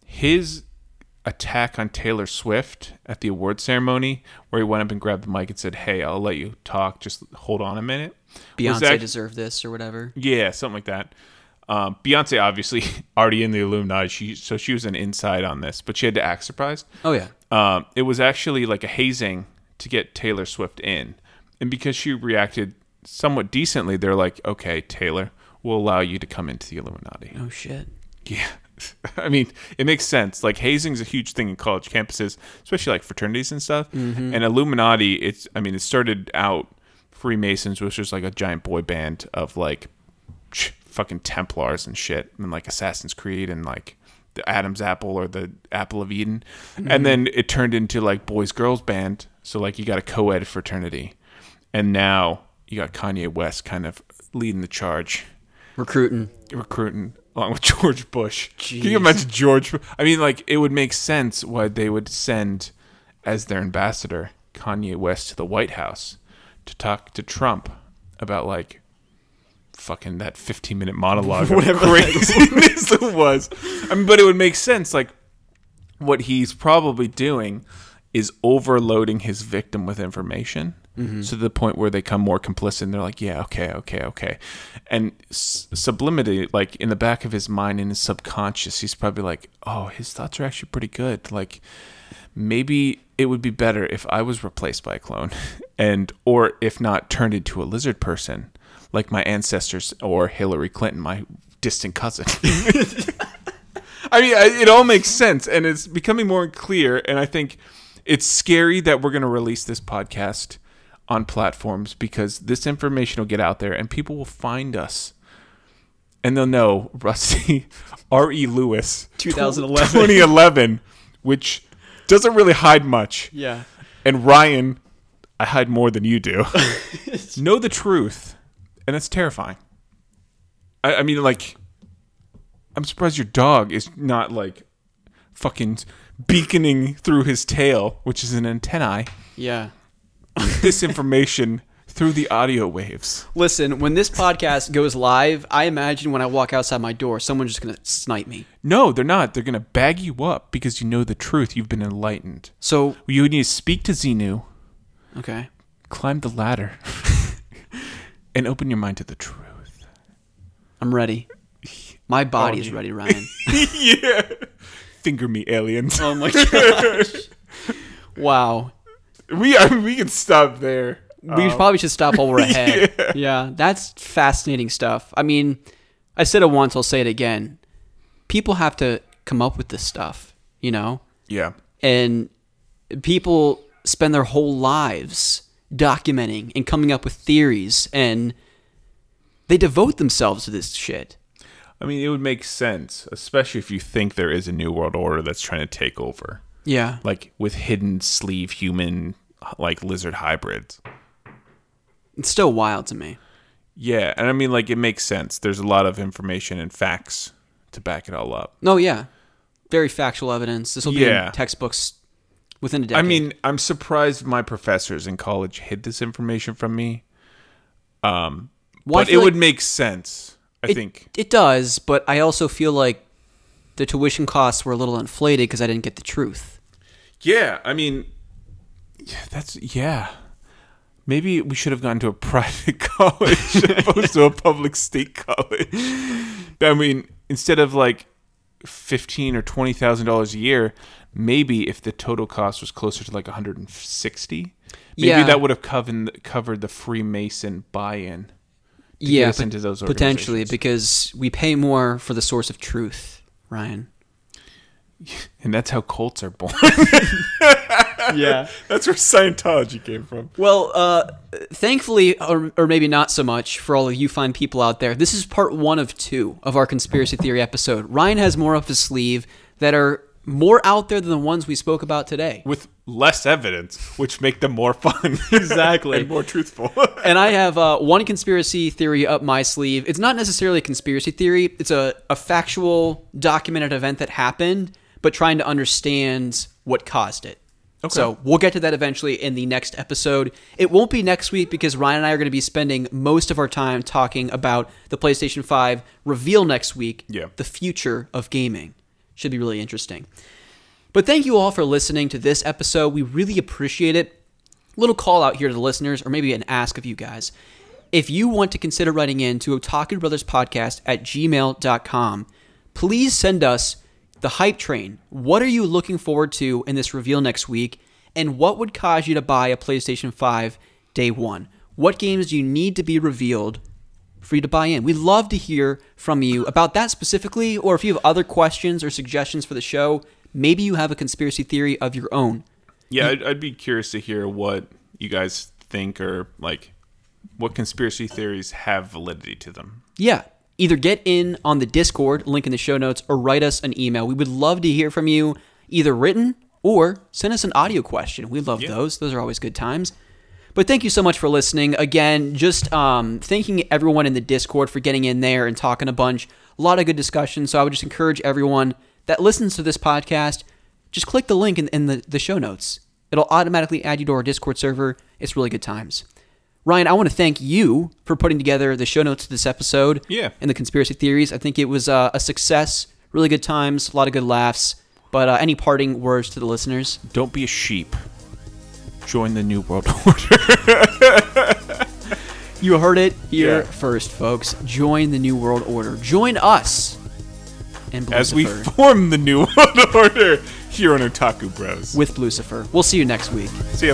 His attack on Taylor Swift at the award ceremony, where he went up and grabbed the mic and said, "Hey, I'll let you talk. Just hold on a minute." Beyonce act- deserved this or whatever. yeah, something like that. Um, Beyonce obviously already in the Illuminati, she so she was an inside on this, but she had to act surprised. Oh yeah. Um, it was actually like a hazing to get Taylor Swift in, and because she reacted somewhat decently, they're like, "Okay, Taylor, we'll allow you to come into the Illuminati." Oh shit. Yeah. I mean, it makes sense. Like hazing's a huge thing in college campuses, especially like fraternities and stuff. And Illuminati, it's I mean, it started out Freemasons, which was just like a giant boy band of like fucking Templars and shit, and like Assassin's Creed and like the Adam's Apple or the Apple of Eden. And mm-hmm. then it turned into like boys girls band. So like you got a co-ed fraternity. And now you got Kanye West kind of leading the charge Recruiting. recruiting along with George Bush. Can you imagine George? I mean, like it would make sense why they would send as their ambassador Kanye West to the White House to talk to Trump about like fucking that 15 minute monologue whatever craziness it was. I mean, but it would make sense. Like what he's probably doing is overloading his victim with information mm-hmm. to the point where they come more complicit and they're like yeah okay okay okay and s- subliminally like in the back of his mind in his subconscious he's probably like oh his thoughts are actually pretty good like maybe it would be better if i was replaced by a clone and or if not turned into a lizard person like my ancestors or hillary clinton my distant cousin I mean, I- it all makes sense, and it's becoming more clear. And I think it's scary that we're going to release this podcast on platforms because this information will get out there, and people will find us, and they'll know Rusty R. E. Lewis, 2011. 2011, which doesn't really hide much. Yeah. And Ryan, I hide more than you do. know the truth, and it's terrifying. I, I mean, like I'm surprised your dog is not like fucking beaconing through his tail, which is an antennae, Yeah. this information through the audio waves. Listen, when this podcast goes live, I imagine when I walk outside my door, someone's just gonna snipe me. No, they're not. They're gonna bag you up because you know the truth. You've been enlightened. So You need to speak to Xenu, okay. climb the ladder, and open your mind to the truth. I'm ready. My body oh, is ready, Ryan. yeah. Finger me, aliens. oh my gosh. Wow. We I mean, we can stop there. We um, probably should stop while we're ahead. yeah. that's fascinating stuff. I mean, I said it once, I'll say it again. People have to come up with this stuff, you know? Yeah. And people spend their whole lives documenting and coming up with theories and they devote themselves to this shit. I mean, it would make sense, especially if you think there is a new world order that's trying to take over, Yeah. like with hidden sleeve human, like lizard hybrids. It's still wild to me. Yeah, and I mean, like it makes sense. There's a lot of information and facts to back it all up. No, yeah. Very factual evidence. This will be Yeah. in textbooks within a decade. I mean, I'm surprised my professors in college hid this information from me. Um, Well, but it feel would make sense. I it, think. it does, but I also feel like the tuition costs were a little inflated because I didn't get the truth. Yeah, I mean, yeah, that's yeah. Maybe we should have gone to a private college opposed to a public state college. I mean, instead of like fifteen or twenty thousand dollars a year, maybe if the total cost was closer to like one hundred and sixty, maybe Yeah. that would have covered covered the Freemason buy-in. to yeah, get us into those potentially because we pay more for the source of truth, Ryan. and that's how cults are born. Yeah. that's where Scientology came from. Well, uh, thankfully, or, or maybe not so much, for all of you fine people out there, this is part one of two of our conspiracy theory episode. Ryan has more up his sleeve that are more out there than the ones we spoke about today. with less evidence, which make them more fun. Exactly. and more truthful. and I have uh, one conspiracy theory up my sleeve. It's not necessarily a conspiracy theory, it's a, a factual, documented event that happened, but trying to understand what caused it. Okay. So we'll get to that eventually in the next episode. It won't be next week because Ryan and I are going to be spending most of our time talking about the PlayStation 5 reveal next week, Yeah. the future of gaming. Should be really interesting. But thank you all for listening to this episode. We really appreciate it. Little call out here to the listeners, or maybe an ask of you guys. If you want to consider writing in to Otaku Brothers Podcast at gmail.com, please send us the hype train. What are you looking forward to in this reveal next week? And what would cause you to buy a PlayStation 5 day one? What games do you need to be revealed for you to buy in. We'd love to hear from you about that specifically, or if you have other questions or suggestions for the show, maybe you have a conspiracy theory of your own. yeah, I'd, I'd be curious to hear what you guys think or like what conspiracy theories have validity to them. Yeah, either get in on the Discord, link in the show notes, or write us an email. We would love to hear from you, either written or send us an audio question. We love Yeah. those. Those are always good times. But thank you so much for listening. Again, just um, thanking everyone in the Discord for getting in there and talking a bunch. A lot of good discussion. So I would just encourage everyone that listens to this podcast, just click the link in, in the, the show notes. It'll automatically add you to our Discord server. It's really good times. Ryan, I want to thank you for putting together the show notes to this episode Yeah. and the conspiracy theories. I think it was uh, a success, really good times, a lot of good laughs. But uh, any parting words to the listeners? Don't be a sheep. Join the New World Order. You heard it here Yeah. first, folks. Join the New World Order. Join us and As we form the New World Order here on Otaku Bros. with Lucifer. We'll see you next week. See ya.